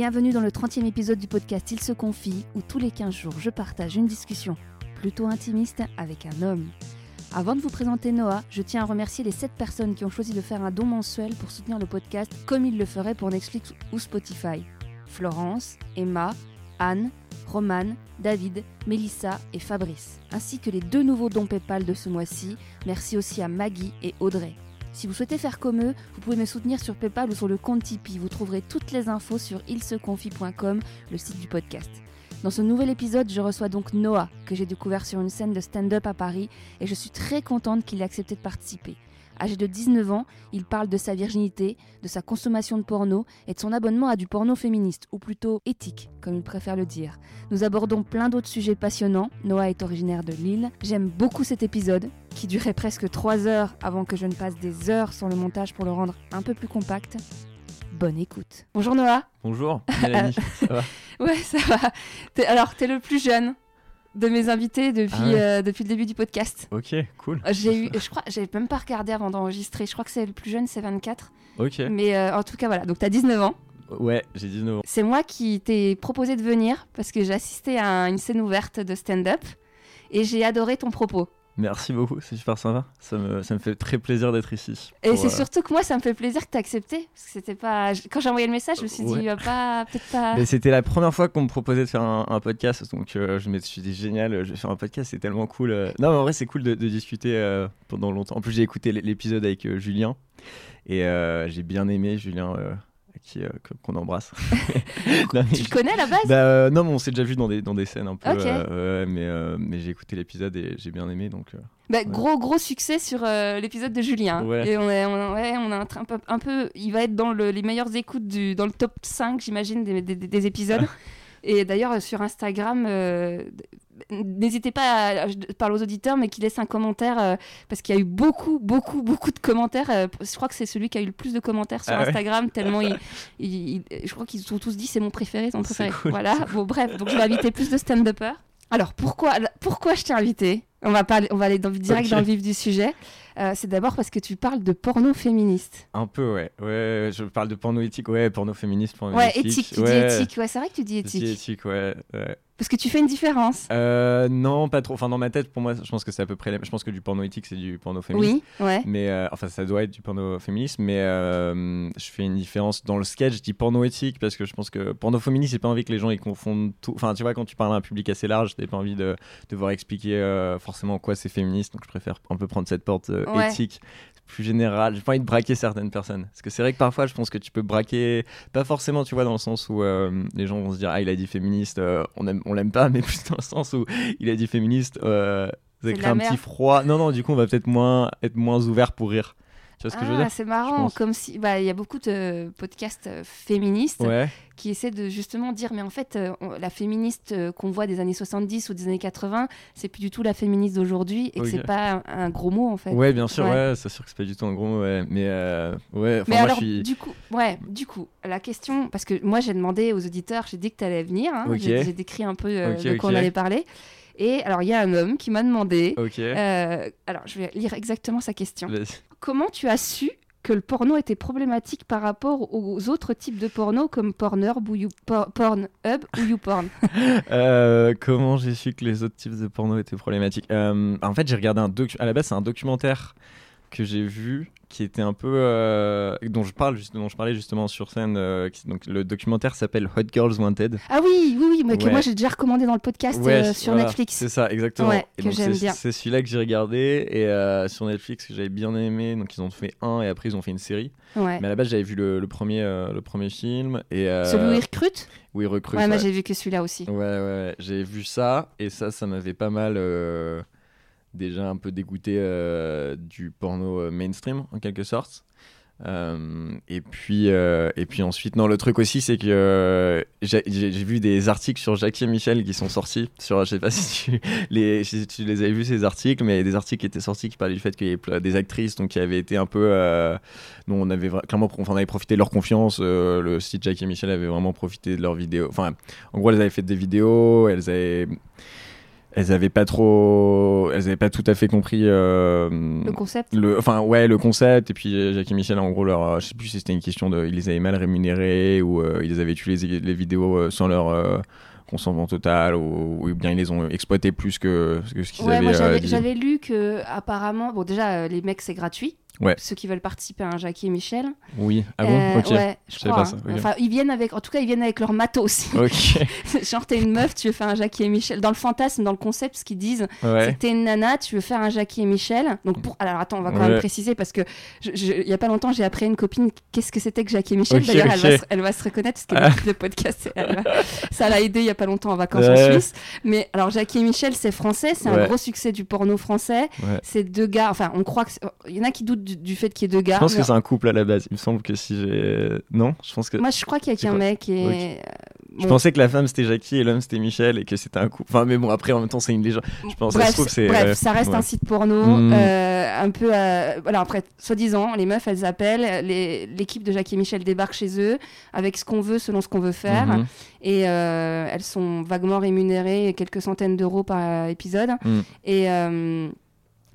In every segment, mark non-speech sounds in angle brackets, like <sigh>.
Bienvenue dans le 30e épisode du podcast Il se confie, où tous les 15 jours je partage une discussion plutôt intimiste avec un homme. Avant de vous présenter Noah, je tiens à remercier les 7 personnes qui ont choisi de faire un don mensuel pour soutenir le podcast comme ils le feraient pour Netflix ou Spotify. Florence, Emma, Anne, Romane, David, Mélissa et Fabrice, ainsi que les deux nouveaux dons PayPal de ce mois-ci. Merci aussi à Maggie et Audrey. Si vous souhaitez faire comme eux, vous pouvez me soutenir sur PayPal ou sur le compte Tipeee. Vous trouverez toutes les infos sur ilseconfie.com, le site du podcast. Dans ce nouvel épisode, je reçois donc Noah, que j'ai découvert sur une scène de stand-up à Paris, et je suis très contente qu'il ait accepté de participer. Âgé de 19 ans, il parle de sa virginité, de sa consommation de porno et de son abonnement à du porno féministe, ou plutôt éthique, comme il préfère le dire. Nous abordons plein d'autres sujets passionnants. Noah est originaire de Lille. J'aime beaucoup cet épisode, qui durait presque 3 heures avant que je ne passe des heures sur le montage pour le rendre un peu plus compact. Bonne écoute. Bonjour Noah. Bonjour, <laughs> Mélanie, ça va? Ouais, ça va. Alors, t'es le plus jeune de mes invités depuis, Ah ouais. euh, depuis le début du podcast. Ok, cool. J'ai eu, je crois, j'ai même pas regardé avant d'enregistrer. Je crois que c'est le plus jeune, c'est 24. Ok. Mais euh, en tout cas, voilà. Donc, t'as 19 ans. Ouais, j'ai 19 ans. C'est moi qui t'ai proposé de venir parce que j'ai assisté à une scène ouverte de stand-up et j'ai adoré ton propos. Merci beaucoup, c'est super sympa. Ça me, ça me fait très plaisir d'être ici. Et c'est euh, surtout que moi, ça me fait plaisir que t'aies accepté. Parce que c'était pas. Quand j'ai envoyé le message, je me suis dit, Ouais. il va pas. Peut-être pas. mais c'était la première fois qu'on me proposait de faire un, un podcast, donc euh, je me suis dit génial, je vais faire un podcast, c'est tellement cool. euh. Non, mais en vrai, c'est cool de, de discuter euh, pendant longtemps. En plus, j'ai écouté l'épisode avec Julien et j'ai bien aimé Julien, qui, euh, qu'on embrasse. <laughs> <laughs> Non, mais Tu le connais à la base? Bah, euh, non, mais on s'est déjà vu dans des, dans des scènes un peu. Euh, mais mais j'ai écouté l'épisode et j'ai bien aimé, donc. Bah, Gros gros succès sur l'épisode de Julien. Ouais. Et on est, on, ouais, on a un, un peu, un peu, il va être dans le- les meilleures écoutes du, dans le top 5 j'imagine des, des- des épisodes. <laughs> Et d'ailleurs sur Instagram, euh, n'hésitez pas à, je parle aux auditeurs, mais qu'ils laissent un commentaire euh, parce qu'il y a eu beaucoup beaucoup beaucoup de commentaires. euh, je crois que c'est celui qui a eu le plus de commentaires sur Ah ouais. Instagram tellement il, <laughs> il- il- je crois qu'ils ont tous dit c'est mon préféré, c'est mon C'est préféré. cool. Voilà. Bon bref, donc je vais inviter plus de stand-uppers. Alors pourquoi, pourquoi je t'ai invité? On va, on va aller dans, direct dans le vif du sujet. Euh, c'est d'abord parce que tu parles de porno féministe. Un peu, ouais. Ouais, je parle de porno éthique, ouais, porno féministe, porno Ouais, éthique. éthique, tu ouais. dis éthique. Ouais, c'est vrai que tu dis Je dis éthique. éthique, ouais. ouais. Parce que tu fais une différence. Euh, non, pas trop. Enfin, dans ma tête, pour moi, je pense que c'est à peu près. la- Je pense que du porno éthique, c'est du porno féministe. Oui, ouais. Mais euh, enfin, ça doit être du porno féministe, mais euh, je fais une différence dans le sketch. Je dis porno éthique parce que je pense que porno féministe, j'ai pas envie que les gens ils confondent tout. Enfin, tu vois, quand tu parles à un public assez large, t'as pas envie de devoir expliquer forcément quoi c'est féministe. Donc, je préfère un peu prendre cette porte Ouais. éthique. Plus général. J'ai pas envie de braquer certaines personnes. Parce que c'est vrai que parfois, je pense que tu peux braquer, pas forcément, tu vois, dans le sens où euh, les gens vont se dire, ah, il a dit féministe, euh, on aime, on l'aime pas, <laughs> mais plus dans le sens où il a dit féministe. Euh, ça crée un petit froid. Non, non, du coup, on va peut-être moins être moins ouvert pour rire. Tu vois ce que je veux Ah, dire c'est marrant. Comme si, bah, il y a beaucoup de podcasts euh, féministes Ouais, qui essaient de justement dire, mais en fait, euh, la féministe euh, qu'on voit des années 70 ou des années 80, c'est plus du tout la féministe d'aujourd'hui et que Ok. c'est pas un, un gros mot en fait. ouais, bien sûr, Ouais. ouais, c'est sûr que c'est pas du tout un gros mot, ouais. Mais euh, ouais, Mais moi alors, je suis. du coup, ouais, du coup, la question, parce que moi j'ai demandé aux auditeurs, j'ai dit que tu allais venir, hein, j'ai décrit un peu euh, Ok, de quoi on allait parler. Et alors, il y a un homme qui m'a demandé, Ok. euh, alors je vais lire exactement sa question. Comment tu as su que le porno était problématique par rapport aux autres types de porno comme Pornhub ou, you, Por- Pornhub ou YouPorn? <laughs> Euh, comment j'ai su que les autres types de porno étaient problématiques? Euh, En fait, j'ai regardé un docu. À la base, c'est un documentaire que j'ai vu qui était un peu euh, dont je parle dont je parlais justement sur scène. euh, qui- donc le documentaire s'appelle Hot Girls Wanted. Ah oui, oui, oui, mais que Ouais. moi j'ai déjà recommandé dans le podcast Ouais, euh, sur voilà, Netflix. C'est ça, exactement. Ouais, c'est- celui-là que j'ai regardé et sur Netflix que j'avais bien aimé. Donc ils ont fait un et après ils ont fait une série. Mais à la base j'avais vu le, le premier le premier film et Celui où il recrute? Où ils recrutent. Ouais, moi j'ai vu que celui-là aussi. Ouais, ouais, j'ai vu ça et ça, ça m'avait pas mal déjà un peu dégoûté euh, du porno euh, mainstream en quelque sorte. Euh, et puis et puis ensuite non le truc aussi c'est que j'ai vu des articles sur Jackie et Michel qui sont sortis sur je sais pas si tu <laughs> les tu les avais vus ces articles mais des articles qui étaient sortis qui parlaient du fait qu'il y avait des actrices donc qui avaient été un peu dont on avait clairement on avait profité de leur confiance le site Jackie et Michel avait vraiment profité de leurs vidéos enfin en gros elles avaient fait des vidéos elles avaient elles avaient pas trop, elles avaient pas tout à fait compris euh, Le concept? le, enfin ouais, le concept. Et puis euh, Jacques et Michel, en gros, leur, euh, je sais plus si c'était une question de, ils les avaient mal rémunérés ou euh, ils avaient tué les, les vidéos sans leur euh, consentement total ou, ou bien ils les ont exploités plus que, que ce qu'ils Ouais, avaient moi j'avais lu que apparemment, bon déjà les mecs c'est gratuit. Ouais. Ceux qui veulent participer à un Jackie et Michel. Oui. Ah bon Euh, Ok. Ouais, je Je crois. pas ça, hein. Enfin, ils viennent avec, en tout cas, ils viennent avec leur matos. <laughs> Ok. Genre, t'es une meuf, tu veux faire un Jackie et Michel. Dans le fantasme, dans le concept, ce qu'ils disent, c'est Ouais. que t'es une nana, tu veux faire un Jackie et Michel. Donc, pour. Alors, attends, on va quand même préciser parce que il y a pas longtemps, j'ai appris à une copine qu'est-ce que c'était que Jackie et Michel. D'ailleurs, elle, va ok. se- elle va se reconnaître parce qu'elle <laughs> Ah. podcast. elle va- Ça l'a aidé il y a pas longtemps en vacances en. Suisse. Mais alors, Jackie et Michel, c'est français, c'est un gros succès du porno français. C'est deux gars. Enfin, on croit que. c'est- Il y en a qui doutent du, du fait qu'il y ait deux gars. Je pense mais que c'est un couple à la base. Il me semble que si j'ai. Non, je pense que. Moi, je crois qu'il y a qu'un mec et. euh, Je pensais que la femme c'était Jackie et l'homme c'était Michel et que c'était un couple. Enfin, mais bon, après en même temps, c'est une légende. Je pense, ça bref, se trouve, c'est, bref, euh, ça reste ouais. un site porno, Mm. euh, un peu. euh, voilà, après, soi-disant, les meufs, elles appellent, l'équipe de Jackie et Michel débarque chez eux avec ce qu'on veut, selon ce qu'on veut faire, Mhm. et euh, elles sont vaguement rémunérées, quelques centaines d'euros par épisode, Mm. et.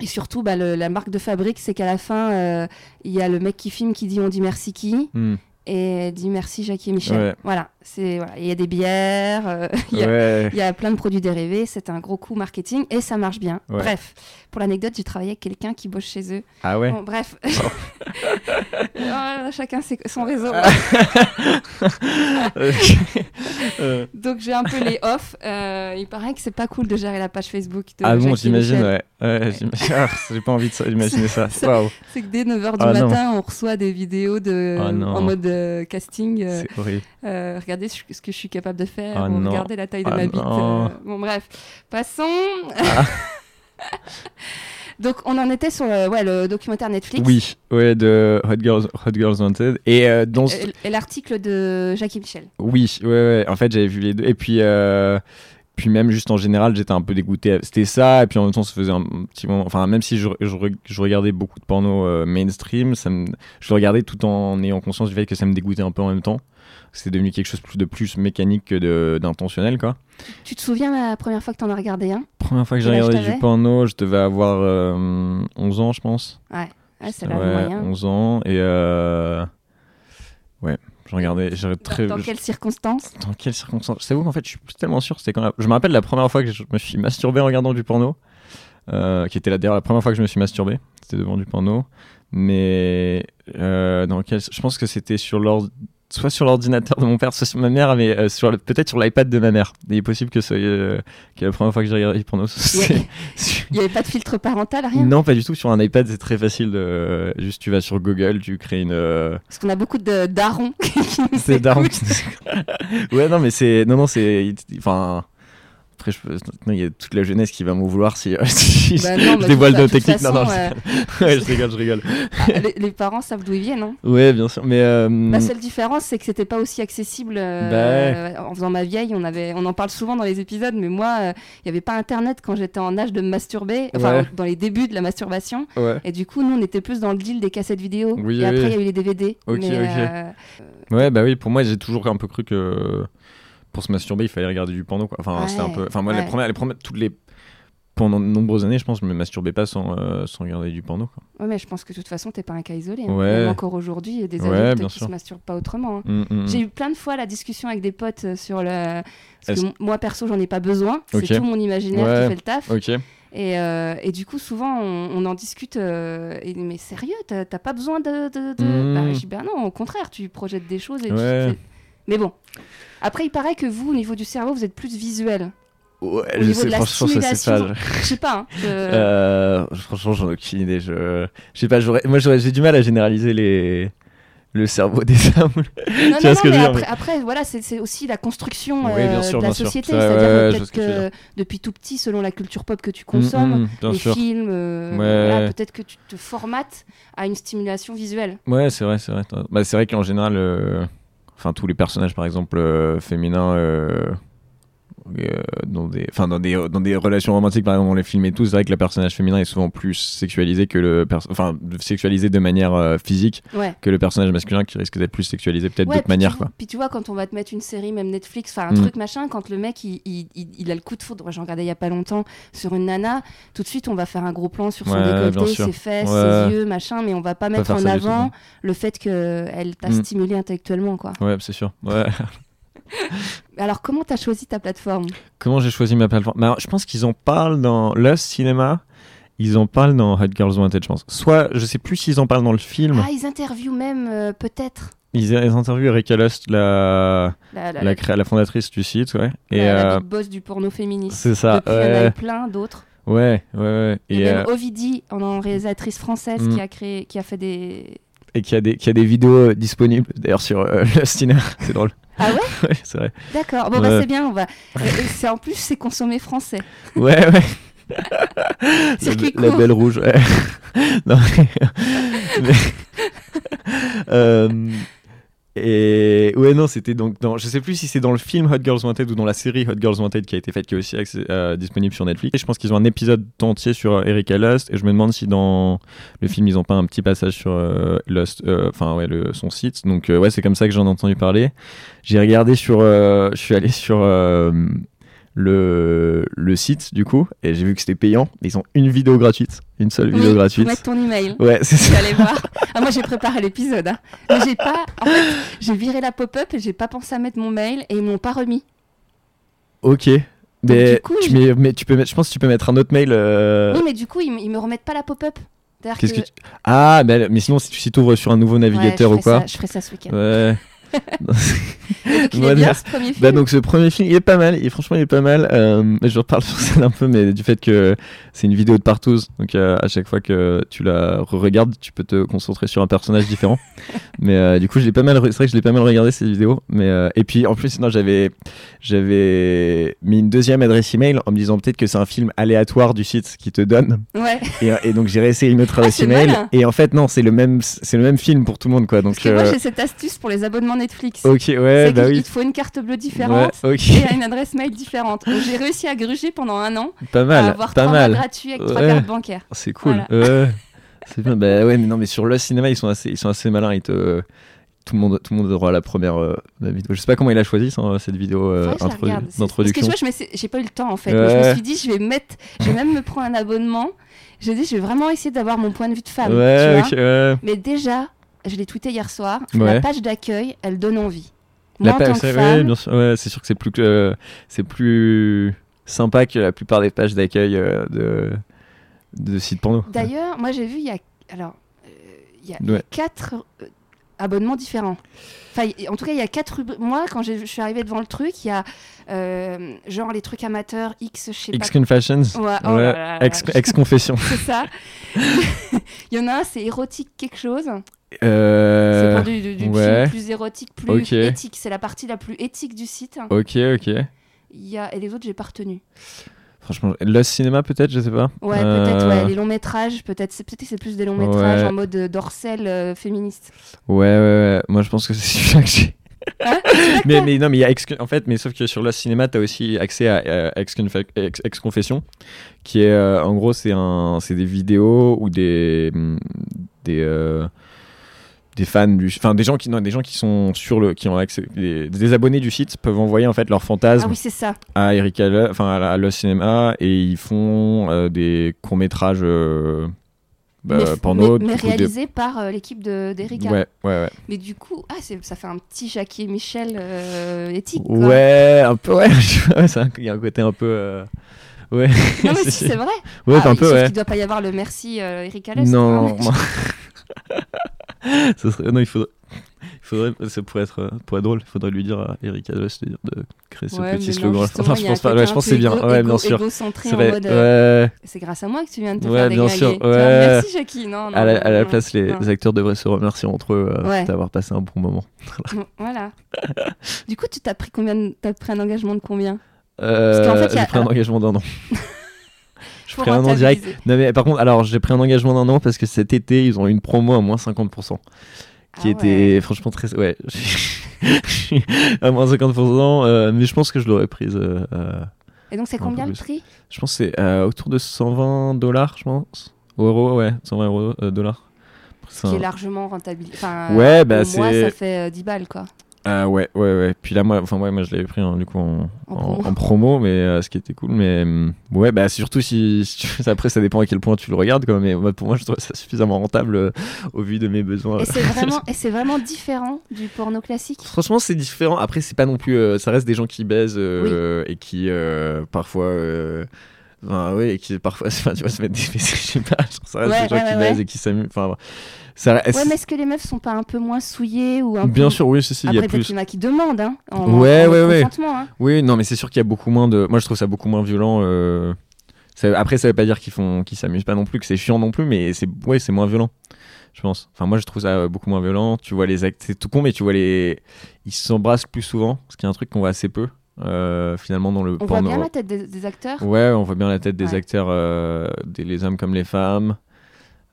Et surtout, bah, le- la marque de fabrique, c'est qu'à la fin, euh, il y a le mec qui filme qui dit on dit merci qui Hmm. et dit merci Jackie et Michel. Ouais. Voilà, c'est voilà. Il y a des bières, euh, <laughs> il y a- Ouais. il y a plein de produits dérivés, c'est un gros coup marketing et ça marche bien. Ouais. Bref, pour l'anecdote, j'ai travaillé avec quelqu'un qui bosse chez eux. Ah ouais. Bon, bref, Ah, <laughs> chacun ses- son <laughs> réseau. Euh, Donc j'ai un peu les off. Euh, il paraît que c'est pas cool de gérer la page Facebook. De Ah bon, j'imagine, ouais. Ah, J'ai pas envie d'imaginer ça. Ça- Waouh, C'est que dès 9h du Ah, non. matin, on reçoit des vidéos de, Ah, en mode euh, casting. euh, c'est horrible. euh, regardez ce que je suis capable de faire. Ah, ou regardez la taille de Ah, ma bite. euh, Bon, bref. Passons. Ah. <laughs> Donc, on en était sur le, ouais, le documentaire Netflix. Oui, ouais, de Hot Girls, Hot Girls Wanted. Et euh, dans ce- Et, et l'article de Jackie Michel. Oui, ouais, ouais. En fait, j'avais vu les deux. Et puis, euh, puis même juste en général, j'étais un peu dégoûté. C'était ça. Et puis en même temps, ça faisait un petit moment. Enfin, même si je, je, je regardais beaucoup de porno euh, mainstream, ça me, je le regardais tout en ayant conscience du fait que ça me dégoûtait un peu en même temps. C'était devenu quelque chose de plus mécanique que d'intentionnel, quoi. Tu te souviens la première fois que t'en as regardé un? Première fois que j'ai regardé du porno, je devais avoir euh, 11 ans, je pense. Ouais, c'est là ouais, moyen. 11 ans. Et euh, ouais, je regardais. très, dans quelles circonstances? Dans quelles circonstances? C'est vous en fait, je suis tellement sûr. C'était quand la- Je me rappelle la première fois que je me suis masturbé en regardant du porno, euh, qui était la, d'ailleurs la première fois que je me suis masturbé. C'était devant du porno, mais euh, dans quel... je pense que c'était sur l'ordre soit sur l'ordinateur de mon père, soit sur ma mère, mais euh, sur peut-être sur l'iPad de ma mère. Il est possible que ce soit euh, la première fois que j'ai regardé porno. <laughs> c'est- Il n'y avait pas de filtre parental, rien? Non, pas du tout. Sur un iPad, c'est très facile. De... Juste, tu vas sur Google, tu crées une. euh, Parce qu'on a beaucoup de darons <laughs> qui nous C'est Daron écoutent. qui- <laughs> ouais, non, mais c'est. Non, non, c'est. Enfin. Après, je peux- non, il y a toute la jeunesse qui va m'en vouloir si, <laughs> si Bah non, je bah, dévoile de nos techniques. Non, non, façon, je... ouais, je rigole, je rigole. Ah, les, les parents savent d'où ils viennent. Hein. Ouais, bien sûr. Mais. euh, La seule différence, c'est que c'était pas aussi accessible. euh, En faisant ma vieille, on, avait, on en parle souvent dans les épisodes, mais moi, euh, il n'y avait pas Internet quand j'étais en âge de me masturber, enfin, Ouais. dans les débuts de la masturbation. Ouais. Et du coup, nous, on était plus dans le deal des cassettes vidéo. Oui, et après, oui. il y a eu les DVD. Ok, mais, ok. euh, Ouais, bah oui, pour moi, j'ai toujours un peu cru que pour se masturber, il fallait regarder du porno. Quoi. Enfin, Ouais, c'était un peu. Enfin, moi, les premières, les premières, toutes les. Pendant de nombreuses années, je pense, je me masturbais pas sans, euh, sans regarder du porno. Quoi. ouais, mais je pense que de toute façon, t'es pas un cas isolé. hein. Ouais. Même encore aujourd'hui, il y a des Ouais, adultes qui sûr. se masturbent pas autrement. hein. Mm, mm, mm. J'ai eu plein de fois la discussion avec des potes euh, sur le. Parce que moi, perso, j'en ai pas besoin. C'est tout mon imaginaire qui fait le taf. Ok. Et, euh, et du coup, souvent, on, on en discute. euh, et, mais sérieux, t'as pas besoin de. de, de- Mm. Bah, je dis, bah non, au contraire, tu projettes des choses. Et tu- mais bon. Après, il paraît que vous, au niveau du cerveau, vous êtes plus visuel. Ouais, Au je sais, franchement, stimulation, pas. je- sais pas. hein, je- <laughs> Euh, franchement, j'en ai aucune idée. Je, je sais pas. Moi, j'ai du mal à généraliser les le cerveau des <laughs> femmes. Non, non, mais après, voilà, c'est c'est aussi la construction euh, sûr, de la société. Ça, C'est-à-dire ouais, euh, que que depuis tout petit, selon la culture pop que tu consommes, Mm, mm, bien les sûr. films, euh, Ouais. voilà, peut-être que tu te formates à une stimulation visuelle. Ouais, c'est vrai, c'est vrai. Bah, c'est vrai qu'en général, euh, enfin tous les personnages, par exemple, euh, féminins, euh, dans des, enfin dans des, dans des relations romantiques par exemple dans les films et tout, c'est vrai que le personnage féminin est souvent plus sexualisé que le, enfin sexualisé de manière euh, physique Ouais. que le personnage masculin qui risque d'être plus sexualisé peut-être Ouais, d'autres manières quoi. Puis tu vois, quand on va te mettre une série, même Netflix, enfin un Mm. truc machin, quand le mec il, il, il- il a le coup de foudre, j'en regardais il y a pas longtemps sur une nana, tout de suite on va faire un gros plan sur son Ouais, décolleté, ses fesses, ses yeux, machin, mais on va pas Pas mettre en tout, avant le fait qu'elle t'a Mm. stimulé intellectuellement. quoi. Ouais, c'est sûr. Ouais. <laughs> <laughs> Alors comment t'as choisi ta plateforme? Comment j'ai choisi ma plateforme? Bah, alors, Je pense qu'ils en parlent dans Lust Cinema. Ils en parlent dans Hot Girls Wanted, je pense. Soit, je sais plus s'ils en parlent dans le film. Ah, ils interviewent même euh, peut-être Ils, ils interviewent Erika Lust, la, la, la, fondatrice du site, ouais. Et la- euh, boss du porno féministe. c'est ça, Depuis, il y en a ouais. plein d'autres. ouais, ouais, ouais. Et, a euh, même Ovidie, en réalisatrice française, Mm. qui a créé, qui a fait des. et qui a des, qui a des vidéos euh, disponibles d'ailleurs sur <laughs> Lust Cinema. c'est drôle. Ah ouais <laughs> ouais, c'est vrai. D'accord. Bon bah c'est bien. On va. et- et c'est en plus c'est consommé français. <laughs> Ouais, ouais. <laughs> la, Circuit la belle rouge, ouais. non, mais- mais- Euh, et ouais, non, c'était donc dans. Je sais plus si c'est dans le film Hot Girls Wanted ou dans la série Hot Girls Wanted qui a été faite, qui est aussi euh, disponible sur Netflix. Et je pense qu'ils ont un épisode entier sur euh, Erika Lust. Et je me demande si dans le film ils ont pas un petit passage sur euh, Lust, euh, enfin ouais, le, son site. Donc euh, ouais, c'est comme ça que j'en ai entendu parler. J'ai regardé sur. euh, je suis allé sur. Le, le site du coup et j'ai vu que c'était payant ils ont une vidéo gratuite une seule vidéo Oui, gratuite mettre ton email. ouais c'est ça voir. Ah, moi j'ai préparé l'épisode. hein. Mais j'ai pas. En fait, j'ai viré la pop-up et j'ai pas pensé à mettre mon mail et ils m'ont pas remis. ok mais, du coup, tu, mets- mais tu peux mettre je pense que tu peux mettre un autre mail euh, Oui, mais du coup ils, me- ils me remettent pas la pop-up. Qu'est-ce que. que tu- ah mais, mais sinon si tu si ouvres sur un nouveau navigateur ou quoi ça- Je ferai ça ce week-end. ouais <laughs> Et bien ce premier film. Bah donc ce premier film, il est pas mal, il, franchement il est pas mal. Euh, je reparle <laughs> sur scène un peu, mais du fait que c'est une vidéo de partouze, donc euh, à chaque fois que tu la regardes, tu peux te concentrer sur un personnage différent. <laughs> mais euh, du coup, je l'ai pas mal, re- c'est vrai que je l'ai pas mal regardé cette vidéo. Mais euh, et puis en plus, sinon j'avais j'avais mis une deuxième adresse email en me disant peut-être que c'est un film aléatoire du site qui te donne. Ouais. Et, et donc j'ai réessayé une autre Ah, adresse c'est email. Et en fait non, c'est le même, c'est le même film pour tout le monde quoi. Donc moi j'ai cette astuce pour les abonnements Netflix. Ok ouais bah oui. il te faut une carte bleue différente Ouais, et une adresse mail différente. J'ai réussi à gruger pendant un an Pas à mal, avoir pas trois mal. mois gratuits avec trois Ouais. cartes bancaires. C'est cool. Voilà. <laughs> C'est bien. Bah ouais, mais non, mais sur le cinéma, ils sont assez, ils sont assez malins. Ils te, tout le monde, tout le monde aura la première euh, la vidéo. Je sais pas comment il a choisi ça, cette vidéo euh, introdu-. C'est- Parce que d'introduction. tu vois, j'ai pas eu le temps en fait. Je me suis dit, je vais mettre, je vais même me prendre un abonnement. J'ai dit, je vais vraiment essayer d'avoir mon point de vue de femme. ouais, tu vois. ouais. Mais déjà, je l'ai tweeté hier soir. Ouais. La page d'accueil, elle donne envie. La en page- c'est- ouais, bien sûr. Ouais, c'est sûr que c'est plus, euh, c'est plus sympa que la plupart des pages d'accueil euh, de, de sites porno. D'ailleurs, moi j'ai vu, il y a, alors, euh, il y a Ouais. quatre abonnements différents. Enfin, en tout cas, il y a quatre rubriques. Moi, quand je suis arrivée devant le truc, il y a euh, genre les trucs amateurs, X, je sais pas. X Confessions. Ouais, oh Ouais. là là là Ex, confession. <laughs> C'est ça. <laughs> <laughs> il y en a un, c'est érotique quelque chose. C'est Euh, pour du, du- du ouais. film plus érotique, plus éthique. C'est la partie la plus éthique du site. ok, ok. Il y a... Et les autres, j'ai pas retenu. Franchement, le cinéma peut-être, je sais pas. Ouais, Euh, peut-être, ouais, les longs métrages, peut-être. C'est peut-être que c'est plus des longs métrages Ouais. en mode euh, dorsel euh, féministe. Ouais, ouais, ouais. Moi, je pense que c'est <laughs> celui-là que j'ai. Hein que mais, mais non, mais il y a Ex- en fait, mais sauf que sur le cinéma, t'as aussi accès à euh, Ex, Confe- Ex- Ex Confession, qui est, euh, en gros, c'est un, c'est des vidéos ou des, hum, des, euh, des fans du, enfin des gens qui, non, des gens qui sont sur le, qui ont accès, des, des abonnés du site peuvent envoyer en fait leurs Ah fantasmes oui, c'est ça. à Le- enfin à, à le cinéma et ils font euh, des courts métrages euh, bah, mais, porno, mais, mais coup, des- par euh, l'équipe de- d'Erika. Ouais, ouais, ouais. Mais du coup, ah, ça fait un petit Jackie et Michel euh, éthique. quoi. Ouais, un peu, ouais. <laughs> Il y a un côté un peu. euh, Ouais. Non, mais <laughs> si, c'est vrai. Ouais, Ah, un oui, peu, ouais. qu'il doit pas y avoir le merci euh, Erika Lust. Non, non. <laughs> <laughs> Serait... non, il faudrait. Il faudrait, ça pourrait être, euh, pourrait être drôle. Il faudrait lui dire à Eric Adolphe de, de créer ce Ouais, petit slogan. Enfin, je pense pas. Ouais, je pense c'est bien. égo- ouais, égo- bien sûr. en euh. C'est grâce à moi que tu viens de te faire bien sûr, vois. Merci Jackie. Non, non, À la, non, à la non, place, les acteurs devraient se remercier entre eux euh, d'avoir passé un bon moment. <laughs> Voilà. du coup, tu t'as pris combien de- T'as pris un engagement de combien? Euh, fait, il y a- j'ai pris un engagement d'un an. <laughs> Pour pris un an direct. Non mais par contre, alors j'ai pris un engagement d'un an parce que cet été ils ont eu une promo à moins 50%. Qui Ah était ouais. franchement très. Ouais. je <laughs> à moins 50%, euh, mais je pense que je l'aurais prise. euh, euh, Et donc, c'est combien le prix? Je pense que c'est euh, autour de 120 dollars, je pense. Ou euros, ouais, 120 euros, dollars. C'est Qui est largement rentable. Enfin, Ouais, bah, c'est- ça fait euh, 10 balles, quoi. Ah ouais, ouais, ouais. Puis là, moi, enfin, ouais, moi je l'avais pris hein, du coup en, En en- promo. en promo, mais euh, ce qui était cool. Mais hum, ouais, bah surtout si, si tu- <laughs> après ça dépend à quel point tu le regardes, quoi. Mais bah, pour moi, je trouve ça suffisamment rentable euh, au vu de mes besoins. Et c'est vraiment, <laughs> et c'est vraiment différent du porno classique? Franchement, c'est différent. Après, c'est pas non plus. euh, ça reste des gens qui baisent et qui parfois. Enfin, ouais, et qui parfois, <laughs> enfin, tu vois, se mettent des fessées, je sais pas. Ça reste Ouais, des gens ouais, qui baisent et qui s'amusent. Enfin, ça. Ouais, mais est-ce que les meufs sont pas un peu moins souillées ou un Bien peu... sûr, oui, si, si, il y Après, a peut-être plus. qu'il y en a qui demandent, hein, en, Ouais, en ouais, ouais. hein. Oui, non, mais c'est sûr qu'il y a beaucoup moins de. Moi, je trouve ça beaucoup moins violent. euh, ça- Après, ça veut pas dire qu'ils font, qu'ils s'amusent pas non plus, que c'est chiant non plus, mais c'est, ouais, c'est moins violent. Je pense. Enfin, moi, je trouve ça euh, beaucoup moins violent. Tu vois les actes, c'est tout con, mais tu vois les, ils s'embrassent plus souvent, ce qui est un truc qu'on voit assez peu euh, finalement dans le On voit bien la tête des, des acteurs? Ouais, on voit bien la tête des Ouais. acteurs, euh, des, les hommes comme les femmes.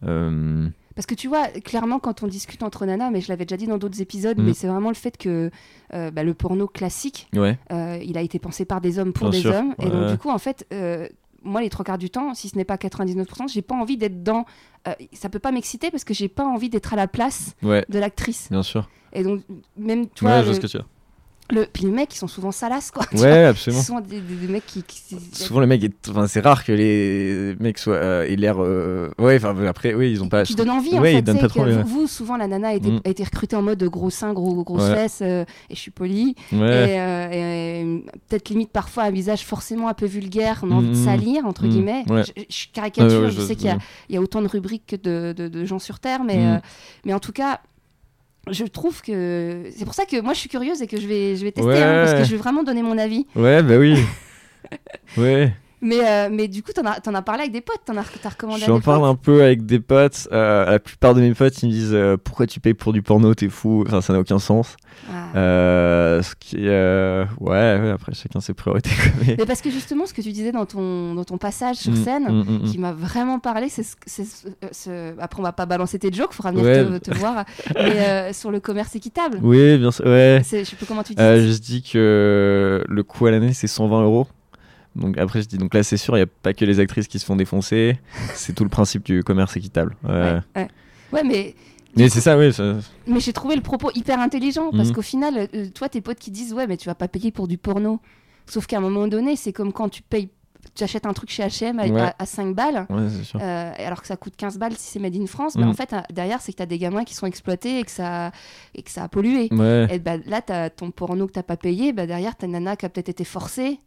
Euh, Parce que tu vois, clairement, quand on discute entre nanas, mais je l'avais déjà dit dans d'autres épisodes, Mm. mais c'est vraiment le fait que euh, bah, le porno classique, ouais, euh, il a été pensé par des hommes pour Bien des sûr, hommes. Et donc, du coup, en fait, euh, moi, les trois quarts du temps, si ce n'est pas 99%, j'ai pas envie d'être dans. ça peut pas m'exciter parce que j'ai pas envie d'être à la place ouais, de l'actrice. bien sûr. Et donc, même, tu ouais, vois, je ce que tu veux. Le- puis les mecs, ils sont souvent salaces, quoi. Ouais, absolument. Sont des, des- des mecs qui. qui- Souvent, le mec est. Enfin, c'est rare que les mecs soient. euh, aient l'air. euh, Ouais, enfin, après, oui, ils ont pas. qui donnent envie en fait. ils donnent pas trop vous, vous, souvent la nana a été, Mm. a été recrutée en mode gros seins, gros, grosses Ouais. fesses, euh, et je suis polie. Ouais. Et, euh, et, euh, peut-être limite parfois un visage forcément un peu vulgaire, on a envie de Mm, salir, entre mm, guillemets. Je, je caricature, je je- sais qu'il y, y a autant de rubriques que de, de- de gens sur Terre, mais, Mm. mais en tout cas. Je trouve que c'est pour ça que moi je suis curieuse et que je vais, je vais tester hein, parce que je vais vraiment donner mon avis. Ouais, bah oui. <laughs> ouais. Mais, euh, mais du coup, t'en as, t'en as parlé avec des potes, t'en as, t'as recommandé J'en parle un peu avec des potes. euh, la plupart de mes potes, ils me disent euh, Pourquoi tu payes pour du porno T'es fou? Enfin, ça n'a aucun sens. Ah. Ce qui. Ouais, ouais, après, chacun ses priorités. mais- Mais parce que justement, ce que tu disais dans ton, dans ton passage sur Mm, scène, mm, mm, qui m'a vraiment parlé, c'est ce, c'est ce- ce- Après, on va pas balancer tes jokes, faudra venir Ouais. te, te voir, mais <laughs> sur le commerce équitable. Oui, bien sûr. Ouais. Je sais plus comment tu dis. Je dis que le coût à l'année, c'est 120 euros. Donc après, je dis, donc là, c'est sûr, il n'y a pas que les actrices qui se font défoncer. C'est tout le principe du commerce équitable. Ouais. ouais, ouais. Ouais, mais, Mais c'est ça, oui. ça- mais j'ai trouvé le propos hyper intelligent, parce Mhm. qu'au final, euh, toi, tes potes qui disent, ouais, mais tu vas pas payer pour du porno. Sauf qu'à un moment donné, c'est comme quand tu payes, tu achètes un truc chez H&M à, Ouais. à- à 5 balles. Sûr. Euh, alors que ça coûte 15 balles si c'est made in France, mais Mhm. en fait, euh, derrière, c'est que tu as des gamins qui sont exploités et que ça, et que ça a pollué. Ouais. Et bah, là, tu as ton porno que tu pas payé, bah, derrière, tu as une nana qui a peut-être été forcée,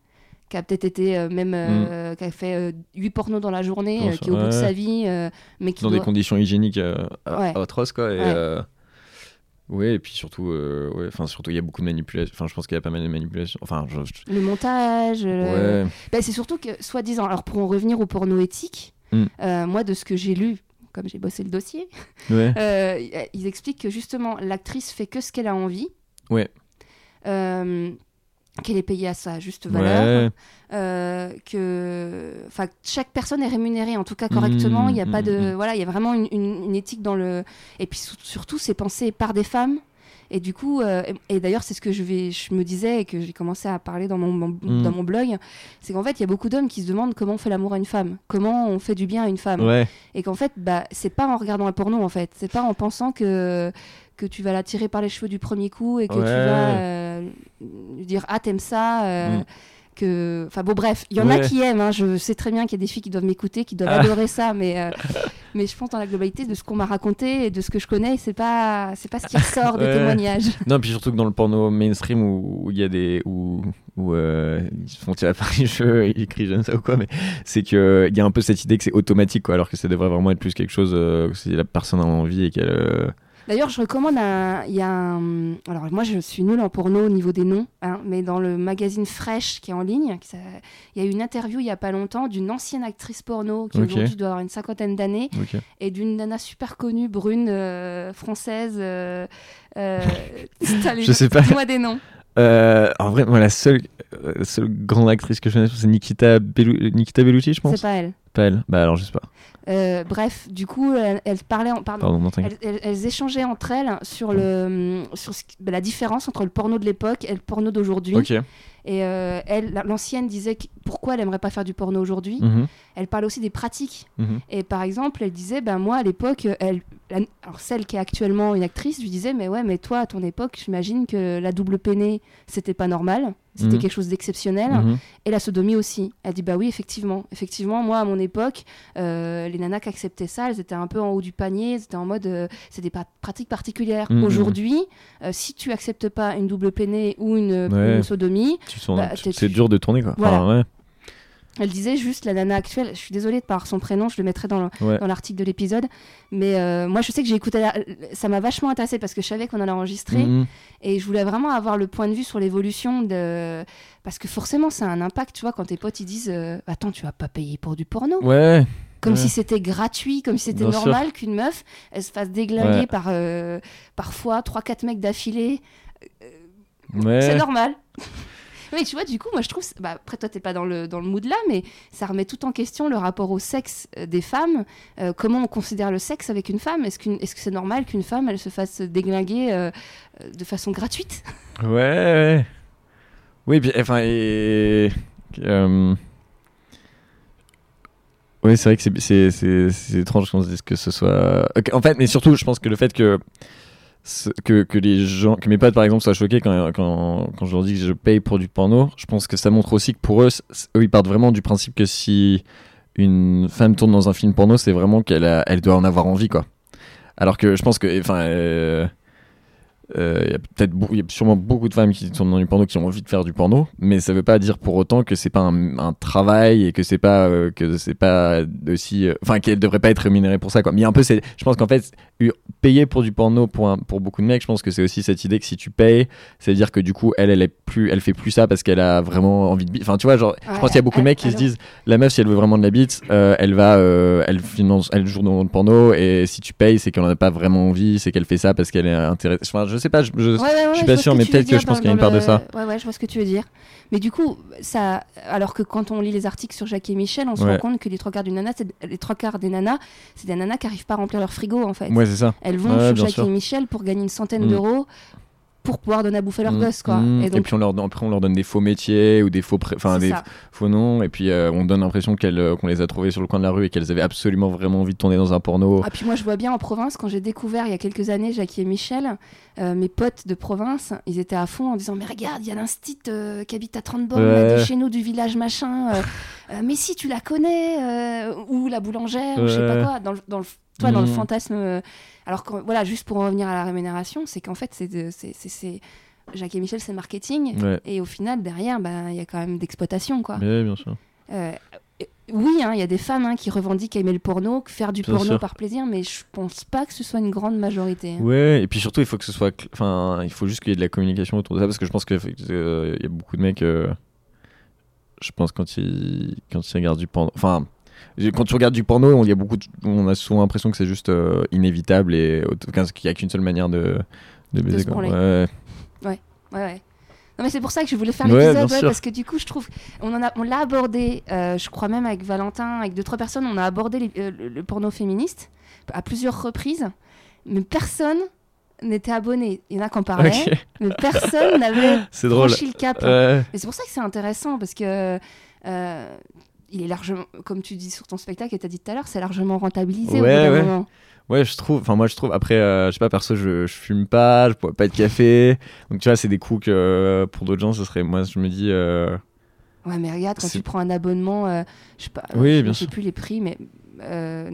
qui a peut-être été euh, même, euh, qui a fait 8 pornos dans la journée, euh, qui est au bout de sa vie, euh, mais qui Dans des conditions hygiéniques euh, Ouais. atroces, quoi. Et, Ouais. euh, ouais, et puis surtout, euh, ouais, enfin, surtout, il y a beaucoup de manipulations. Enfin, je pense qu'il y a pas mal de manipulations. Enfin, je- je- le montage. euh, ouais. bah, c'est surtout que, soi-disant, alors pour en revenir au porno éthique, Mm. euh, moi, de ce que j'ai lu, comme j'ai bossé le dossier. <laughs> Euh, ils expliquent que justement l'actrice fait que ce qu'elle a envie. Ouais. Qu'elle est payée à sa juste valeur. Ouais. Euh, que enfin chaque personne est rémunérée en tout cas correctement. Mmh, Il n'y a pas mmh, de mmh. voilà, il y a vraiment une, une- une éthique dans le et puis surtout c'est pensé par des femmes. Et du coup, euh, et, et d'ailleurs, c'est ce que je, vais, je me disais et que j'ai commencé à parler dans mon, mon- dans mon blog, c'est qu'en fait, il y a beaucoup d'hommes qui se demandent comment on fait l'amour à une femme, comment on fait du bien à une femme Ouais. et qu'en fait bah c'est pas en regardant un porno en fait c'est pas en pensant que que tu vas la tirer par les cheveux du premier coup et que tu vas euh, lui dire ah t'aimes ça euh, Mm. que enfin bon bref il y en a qui aiment hein. je sais très bien qu'il y a des filles qui doivent m'écouter qui doivent Ah. adorer ça mais euh, mais je pense dans la globalité de ce qu'on m'a raconté et de ce que je connais c'est pas c'est pas ce qui ressort des Ouais. témoignages Non, puis surtout que dans le porno mainstream où il y a des. où, où euh, ils se font tirer par les cheveux, ils crient j'aime ça ou quoi, mais c'est qu'il y a un peu cette idée que c'est automatique, quoi, alors que ça devrait vraiment être plus quelque chose euh, que si la personne a envie et qu'elle. D'ailleurs, je recommande un. Il y a un. Alors, moi, je suis nulle en porno au niveau des noms, hein, mais dans le magazine Fresh qui est en ligne, il y a eu une interview il y a pas longtemps d'une ancienne actrice porno qui aujourd'hui doit avoir une cinquantaine d'années et d'une nana super connue, brune, euh, française. Euh, euh, <laughs> Je sais pas. Dis-moi des noms. Euh, en vrai, moi, la seule, euh, seule grande actrice que je connais, c'est Nikita, Bellu- Nikita Bellucci, je C'est pense. pas elle. Pas elle. Bah alors, je sais pas. Euh, bref, du coup, elles, elles parlaient, en- pardon, elles, elles- elles échangeaient entre elles sur, le, sur ce qui- bah, la différence entre le porno de l'époque et le porno d'aujourd'hui. Et euh, elle, la- l'ancienne disait que- pourquoi elle aimerait pas faire du porno aujourd'hui. Mhm, Elle parlait aussi des pratiques. mhm. Et par exemple, elle disait, ben moi à l'époque, elle, alors celle qui est actuellement une actrice, lui disait, mais ouais, mais toi à ton époque, j'imagine que la double peinée, c'était pas normal, c'était Mhm. quelque chose d'exceptionnel. Mhm. Et la sodomie aussi. Elle dit, bah oui, effectivement, effectivement, moi à mon époque, euh, les nanas qui acceptaient ça, elles étaient un peu en haut du panier, elles étaient en mode, euh, c'était pas pratique particulière. Mhm. Aujourd'hui, euh, si tu acceptes pas une double peinée ou une, Ouais. une sodomie, Bah, c'est tu- dur de tourner quoi. Voilà. Enfin, ouais. Elle disait juste la nana actuelle, je suis désolée de par son prénom, je le mettrai dans Ouais. l'article de l'épisode, mais euh, moi je sais que j'ai écouté, la- ça m'a vachement intéressé parce que je savais qu'on en a enregistré Mhm. et je voulais vraiment avoir le point de vue sur l'évolution de. Parce que forcément ça a un impact, tu vois, quand tes potes ils disent euh, Attends, tu vas pas payer pour du porno Ouais. Comme ouais. si c'était gratuit, comme si c'était normal qu'une meuf elle se fasse déglinguer Ouais. par euh, parfois 3-4 mecs d'affilée. Ouais. C'est normal. <laughs> Oui, tu vois, du coup, moi je trouve. Bah, après, toi, t'es pas dans le, dans le mood là, mais ça remet tout en question le rapport au sexe euh, des femmes. Euh, comment on considère le sexe avec une femme? Est-ce qu'une- est-ce que c'est normal qu'une femme, elle se fasse déglinguer euh, de façon gratuite? Ouais, ouais. Oui, puis, enfin, et. Oui, c'est vrai que c'est- étrange qu'on se dise que ce soit. En fait, mais surtout, je pense que le fait que. Que, que les gens, que mes potes par exemple soient choqués quand, quand, quand je leur dis que je paye pour du porno, je pense que ça montre aussi que pour eux, eux ils partent vraiment du principe que si une femme tourne dans un film porno, c'est vraiment qu'elle elle doit en avoir envie quoi. Alors que je pense que, enfin, euh, euh, il y a peut-être y a sûrement beaucoup de femmes qui tournent dans du porno qui ont envie de faire du porno, mais ça veut pas dire pour autant que c'est pas un, un travail et que c'est pas euh, que c'est pas aussi, euh, enfin qu'elle devrait pas être rémunérée pour ça quoi. Mais un peu, c'est, je pense qu'en fait, payer pour du porno pour un- pour beaucoup de mecs, je pense que c'est aussi cette idée que si tu payes, c'est à dire que du coup elle elle est plus, elle fait plus ça parce qu'elle a vraiment envie de, enfin tu vois genre, je pense qu'il y a beaucoup de mecs qui se disent la meuf si elle veut vraiment de la bite euh, elle va euh, elle finance elle joue dans le porno et si tu payes c'est qu'elle en a pas vraiment envie c'est qu'elle fait ça parce qu'elle est intéressée enfin je sais pas je, je- Ouais, ouais, ouais, suis je pas sûr, mais peut-être que je pense qu'il y a une part de ça. Ouais, ouais, je vois ce que tu veux dire. Mais du coup, ça, alors que quand on lit les articles sur Jackie et Michel, on se rend compte que les trois quarts nana, les trois quarts des nanas, c'est des nanas qui arrivent pas à remplir leur frigo en fait. ouais c'est ça Elles vont Jackie sûr. et Michel pour gagner une centaine Mm. d'euros pour pouvoir donner à bouffer leur Mm, gosse quoi. mm. Et puis on leur après on leur donne des faux métiers ou des faux enfin des ça. faux noms et puis euh, on donne l'impression euh, qu'on les a trouvées sur le coin de la rue et qu'elles avaient absolument vraiment envie de tourner dans un porno Ah, puis moi, je vois bien en province, quand j'ai découvert il y a quelques années Jackie et Michel, euh, mes potes de province, ils étaient à fond en disant Mais regarde, il y a l'instit qui habite à 30 bornes de chez nous, du village machin. <laughs> euh, euh, mais si tu la connais, euh, ou la boulangère, ou je sais pas quoi, dans le, dans le- toi, dans le Mhm. fantasme. euh, alors, que, voilà, juste pour en revenir à la rémunération, c'est qu'en fait, c'est Jackie et Michel, c'est marketing. ouais Et au final, derrière, bah, il y a quand même d'exploitation, quoi. mais bien sûr Euh, euh, oui, hein, il y a des femmes hein, qui revendiquent aimer le porno, faire du Bien porno sûr. par plaisir, mais je pense pas que ce soit une grande majorité. hein. Ouais, et puis surtout, il faut que ce soit. Enfin, il faut juste qu'il y ait de la communication autour de ça, parce que je pense qu'il y a beaucoup de mecs. euh, je pense quand ils, quand ils regardent du porno. Enfin, quand tu regardes du porno, on, il y a beaucoup de- on a souvent l'impression que c'est juste euh, inévitable et qu'il n'y a qu'une seule manière de, de baiser. se quoi. branler. Ouais. Ouais, ouais. Non, mais c'est pour ça que je voulais faire Ouais, l'épisode, ouais, parce que du coup, je trouve. On, en a, on l'a abordé, euh, je crois même avec Valentin, avec deux, trois personnes, on a abordé les- euh, le, le porno féministe à plusieurs reprises, mais personne n'était abonné. Il y en a qui en parlaient, mais personne <laughs> n'avait franchi le cap. Ouais. Mais c'est pour ça que c'est intéressant parce que euh, il est largement, comme tu dis sur ton spectacle et tu as dit tout à l'heure, c'est largement rentabilisé au bout Ouais, ouais. moment. Ouais, je trouve. Enfin, moi, je trouve. Après, euh, je sais pas, perso, je, je fume pas, je bois pas de café. Donc, tu vois, c'est des coups que euh, pour d'autres gens, ce serait. Moi, je me dis. euh, Ouais, mais regarde, quand tu prends un abonnement, euh, je sais pas, Oui, je bien sais sûr. plus les prix, mais euh,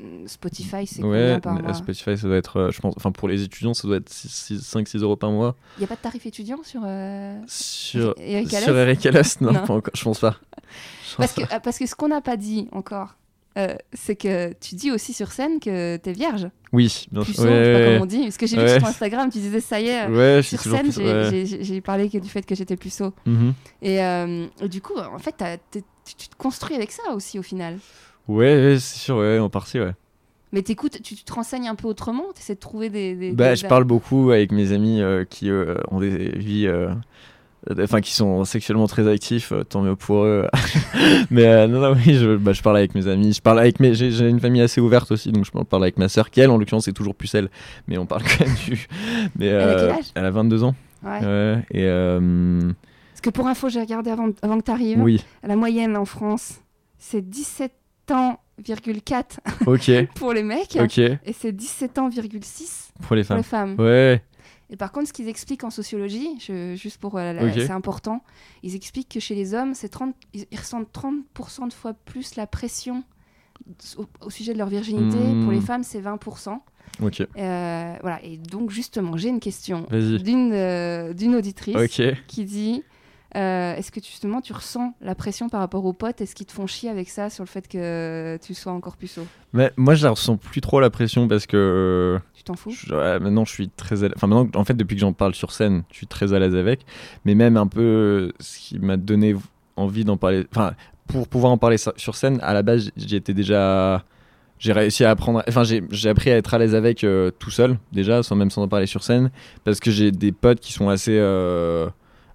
euh, Spotify, c'est Ouais, combien par mais mois Spotify, ça doit être. euh, je pense. Enfin, pour les étudiants, ça doit être 5-6 euros par mois. Il n'y a pas de tarif étudiant sur. euh, Sur. Eric Sur Alès Eric Alès non, <laughs> Non. pas encore, je pense pas. Je pense parce, que, pas. parce que ce qu'on n'a pas dit encore, euh, c'est que tu dis aussi sur scène que t'es vierge. Oui, bien sûr. je sais pas Ouais, comment on dit. Parce que j'ai vu Ouais. sur Instagram, tu disais ça y est. euh, ouais, Sur scène, j'ai- ouais. parlé que du fait que j'étais puceau. Mhm. Et, euh, et du coup, en fait, tu te construis avec ça aussi au final. Ouais, ouais, c'est sûr, ouais, en partie, ouais. Mais t'écoutes, tu, tu te renseignes un peu autrement, tu essaies de trouver des. des- Bah, des- je parle beaucoup avec mes amis euh, qui euh, ont des vies euh, enfin qui sont sexuellement très actifs, tant mieux pour eux. <laughs> mais non, non, oui, je, bah, je parle avec mes amis, je parle avec mes, j'ai une famille assez ouverte aussi, donc je parle avec ma sœur, qui elle, en l'occurrence, est toujours pucelle, mais on parle <laughs> quand même du. Mais, Elle a elle a 22 ans. Ouais. Ouais, et Parce que pour info, j'ai regardé avant, avant que tu arrives. oui, La moyenne en France, c'est 17 ans,4 ok, <laughs> pour les mecs et c'est 17 ans,6 pour les pour les femmes. Ouais, Et par contre, ce qu'ils expliquent en sociologie, je- juste pour euh, la- Ok. c'est important, ils expliquent que chez les hommes, c'est 30, ils, ils ressentent 30% de fois plus la pression au, au sujet de leur virginité. Hmm. Pour les femmes, c'est 20%. ok, Euh, voilà. Et donc, justement, j'ai une question d'une euh, d'une auditrice qui dit euh, Est-ce que tu- justement tu ressens la pression par rapport aux potes? Est-ce qu'ils te font chier avec ça sur le fait que tu sois encore puceau Mais moi, je la ressens plus trop la pression parce que Tu t'en fous? je- ouais, maintenant, je suis très à l'aise. Enfin, maintenant, en fait, depuis que j'en parle sur scène, je suis très à l'aise avec. Mais même un peu ce qui m'a donné envie d'en parler. Enfin, pour pouvoir en parler sur scène, à la base, j'y étais déjà. J'ai réussi à apprendre. Enfin, j'ai j'ai appris à être à l'aise avec euh, tout seul, déjà, sans même sans en parler sur scène. Parce que j'ai des potes qui sont assez. euh,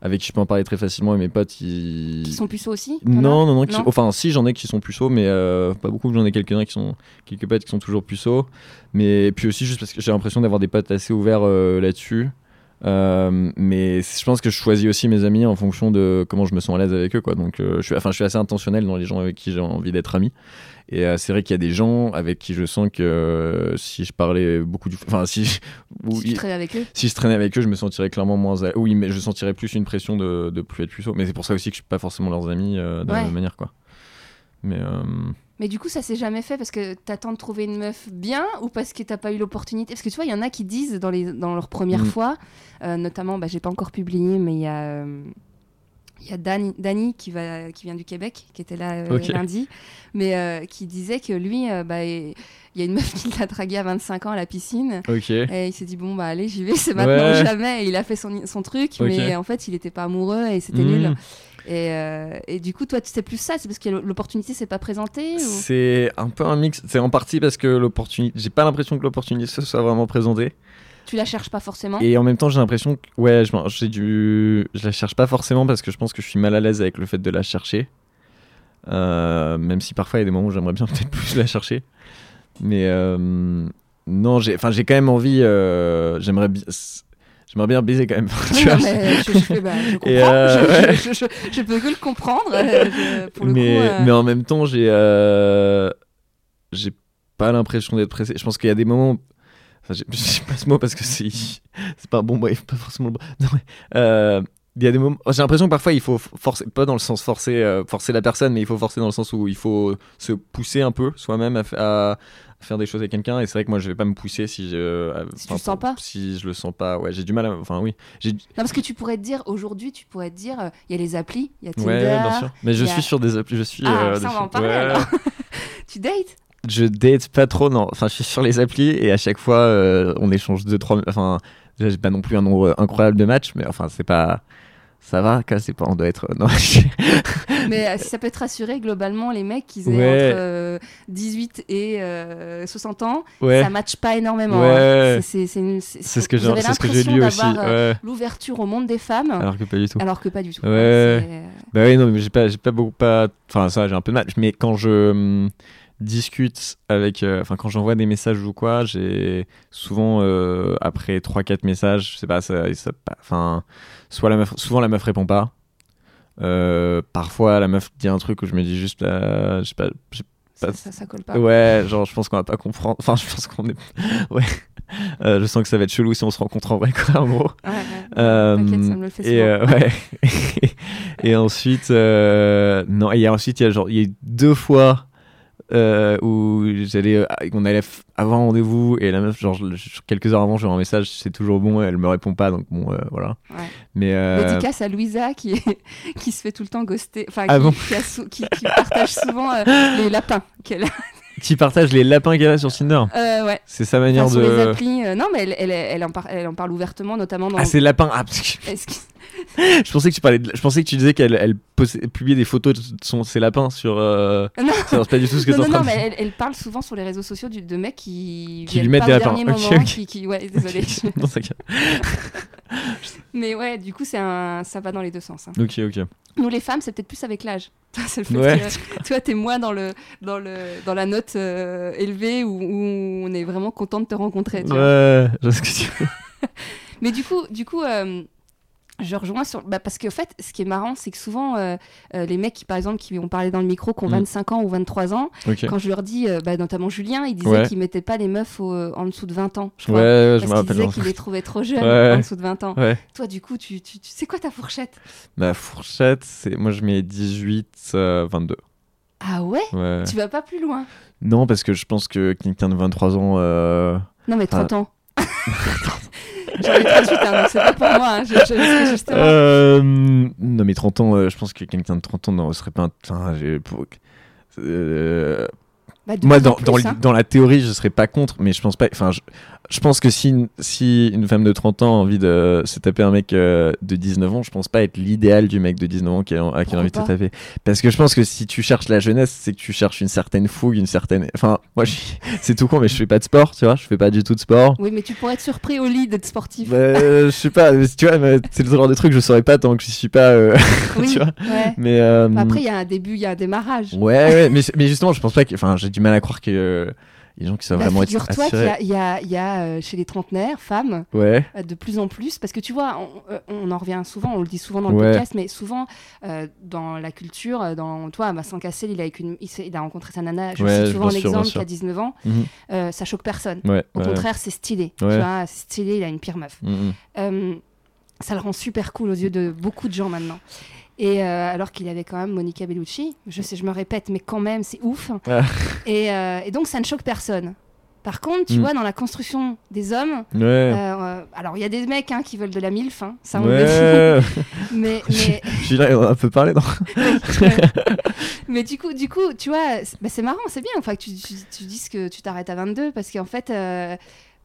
avec qui je peux en parler très facilement et mes potes, ils. Qui sont puceaux aussi Non, non, non, qui- Non Enfin, si, j'en ai qui sont puceaux, mais euh, pas beaucoup. J'en ai quelques-uns qui sont quelques potes qui sont toujours puceaux. Mais puis aussi, juste parce que j'ai l'impression d'avoir des potes assez ouverts euh, là-dessus. Euh, mais je pense que je choisis aussi mes amis en fonction de comment je me sens à l'aise avec eux. Quoi. Donc, je, suis, enfin, je suis assez intentionnel dans les gens avec qui j'ai envie d'être ami. Et euh, c'est vrai qu'il y a des gens avec qui je sens que euh, si je parlais beaucoup du. Enfin, si, je- ou- Si tu traînes avec eux si je traînais avec eux, je me sentirais clairement moins. à- Oui, mais je sentirais plus une pression de, de plus être puceau. Mais c'est pour ça aussi que je suis pas forcément leurs amis euh, de la Ouais. même manière, quoi. Mais Mais du coup, ça s'est jamais fait parce que t'attends de trouver une meuf bien ou parce que t'as pas eu l'opportunité? Parce que tu vois, il y en a qui disent dans, les, dans leur première Mm. fois, notamment, bah, j'ai pas encore publié, mais il y a, il y a Dan- Dani qui, va, qui vient du Québec, qui était là euh, lundi, mais euh, qui disait que lui, euh, bah, il y a une meuf <laughs> qui l'a dragué à 25 ans à la piscine. Et il s'est dit, bon, bah allez, j'y vais, c'est maintenant Ouais. ou jamais. Et il a fait son, son truc, mais en fait, il était pas amoureux et c'était nul. Et, euh, et du coup, toi, tu sais plus ça, c'est parce que l'opportunité s'est pas présentée ou... C'est un peu un mix. C'est en partie parce que l'opportunité. J'ai pas l'impression que l'opportunité se soit vraiment présentée. Tu la cherches pas forcément Et en même temps, j'ai l'impression que. Ouais, je, j'ai dû. Je la cherche pas forcément parce que je pense que je suis mal à l'aise avec le fait de la chercher. Euh, même si parfois il y a des moments où j'aimerais bien <laughs> peut-être plus la chercher. Mais euh, non, j'ai, enfin, j'ai quand même envie. euh, j'aimerais bien. J'aimerais bien baiser quand même. <laughs> tu Non, vois. mais je, je- bah, je comprends, Et, je, ouais. je, je- je peux que le comprendre. pour le mais, coup, mais en même temps, j'ai j'ai pas l'impression d'être pressé. Je pense qu'il y a des moments. Enfin, je sais <laughs> pas ce mot parce que c'est pas bon, bref, pas forcément le bon. Non, mais, euh, il y a des moments. J'ai l'impression que parfois il faut forcer, pas dans le sens forcer, euh, forcer la personne, mais il faut forcer dans le sens où il faut se pousser un peu soi-même à, fa- à faire des choses avec quelqu'un. Et c'est vrai que moi, je vais pas me pousser si je. à- Si tu le sens pas Si je le sens pas, ouais, j'ai du mal. À, enfin, oui. Non, parce que tu pourrais te dire, aujourd'hui, tu pourrais te dire, euh, il y a les applis, il y a Tinder. ouais, bien sûr. Mais je suis sur des applis. Je suis. Ah, euh, ça, on va en dessus. parler, Ouais. alors. <laughs> tu dates? Je date pas trop, non. Enfin, je suis sur les applis et à chaque fois, euh, on échange deux, trois. Enfin, déjà, j'ai pas non plus un nombre incroyable de matchs, mais enfin, c'est pas. Ça va, c'est pas. On doit être. <laughs> Non, je- Mais euh, ça peut te rassurer, globalement, les mecs qui aient Ouais. entre euh, 18 et euh, 60 ans, ouais. ça matche pas énormément. Ouais. hein. C'est- ce que j'ai lu aussi. L'ouverture au monde des femmes, alors, Alors que pas du tout. que pas du tout. Bah oui, non, mais j'ai pas, pas beaucoup. Pas... Enfin, ça, j'ai un peu de mal. Mais quand je hum, discute avec. euh, Enfin, quand j'envoie des messages ou quoi, j'ai souvent, euh, après 3-4 messages, je sais pas, ça. ça- Enfin, soit la meuf, souvent la meuf répond pas. Euh, parfois, la meuf dit un truc où je me dis juste. euh, je sais pas. je- ça, Pas- ça, ça colle pas. Ouais, genre, je pense qu'on va pas comprendre. Enfin, je pense qu'on est. <laughs> Ouais. Euh, je sens que ça va être chelou si on se rencontre en vrai, quoi, en gros. Ouais, ouais. Euh, ça me le fait et euh, ouais. <laughs> et ensuite, non, et ensuite il y a genre, il y a eu deux fois euh, où j'allais, euh, on allait avoir un rendez-vous et la meuf, genre quelques heures avant, j'ai un message, c'est toujours bon, elle me répond pas, donc bon, euh, voilà. Ouais. Mais euh, Dédicace à Louisa qui, est- <laughs> qui se fait tout le temps ghoster, enfin Ah qui, bon qui a sou- qui- qui partage souvent <laughs> les lapins qu'elle a. qui partage les lapins qu'elle a sur Tinder. Ouais. C'est sa manière Enfin, sur les de. applis. non, mais elle, elle, elle en par- elle en parle ouvertement, notamment dans. Ah, c'est lapin. Ah, parce que- je pensais que tu parlais. de- Je pensais que tu disais qu'elle elle publiait des photos de son, ses lapins sur. euh, <laughs> Non. C'est pas du tout ce que non, t'es en non, train non, de mais elle, elle parle souvent sur les réseaux sociaux du- de mecs qui, Qui lui mettent des lapins. dernier Ok, moment, ok. Qui, qui- ouais, désolé. <laughs> Non. <laughs> Mais ouais, du coup, c'est un... ça va dans les deux sens. hein. Ok, ok. Nous, les femmes, c'est peut-être plus avec l'âge. c'est le fait Ouais. toi, t'es moins dans, le, dans, le, dans la note euh, élevée où, où on est vraiment content de te rencontrer. tu vois. Ouais, je vois ce que tu veux. Mais du coup, du coup euh, je rejoins sur. Bah, parce qu'en fait, ce qui est marrant, c'est que souvent, euh, euh, les mecs qui, par exemple, qui ont parlé dans le micro, qui ont Mm. 25 ans ou 23 ans, quand je leur dis, euh, bah, notamment Julien, il disait Ouais. qu'il mettait pas les meufs au- en dessous de 20 ans. Je Ouais, crois. ouais, je parce me qu'il rappelle. disait qu'il les trouvait trop jeunes Ouais. en dessous de 20 ans. Ouais. Toi, du coup, tu, tu, tu- c'est quoi ta fourchette? Ma fourchette, c'est. Moi, je mets 18, euh, 22. Ah ouais? Tu vas pas plus loin? Non, parce que je pense que quelqu'un de 23 ans. Non, mais 30 Ah. ans. <laughs> J'en ai 38, hein, c'est pas pour moi. hein. Je- je- justement. euh, Non, mais 30 ans, euh, je pense que quelqu'un de 30 ans ne serait pas un. Enfin, j'ai- pour- euh, Bah, Moi, dans, plus, hein. dans la théorie, je serais pas contre, mais je pense pas. Enfin, je, je pense que si, une- si une femme de 30 ans a envie de se taper un mec euh, de 19 ans, je pense pas être l'idéal du mec de 19 ans qui a, à qui a envie de se taper. Parce que je pense que si tu cherches la jeunesse, c'est que tu cherches une certaine fougue, une certaine. Enfin, moi, <laughs> c'est tout con, mais je fais pas de sport, tu vois, je fais pas du tout de sport. Oui, mais tu pourrais être surpris au lit d'être sportif. Bah, je sais pas, tu vois, c'est le genre de truc que je saurais pas tant que je suis pas. euh, <laughs> oui, tu vois. ouais. mais. euh, Après, il y a un début, il y a un démarrage. Ouais, ouais, mais, mais justement, je pense pas que. Enfin, j'ai du mal à croire que. Les gens qui sont Bah, vraiment Figure-toi qu'il y il y a- il y a, euh, chez les trentenaires, femmes, Ouais. euh, de plus en plus, parce que tu vois, on, euh, on en revient souvent, on le dit souvent dans le Ouais. podcast, mais souvent euh, dans la culture, dans toi, Vincent Cassel, il a, avec une, il, il a rencontré sa nana, je Ouais, cite souvent bien un sûr, bien exemple sûr. qui a 19 ans, Mhm. euh, ça choque personne. Au contraire, c'est stylé. Tu vois, c'est stylé, il a une pire meuf. Mhm. Euh, ça le rend super cool aux yeux de beaucoup de gens maintenant. Et euh, alors qu'il avait quand même Monica Bellucci, je sais, je me répète, mais quand même, c'est ouf. <laughs> Ah. Et, euh, et donc, ça ne choque personne. Par contre, tu Mm. vois, dans la construction des hommes, Ouais. euh, alors il y a des mecs hein, qui veulent de la MILF, hein, ça on le ouais. dit. <laughs> Mais, on a un peu parlé, non <laughs> mais du coup, du coup, tu vois, c'est bah, marrant, c'est bien. Enfin, que tu, tu, tu dises que tu t'arrêtes à 22 parce qu'en fait,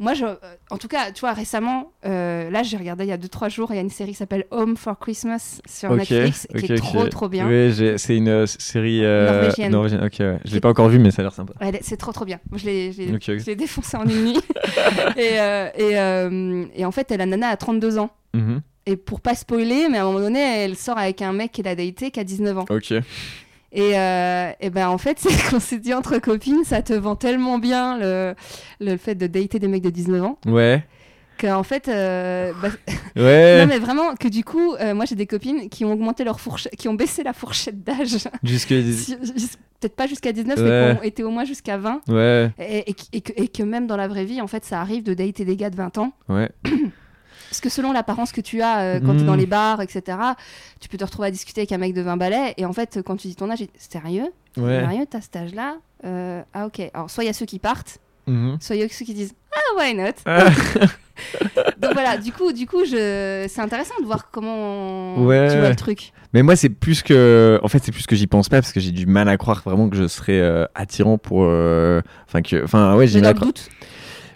moi, je, euh, en tout cas, tu vois, récemment, euh, là, j'ai regardé il y a 2-3 jours, il y a une série qui s'appelle Home for Christmas sur Ok, Netflix qui ok, est ok. trop, trop bien. Oui, c'est une euh, série euh, Norvégienne. Ok, ouais. Je l'ai pas encore vue, mais ça a l'air sympa. Ouais, c'est trop trop bien. Je l'ai, Ok, ok. défoncé en une nuit. <laughs> et, et, et en fait, la nana a 32 ans. Mhm. Et pour pas spoiler, mais à un moment donné, elle sort avec un mec qu'elle a daté qui a 19 ans. Ok. Et, euh, et ben en fait, <laughs> c'est qu'on s'est dit entre copines, ça te vend tellement bien le, le fait de dater des mecs de 19 ans Ouais. qu'en fait, euh, bah, <laughs> Ouais. non mais vraiment que du coup, euh, moi j'ai des copines qui ont augmenté leur fourchette, qui ont baissé la fourchette d'âge, <laughs> Jusque. Si- jus- peut-être pas jusqu'à 19, Ouais. mais qui ont été au moins jusqu'à 20. Ouais. Et, et qui- et que, et que même dans la vraie vie, en fait, ça arrive de dater des gars de 20 ans. Ouais. <clears throat> Parce que selon l'apparence que tu as euh, quand tu es dans les bars, etc., tu peux te retrouver à discuter avec un mec de 20 balais. Et en fait, quand tu dis ton âge, sérieux? Ouais. Sérieux, t'as cet âge-là? Euh, Ah ok. Alors, soit il y a ceux qui partent, Mhm. soit il y a ceux qui disent Ah, why not? Ah. <laughs> Donc voilà, du coup, du coup je... c'est intéressant de voir comment Ouais. tu vois le truc. Mais moi, c'est plus que. En fait, c'est plus que j'y pense pas parce que j'ai du mal à croire vraiment que je serais euh, attirant pour. euh, Enfin, que. Enfin, ouais, j'ai mal à le croire. doute.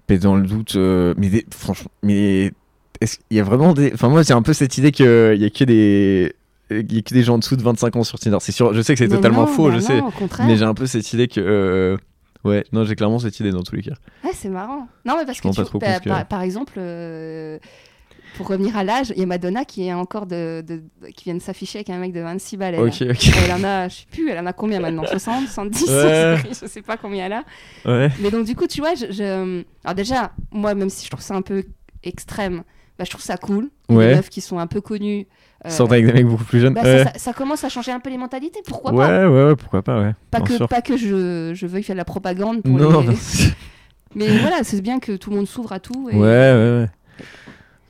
Mais dans le doute, euh, mais des- franchement, mais est-ce qu'il y a vraiment des. Enfin, moi, j'ai un peu cette idée qu'il y a que des. Il y a que des gens en dessous de 25 ans sur Tinder. C'est sûr, je sais que c'est totalement non, faux, bah je non, sais. Mais j'ai un peu cette idée que. euh, Ouais, non, j'ai clairement cette idée dans tous les cas. Ouais, c'est marrant. Non, mais parce que me rends tu- pas trop bah, compte que- par, par exemple, euh, pour revenir à l'âge, il y a Madonna qui est encore de, qui vient de s'afficher avec un mec de 26 balais. là. Ok, ok. Elle en a, je sais plus, elle en a combien maintenant? 60, 70 Ouais. <laughs> Je sais pas combien elle a. Ouais. Mais donc, du coup, tu vois, je, je- alors déjà, moi, même si je trouve ça un peu extrême, bah, je trouve ça cool. Ouais. Des meufs qui sont un peu connues. euh, Sortir avec des mecs beaucoup plus jeunes. bah, ouais. ça, ça- ça commence à changer un peu les mentalités, pourquoi ouais, pas ouais, ouais, pourquoi pas, ouais. pas que, sûr. pas que je, je veuille faire de la propagande pour Non, les... non. <laughs> Mais voilà, c'est bien que tout le monde s'ouvre à tout. Et... Ouais, ouais, ouais.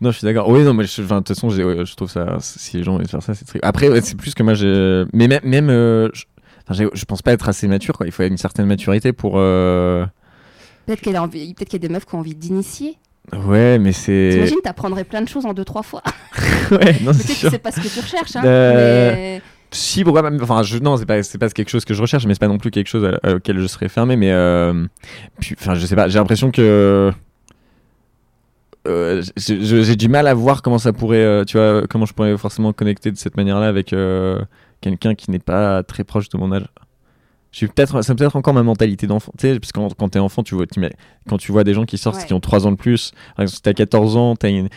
Non, je suis d'accord. Oui, non, mais de toute façon, je trouve ça. Si les gens veulent faire ça, c'est très. Après, ouais, c'est plus que moi, j'ai. Mais même. même euh, je... je pense pas être assez mature, quoi. Il faut une certaine maturité pour. euh, Peut-être a envie, peut-être qu'il y a des meufs qui ont envie d'initier. Ouais, mais c'est. T'imagines, t'apprendrais plein de choses en deux trois fois. <laughs> ouais, non, c'est sûr. c'est pas ce que tu recherches, hein. Euh, mais- Si, pourquoi pas Enfin, je, non, c'est pas, c'est pas quelque chose que je recherche, mais c'est pas non plus quelque chose à- à- auquel je serais fermé. Mais, euh, puis, enfin, je sais pas. J'ai l'impression que euh, j'ai du mal à voir comment ça pourrait, tu vois, comment je pourrais forcément connecter de cette manière-là avec quelqu'un qui n'est pas très proche de mon âge. Je suis peut-être, c'est peut-être encore ma mentalité d'enfant, tu sais, parce que quand, quand t'es enfant, tu vois, quand tu vois des gens qui sortent Ouais. qui ont 3 ans de plus, par exemple, si t'as 14 ans, t'as une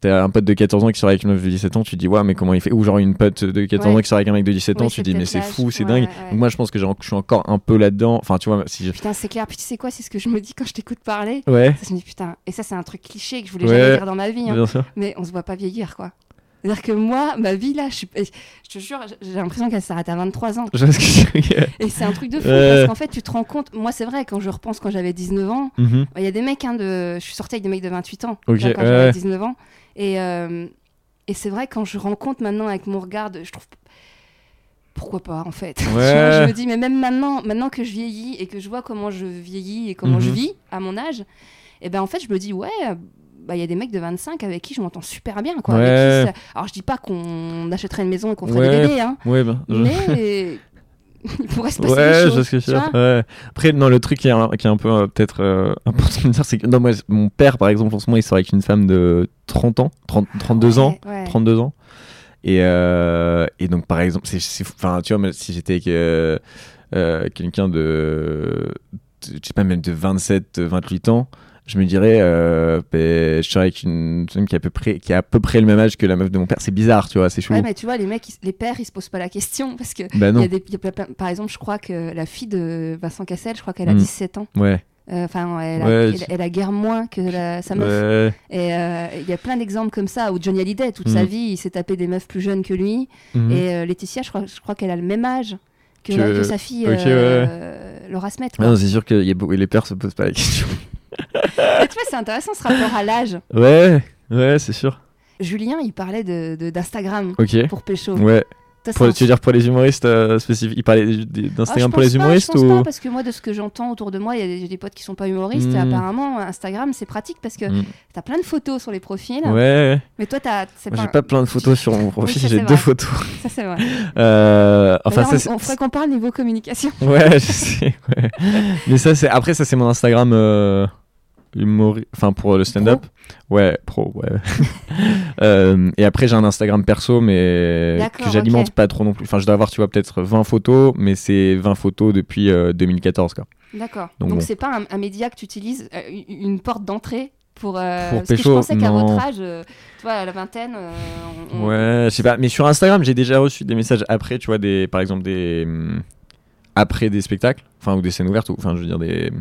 t'as un pote de 14 ans qui sort avec une meuf de 17 ans, tu te dis, ouais, mais comment il fait? Ou genre une pote de 14 ans qui sort avec un mec de 17 ans, Oui, tu te dis, mais c'est fou, c'est Ouais, dingue. ouais. Donc moi, je pense que je suis encore un peu là-dedans. Enfin, tu vois, si je... Putain, c'est clair. Puis tu sais quoi, c'est ce que je me dis quand je t'écoute parler. Ouais, Ça, je me dis putain, et ça c'est un truc cliché que je voulais jamais dire dans ma vie, hein. mais on se voit pas vieillir quoi. C'est-à-dire que moi, ma vie là, je, suis... je te jure, j'ai l'impression qu'elle s'arrête à 23 ans. Et c'est un truc de fou Ouais. parce qu'en fait, tu te rends compte. Moi, c'est vrai, quand je repense quand j'avais 19 ans, Mhm. il y a des mecs, hein, de... je suis sortie avec des mecs de 28 ans Ok, tu vois, quand j'avais ouais. 19 ans. Et, euh, et c'est vrai, quand je rends compte maintenant avec mon regard, de- je trouve. Pourquoi pas en fait? <laughs> Vois. Je me dis, mais même maintenant, maintenant que je vieillis et que je vois comment je vieillis et comment je Mhm. vis à mon âge, et ben en fait, je me dis, ouais, euh, bah, il y a des mecs de 25 avec qui je m'entends super bien. Quoi, avec qui Alors je dis pas qu'on achèterait une maison et qu'on ferait Ouais. des bébés, hein, Ouais, ben. je- mais <laughs> il pourrait se passer Ouais, des je choses. ce que tu vois. Après, non, le truc qui est, un- qui est un peu euh, peut-être euh, important de dire, c'est que non, moi, mon père, par exemple, en ce moment, il sort avec une femme de 30 ans, 30, 32 ans. Ouais, ouais. 32 ans. Et, euh, et donc, par exemple, c'est, enfin, tu vois, mais si j'étais avec quelqu'un de, de- je sais pas, même de 27, 28 ans, je me dirais, euh, ben, je serais avec une femme qui, est à peu près, qui a à peu près le même âge que la meuf de mon père. C'est bizarre, tu vois, c'est chelou. Ouais, mais tu vois, les mecs, ils- les pères, ils se posent pas la question parce que bah y a des, y a par exemple, je crois que la fille de Vincent Cassel, je crois qu'elle a Mm. 17 ans. ouais. Euh, Enfin, elle, a- Ouais, elle, tu- elle a guère moins que la- sa meuf. Ouais. Et euh, il y a plein d'exemples comme ça où Johnny Hallyday, toute sa Mm. vie, il s'est tapé des meufs plus jeunes que lui. Mhm. Et euh, Laetitia, je crois, je crois qu'elle a le même âge que, Que- que sa fille Laura Smet. Ah non, c'est sûr que y a les pères se posent pas la question. <laughs> Tu c'est intéressant ce rapport à l'âge. Ouais, ouais, c'est sûr. Julien, il parlait de- de- d'Instagram Ok. pour pécho. Ouais. Toi, Pour, tu veux dire pour les humoristes euh, spécifiques Il parlait Ah, d'Instagram pour les pas, humoristes Je pense ou pas, parce que moi, de ce que j'entends autour de moi, il y a des, potes qui sont pas humoristes. Et Hmm. apparemment, Instagram, c'est pratique parce que Mm. t'as plein de photos sur les profils. Ouais. Mais toi, t'as. Moi, pas- j'ai pas plein de photos sur mon profil, j'ai deux photos. <laughs> Ça, c'est vrai. <laughs> Euh, enfin, on, ferait qu'on parle niveau communication. Ouais, je sais. ouais. Mais ça, c'est après, ça, c'est mon Instagram euh, humori- Enfin, pour le stand-up. Ouais, pro, ouais. <laughs> Euh, et après, j'ai un Instagram perso, mais que j'alimente pas trop non plus. Enfin, je dois avoir, tu vois, peut-être 20 photos, mais c'est 20 photos depuis euh, 2014, quoi. D'accord. Donc Donc, bon. c'est pas un, un média que tu utilises, euh, une porte d'entrée pour. euh, Pour parce que je pécho, pensais qu'à votre âge, euh, tu vois, à la vingtaine. euh, on- on- Ouais, je sais pas. Mais sur Instagram, j'ai déjà reçu des messages après, tu vois, des, par exemple, des. hum, après des spectacles, enfin, ou des scènes ouvertes, ou, enfin, je veux dire, des.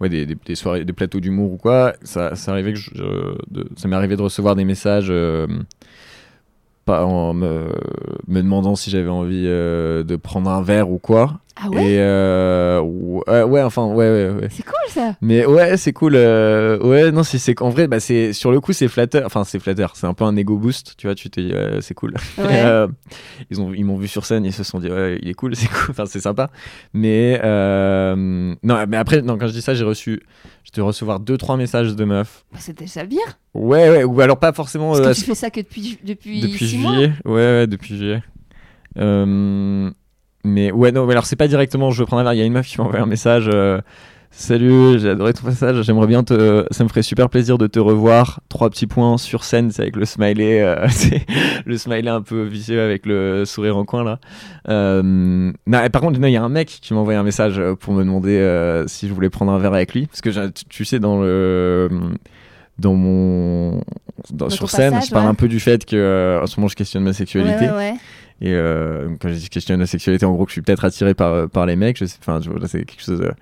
Ouais, des, des- soirées, des plateaux d'humour ou quoi. Ça, ça, arrivait que ça m'est arrivé de recevoir des messages. euh, pas en me, me demandant si j'avais envie euh, de prendre un verre ou quoi. Ah ouais? Et euh, ou- euh, ouais, enfin, ouais, ouais, ouais. C'est cool ça Mais ouais, c'est cool. euh, ouais, non, c'est c'est qu'en vrai, bah, c'est sur le coup, c'est flatteur. Enfin, c'est flatteur. C'est un peu un ego boost, tu vois. Tu te dis, ouais, c'est cool. Ouais. <laughs> Euh, ils ont, ils m'ont vu sur scène, ils se sont dit, ouais, il est cool, <laughs> c'est cool. Enfin, c'est sympa. Mais euh, non, mais après, non, quand je dis ça, j'ai reçu, je te recevoir deux, trois messages de meufs. Bah, C'est déjà bien. Ouais, ouais, ou alors pas forcément. Parce euh, que tu fais ça que depuis, depuis, depuis six mois? juillet. Ouais, ouais, depuis juillet. Euh, mais ouais, non, mais alors c'est pas directement je veux prendre un verre. Il y a une meuf qui m'a envoyé un message. euh, Salut, j'ai adoré ton message. J'aimerais bien te. Ça me ferait super plaisir de te revoir. Trois petits points sur scène, c'est avec le smiley. euh, <laughs> c'est le smiley un peu vicieux avec le sourire en coin là. Euh, non, et par contre, il y a un mec qui m'a envoyé un message pour me demander euh, si je voulais prendre un verre avec lui. Parce que tu, tu sais, dans le. Dans mon. Dans, Dans sur scène, passage, je parle ouais. un peu du fait que en ce moment je questionne ma sexualité. Ouais, ouais. Et euh, quand je dis questionne la sexualité, en gros, que je suis peut-être attiré par, par les mecs. Enfin, c'est quelque chose. euh,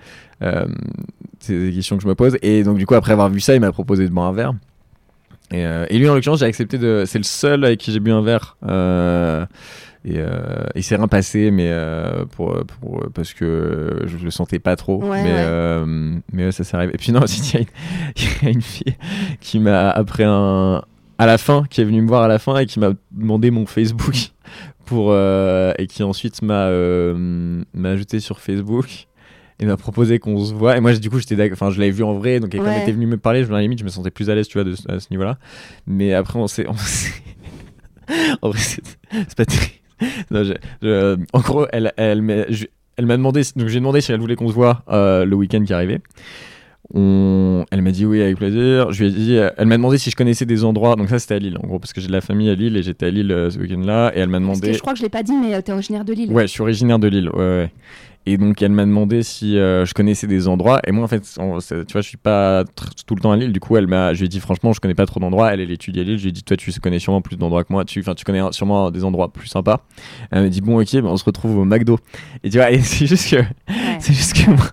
euh, c'est des questions que je me pose. Et donc, du coup, après avoir vu ça, il m'a proposé de boire un verre. Et, euh, et lui, en l'occurrence, j'ai accepté de. C'est le seul avec qui j'ai bu un verre. Euh, et euh, il s'est rien passé, mais euh, pour, pour, parce que je le sentais pas trop. Ouais, mais ouais. euh, mais ouais, ça s'est arrivé. Et puis, non, <laughs> aussi, il y, a une- il y a une fille qui m'a, après un. À la fin, qui est venue me voir à la fin et qui m'a demandé mon Facebook pour euh, et qui ensuite m'a euh, m'a ajouté sur Facebook et m'a proposé qu'on se voit. Et moi du coup j'étais enfin je l'avais vu en vrai donc quand Ouais. elle était venue me parler. Je, à la limite je me sentais plus à l'aise tu vois de, à ce niveau là mais après on s'est <laughs> en vrai c'est pas terrible. Non, je- je- en gros elle elle elle m'a demandé donc j'ai demandé si elle voulait qu'on se voit euh, le week-end qui arrivait on... Elle m'a dit oui, avec plaisir. Je lui ai dit, elle m'a demandé si je connaissais des endroits. Donc ça, c'était à Lille, en gros, parce que j'ai de la famille à Lille et j'étais à Lille euh, ce week-end-là. Et elle m'a Parce demandé. que je crois que je l'ai pas dit, mais euh, t'es originaire de Lille. Ouais, je suis originaire de Lille. Ouais, ouais. Et donc, elle m'a demandé si euh, je connaissais des endroits. Et moi, en fait, on- tu vois, je suis pas tout le temps à Lille. Du coup, elle m'a, je lui ai dit, franchement, je connais pas trop d'endroits. Elle, elle étudie à Lille. Je lui ai dit, toi, tu connais sûrement plus d'endroits que moi. Tu, enfin, tu connais sûrement des endroits plus sympas. Elle m'a dit, bon, ok, ben, on se retrouve au McDo. Et tu vois, <laughs> c'est juste que, Ouais. c'est juste que moi-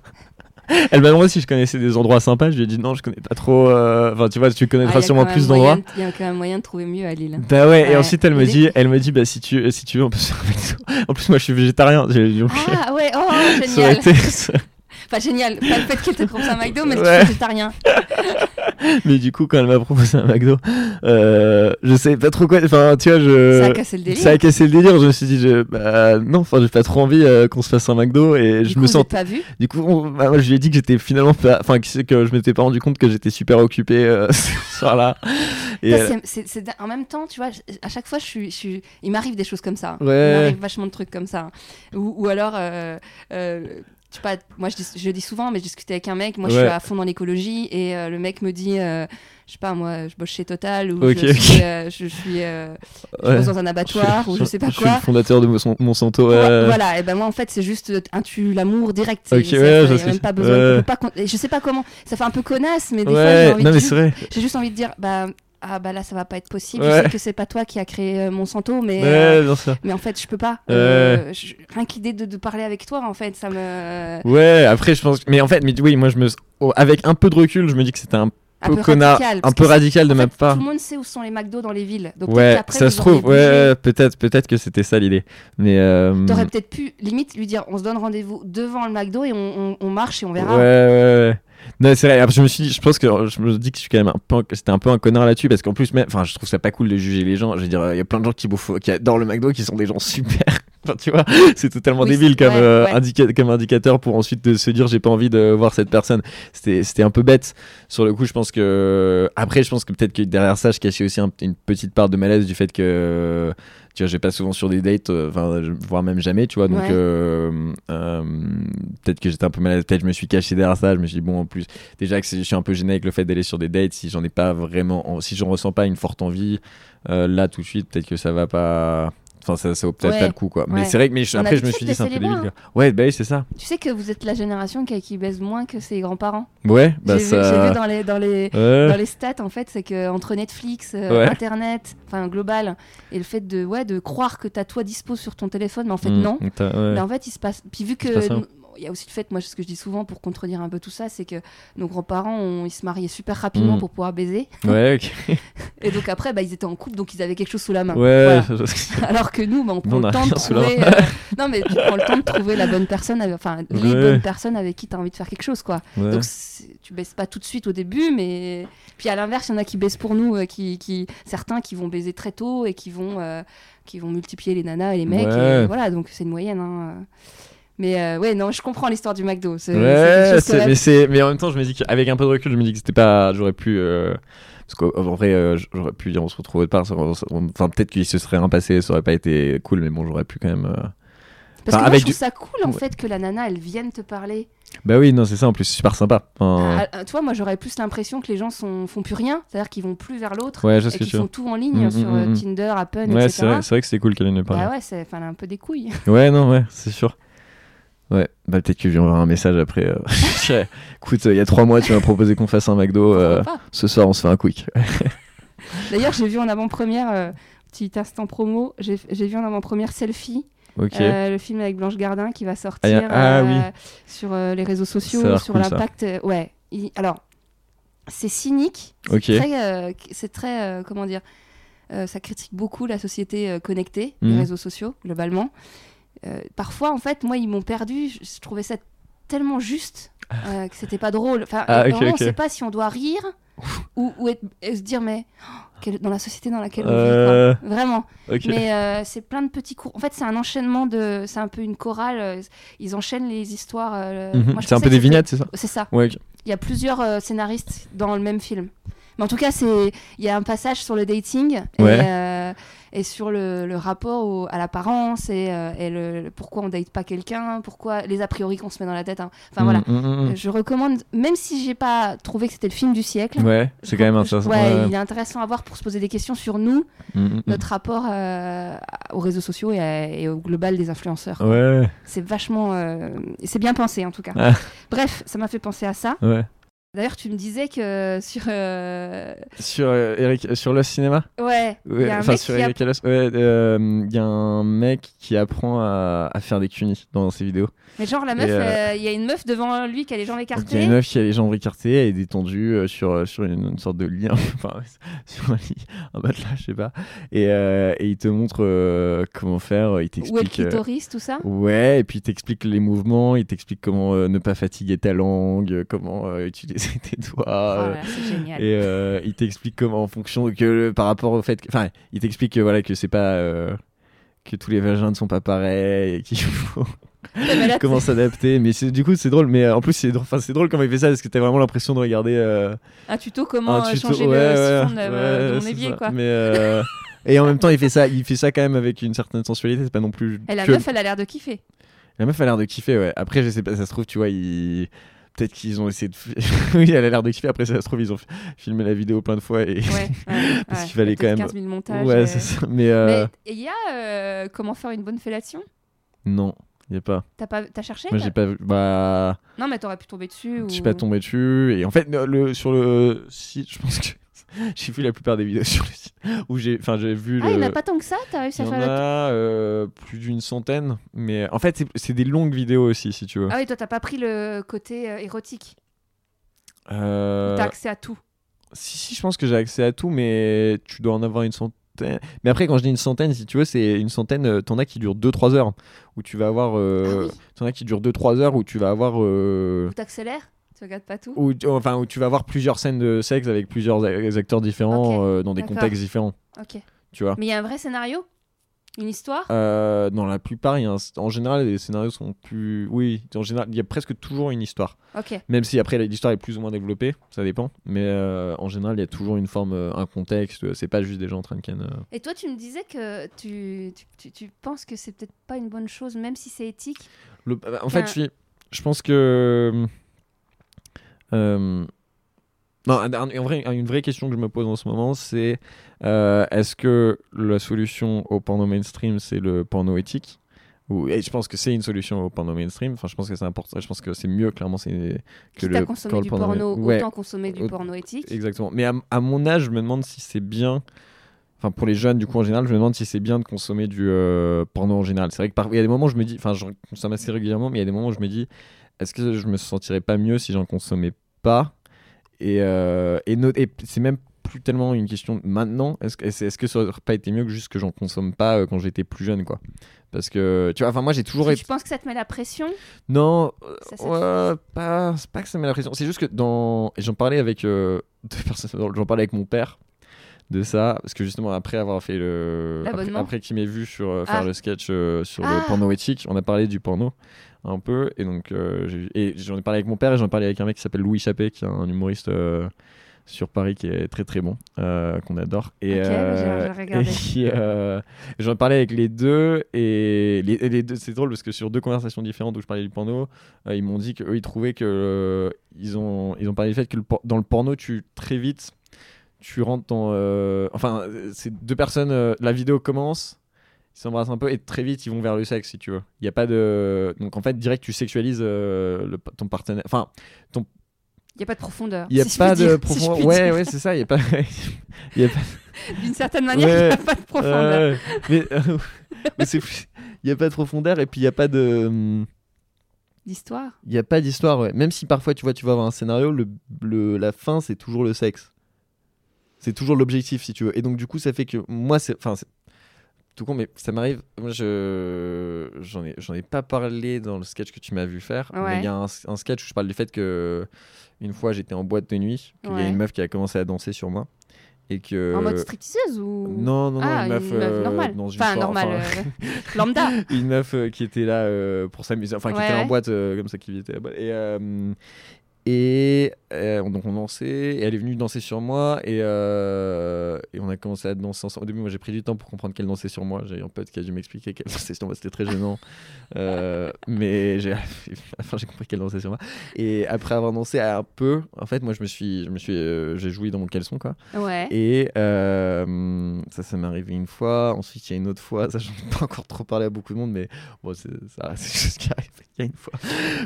Elle m'a demandé si je connaissais des endroits sympas. Je lui ai dit, non, je connais pas trop. euh, Enfin, tu vois, tu Ah, connaîtras il y a sûrement plus d'endroits. Il y a quand même moyen de trouver mieux à Lille. Bah ouais, et Ouais. ensuite elle me dit, elle me dit bah si tu si tu veux on peut se faire un McDo. En plus moi je suis végétarien, j'ai dit, ok. Ah ouais, oh <laughs> Ça aurait génial. été- Enfin génial, pas le fait qu'elle te propose un McDo, mais que tu Ouais. es végétarien. <laughs> Mais du coup, quand elle m'a proposé un McDo, euh, je savais pas trop quoi. Enfin, tu vois, je. Ça a cassé le délire. Ça a cassé le délire. Je me suis dit, je... bah, non, enfin, j'ai pas trop envie euh, qu'on se fasse un McDo et Du je coup, me sens. pas vu. Du coup, on- bah, moi, je lui ai dit que j'étais finalement pas. Enfin, que je m'étais pas rendu compte que j'étais super occupé euh, <laughs> ce soir-là. C'est- c'est- en même temps, tu vois, à chaque fois, je suis, je suis- il m'arrive des choses comme ça. Ouais. Il m'arrive vachement de trucs comme ça. Ou, ou alors, euh, euh, je sais pas, moi je dis, je dis souvent, mais je discutais avec un mec, moi je suis à fond dans l'écologie, et euh, le mec me dit, euh, je sais pas, moi je bosse chez Total, ou je, suis, euh, je suis je bosse dans un abattoir, ou je sais pas Je suis quoi. le fondateur de Monsan- Monsanto. Ouais. Voilà, et ben moi en fait c'est juste un tu l'amour direct. Ok, ouais, ça, je même pas besoin. Pas je sais pas comment. Ça fait un peu connasse, mais des fois j'ai juste envie de dire bah ah bah là ça va pas être possible. Ouais. Je sais que c'est pas toi qui a créé euh, Monsanto, mais Ouais, euh, mais en fait je peux pas. Ouais. Euh, je- rien qu'idée de, de parler avec toi en fait ça me Ouais, après je pense. Mais en fait, mais oui, moi je me. oh, avec un peu de recul, je me dis que c'était un un peu radical, un peu radical de en ma fait, part. Tout le monde sait où sont les McDo dans les villes. Donc Ouais, qu'après, ça se trouve, ouais, peut-être, peut-être que c'était ça l'idée. Mais euh, T'aurais peut-être pu limite lui dire on se donne rendez-vous devant le McDo et on, on- on marche et on ouais, verra. ouais, ouais. Non, c'est vrai. Après, je me suis dit, je pense que je me dis que je suis quand même un peu, c'était un peu un connard là-dessus parce qu'en plus, même, enfin, je trouve ça pas cool de juger les gens. Je veux dire, il y a plein de gens qui bouffent, qui adorent le McDo, qui sont des gens super. <laughs> Enfin, tu vois, c'est totalement Oui, débile comme, ouais, euh, ouais. indica- comme indicateur pour ensuite de se dire j'ai pas envie de voir cette personne. C'était, c'était un peu bête. Sur le coup, je pense que après, je pense que peut-être que derrière ça, je cachais aussi un- une petite part de malaise du fait que tu vois, je vais pas souvent sur des dates, euh, enfin, voire même jamais, tu vois. Donc, Ouais. euh, euh, peut-être que j'étais un peu mal à la tête. Je me suis caché derrière ça. Je me suis dit, bon, en plus, déjà que je suis un peu gêné avec le fait d'aller sur des dates. Si j'en ai pas vraiment, en- si j'en ressens pas une forte envie, là, tout de suite, peut-être que ça va pas. Enfin, ça, ça vaut peut-être Ouais. pas le coup, quoi. Mais c'est vrai que, mais je- après, je me suis dit, c'est un peu débile, quoi. Ouais, bah oui, c'est ça. Tu sais que vous êtes la génération qui, qui baise moins que ses grands-parents. Ouais, bah j'ai vu, ça. j'ai vu dans les, dans les, Ouais. dans les stats, en fait, c'est que entre Netflix, euh. Internet, enfin global, et le fait de, ouais, de croire que t'as toi dispo sur ton téléphone, mais en fait Mm, non. Mais en fait, il se passe. Puis vu que. Il y a aussi le fait, moi, ce que je dis souvent pour contredire un peu tout ça, c'est que nos grands-parents, ils se mariaient super rapidement Mm. pour pouvoir baiser. Ouais, ok. <laughs> Et donc après, bah, ils étaient en couple, donc ils avaient quelque chose sous la main. Ouais, Voilà. <laughs> Alors que nous, bah, on prend le temps de trouver. euh, Non, mais tu prends le temps de trouver la bonne personne, avec- enfin les Ouais. bonnes personnes avec qui tu as envie de faire quelque chose, quoi. Ouais. Donc tu baisses pas tout de suite au début, mais puis à l'inverse, il y en a qui baissent pour nous, euh, qui, qui certains qui vont baiser très tôt et qui vont euh, qui vont multiplier les nanas et les mecs. Ouais. et voilà, donc c'est une moyenne. hein. Mais euh, ouais, non, je comprends l'histoire du McDo. C'est c'est Ouais, c'est- mais, c'est- mais en même temps, je me dis qu'avec un peu de recul, je me dis que c'était pas. J'aurais pu. euh, Parce qu'en vrai, euh, j'aurais pu dire on se retrouve autre part. Enfin, peut-être qu'il se serait rien passé, ça aurait pas été cool, mais bon, j'aurais pu quand même. Parce Enfin, que moi, je trouve du- ça cool en Ouais. fait que la nana elle vienne te parler. Bah oui, non, c'est ça en plus, c'est super sympa. Enfin, Ah, ah, tu vois, moi j'aurais plus l'impression que les gens sont, font plus rien, c'est-à-dire qu'ils vont plus vers l'autre ouais, et qu'ils font tout en ligne Mm, sur mm, mm. Tinder, Appen, Ouais, etc. c'est vrai, c'est vrai que c'était cool qu'elle ait parler. Bah ouais, c'est enfin, elle a un peu des couilles. Ouais, non, ouais, c'est sûr. Ouais, bah peut-être que je lui enverrai un message après. euh, <laughs> Écoute, il y a trois mois, tu m'as proposé qu'on fasse un McDo. euh, ce soir, on se fait un quick. <laughs> D'ailleurs, j'ai vu en avant-première, euh, petit instant promo, j'ai vu en avant-première Selfie, le film avec Blanche Gardin qui va sortir ah, oui. sur les réseaux sociaux, sur cool, l'impact. ouais, Il- alors, c'est cynique, c'est très, comment dire, ça critique beaucoup la société connectée, les Mhm. réseaux sociaux, globalement. Euh, parfois, en fait, moi, ils m'ont perdu, je, trouvais ça tellement juste euh, <laughs> que c'était pas drôle. Enfin, Ah, euh, ok, vraiment, ok. on sait pas si on doit rire ou, ou être- et se dire, mais oh, quelle- dans la société dans laquelle Euh, on vit, quoi. Vraiment. Mais euh, c'est plein de petits cours. En fait, c'est un enchaînement de. C'est un peu une chorale. euh, Ils enchaînent les histoires. euh, Mhm. C'est un peu des vignettes, c'est ça C'est ça. Ouais. Il y a plusieurs euh, scénaristes dans le même film. Mais en tout cas, il y a un passage sur le dating. Ouais. euh, et sur le, le rapport au- à l'apparence et, euh, et le, le- pourquoi on date pas quelqu'un, pourquoi les a priori qu'on se met dans la tête. hein. Enfin voilà. Mm, mm, mm, mm. Je recommande, même si j'ai pas trouvé que c'était le film du siècle. Ouais, c'est quand même je- intéressant. Ouais, Ouais. il est intéressant à voir pour se poser des questions sur nous, notre rapport euh, aux réseaux sociaux et, à- et au global des influenceurs. Ouais, C'est vachement. euh, c'est bien pensé en tout cas. Ah. Bref, ça m'a fait penser à ça. ouais. D'ailleurs, tu me disais que sur. euh, Sur euh, Eric, sur le cinéma. Ouais, il Ouais, y a un enfin mec sur qui Eric Hellos, ouais, euh, il y a un mec qui apprend à, à faire des cunis dans ses vidéos. Mais genre, la meuf, euh, euh, il y a une meuf devant lui qui a les jambes Donc, Il y a écartées. une meuf qui a les jambes écartées, elle est détendue euh, sur, sur une, une sorte de lit, <laughs> enfin, sur un lit, un matelas, je sais pas. Et, et il te montre comment faire, il t'explique. euh, clitoris, tout ça? Ouais, et puis il t'explique les mouvements, il t'explique comment ne pas fatiguer ta langue, comment utiliser tes doigts. Oh c'est génial. et il t'explique comment en fonction que par rapport au fait enfin il t'explique que voilà que c'est pas que tous les vagins ne sont pas pareils et qu'il <laughs> faut <laughs> comment s'adapter mais du coup c'est drôle mais euh, en plus c'est drôle enfin c'est drôle comment il fait ça parce que t'as vraiment l'impression de regarder euh, Un tuto comment un euh, tuto changer ouais, le siphon de, mon évier, quoi. mais euh, <laughs> et en même temps il fait ça il fait ça quand même avec une certaine sensualité c'est pas non plus Et la que- meuf, elle a l'air de kiffer. la meuf a l'air de kiffer, ouais. Après, je sais pas, ça se trouve, tu vois, peut-être qu'ils ont essayé de. <laughs> oui, elle a l'air de kiffer. Après, ça se trouve, ils ont fi- filmé la vidéo plein de fois et. Ouais, ouais, Parce ouais. qu'il fallait quand même- 15 000 montages. ouais, euh. ça. Mais. euh, il y a euh, comment faire une bonne fellation? Non, il y a pas. T'as pas, t'as cherché Moi, j'ai pas vu. Bah. Non, mais t'aurais pu tomber dessus. Je ou... suis pas tombé dessus. Et en fait, le, sur le site, je pense que. <laughs> j'ai vu la plupart des vidéos <laughs> sur le site. Où j'ai. Enfin, j'ai vu. Ah, il n'y en a pas tant que ça T'as réussi Il à y en faire le. a euh, plus d'une centaine. Mais en fait, c'est- c'est des longues vidéos aussi, si tu veux. Ah oui, toi, t'as pas pris le côté euh, érotique. Euh, T'as accès à tout. Si, si, je pense que j'ai accès à tout, mais tu dois en avoir une centaine. Mais après, quand je dis une centaine, si tu veux, c'est une centaine, euh, t'en as qui durent 2-3 heures. Où tu vas avoir. euh, Ah oui. T'en as qui durent 2-3 heures où tu vas avoir. euh, Ou t'accélères Tu regardes pas tout où, enfin, où tu vas avoir plusieurs scènes de sexe avec plusieurs acteurs différents euh, dans des contextes différents. Ok. Tu vois Mais il y a un vrai scénario? Une histoire? Euh, Dans la plupart, y a un- en général, les scénarios sont plus. Oui, en général, il y a presque toujours une histoire. Ok. Même si après l'histoire est plus ou moins développée, ça dépend. Mais euh, en général, il y a toujours une forme, euh, un contexte. euh, C'est pas juste des gens en train de ken. euh. Et toi, tu me disais que tu, tu, tu- tu penses que c'est peut-être pas une bonne chose, même si c'est éthique. Le- bah, en fait, je, pense que. Non, en vrai, une vraie question que je me pose en ce moment, c'est euh, est-ce que la solution au porno mainstream, c'est le porno éthique? Ou, et je pense que c'est une solution au porno mainstream. Enfin, je pense que c'est important. Je pense que c'est mieux, clairement, c'est que le consommer du porno, Ouais, autant consommer du porno éthique. Exactement. Mais à, à mon âge, je me demande si c'est bien. Enfin, pour les jeunes, du coup, en général, je me demande si c'est bien de consommer du euh, porno en général. C'est vrai que il y a des moments où je me dis. Enfin, j'en consomme assez régulièrement, mais il y a des moments où je me dis est-ce que je me sentirais pas mieux si j'en consommais pas? Et, euh, et, no- et c'est même plus tellement une question de maintenant. Est-ce que, est-ce que ça aurait pas été mieux que juste que j'en consomme pas euh, quand j'étais plus jeune, quoi Parce que, tu vois, enfin, moi, j'ai toujours été. tu penses que ça te met la pression? Non, euh, ouais, pas, c'est pas que ça met la pression. C'est juste que dans. J'en parlais avec euh, <laughs> deux personnes. J'en parlais avec mon père de ça. Parce que justement, après avoir fait le. Après, après qu'il m'ait vu sur, euh, faire Ah. le sketch euh, sur Ah. le porno éthique, on a parlé du porno un peu. Et donc, euh, et j'en ai parlé avec mon père et j'en ai parlé avec un mec qui s'appelle Louis Chappé, qui est un humoriste. sur Paris qui est très très bon euh, qu'on adore et, Ok, euh, <laughs> et euh, j'en parlais avec les deux et les, et les deux c'est drôle parce que sur deux conversations différentes où je parlais du porno ils m'ont dit qu'eux ils trouvaient que ils ont ils ont parlé du fait que le dans le porno tu très vite tu rentres dans euh, enfin c'est deux personnes euh, la vidéo commence ils s'embrassent un peu et très vite ils vont vers le sexe si tu veux il y a pas de donc en fait direct tu sexualises euh, le- ton partenaire enfin Il n'y a pas de profondeur. il y a <laughs> si pas de si profondeur puis ouais ouais c'est ça il y a pas <laughs> il y a pas <laughs> D'une certaine manière, il n'y a Ouais. pas de profondeur. Ouais, mais mais c'est il y a pas de profondeur et puis il y a pas de hum, D'histoire il y a pas d'histoire ouais. même si parfois tu vois tu vas avoir un scénario le, le la fin c'est toujours le sexe c'est toujours l'objectif si tu veux et donc du coup ça fait que moi c'est enfin tout con mais ça m'arrive moi je j'en ai j'en ai pas parlé dans le sketch que tu m'as vu faire mais il y a un, un sketch où je parle du fait que une fois j'étais en boîte de nuit qu'il y a une meuf qui a commencé à danser sur moi et que En mode stripteaseuse ou? Non non non Ah, une meuf, euh, normale. dans une enfin, normale. euh, <laughs> lambda. une meuf euh, qui était là euh, pour s'amuser, enfin qui Ouais, était en boîte comme ça, qui était. Et, Et euh, donc on dansait, et elle est venue danser sur moi, et, euh, et on a commencé à danser ensemble. Au début, moi j'ai pris du temps pour comprendre qu'elle dansait sur moi. J'ai un pote qui a dû m'expliquer qu'elle <laughs> dansait sur moi, c'était très gênant. Euh, mais <laughs> j'ai, compris qu'elle dansait sur moi. Et après avoir dansé un peu, en fait, moi je me suis, je me suis, euh, j'ai joui dans mon caleçon, quoi. Ouais. Et ça, ça m'est arrivé une fois. Ensuite, il y a une autre fois. Ça, j'en ai pas encore trop parlé à beaucoup de monde, mais bon, c'est, ça <laughs> reste quelque chose qui arrive. Il y a une fois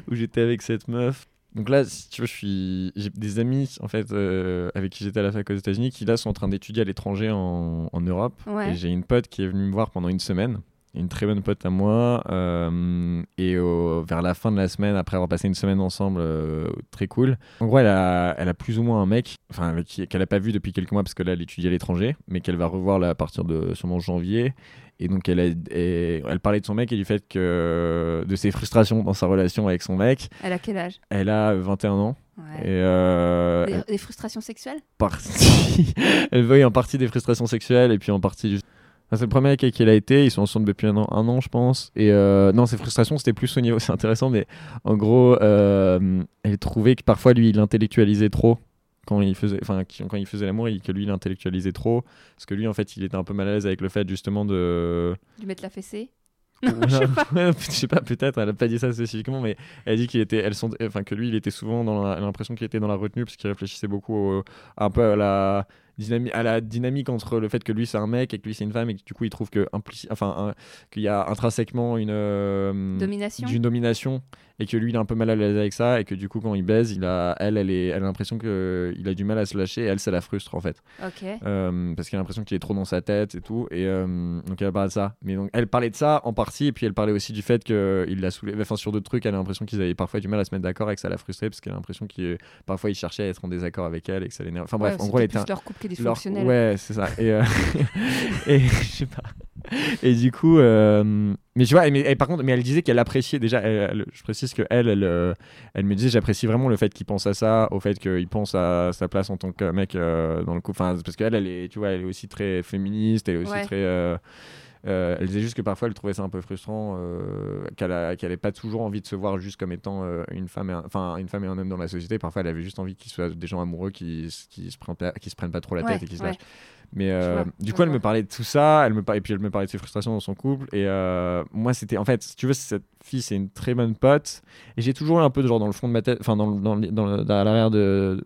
où j'étais avec cette meuf. Donc là, si tu veux, je suis... j'ai des amis en fait euh, avec qui j'étais à la fac aux États-Unis qui là sont en train d'étudier à l'étranger en, en Europe. Ouais. Et j'ai une pote qui est venue me voir pendant une semaine. Une très bonne pote à moi. euh, et au- vers la fin de la semaine, après avoir passé une semaine ensemble, euh, très cool. En gros, elle a, elle a plus ou moins un mec, enfin, qu'elle a pas vu depuis quelques mois parce que là, elle étudie à l'étranger, mais qu'elle va revoir là, à partir de sûrement janvier. Et donc, elle, a- et- elle parlait de son mec et du fait que de ses frustrations dans sa relation avec son mec. Elle a quel âge? Elle a 21 ans. Ouais. Et euh, Des, elle des frustrations sexuelles? Partie, <laughs> elle voit en partie des frustrations sexuelles et puis en partie juste. Enfin, c'est le premier avec qui elle a été, ils sont ensemble depuis un an, un an je pense. Et euh, non, ses frustrations c'était plus au niveau, <laughs> c'est intéressant, mais en gros, euh, elle trouvait que parfois lui il intellectualisait trop quand il faisait, enfin quand il faisait l'amour, que lui il intellectualisait trop, parce que lui en fait il était un peu mal à l'aise avec le fait justement de Lui mettre la fessée? <laughs> Non, je sais pas. <laughs> Je sais pas, peut-être, elle a pas dit ça spécifiquement, mais elle a dit qu'il était, elles sont, enfin que lui, il était souvent dans l'impression qu'il était dans la retenue parce qu'il réfléchissait beaucoup au- un peu à la à la dynamique entre le fait que lui c'est un mec et que lui c'est une femme et que du coup il trouve que enfin qu'il y a intrinsèquement une euh, domination et que lui il est un peu mal à l'aise avec ça et que du coup quand il baise, il a, elle, elle est, elle a l'impression que il a du mal à se lâcher et elle ça la frustre en fait. Euh, parce qu'elle a l'impression qu'il est trop dans sa tête et tout. Et euh, donc elle parlait de ça. Mais donc elle parlait de ça en partie, et puis elle parlait aussi du fait qu'il l'a saoulé. Enfin, sur d'autres trucs, elle a l'impression qu'ils avaient parfois du mal à se mettre d'accord et que ça l'a frustré parce qu'elle a l'impression qu'il parfois il cherchait à être en désaccord avec elle et que ça l'énerve. Enfin bref, Ouais, en gros, elle était plus leur couple qui est leur- dysfonctionnel. Ouais, c'est ça. Et, euh, <laughs> et je sais pas. Et du coup, euh, mais tu vois, mais, et par contre, mais elle disait qu'elle appréciait déjà. elle- elle- je précise que elle, elle, euh, elle me disait, j'apprécie vraiment le fait qu'il pense à ça, au fait qu'il pense à sa place en tant que mec euh, dans le couple. Enfin, parce qu'elle, elle est, tu vois, elle est aussi très féministe, elle est aussi Ouais. très. euh, euh, elle disait juste que parfois elle trouvait ça un peu frustrant, qu'elle n'avait pas toujours envie de se voir juste comme étant une femme, et un, enfin une femme et un homme dans la société. Parfois, elle avait juste envie qu'ils soient des gens amoureux qui, qui se prennent pas, qui se prennent pas trop la Ouais, tête et qui se ouais. Mais euh, vois, du coup, elle me parlait de tout ça, elle me et puis elle me parlait de ses frustrations dans son couple. Et euh, moi, c'était en fait, si tu veux, cette fille, c'est une très bonne pote. Et j'ai toujours eu un peu de genre dans le fond de ma tête, enfin dans, dans, dans, dans l'arrière de,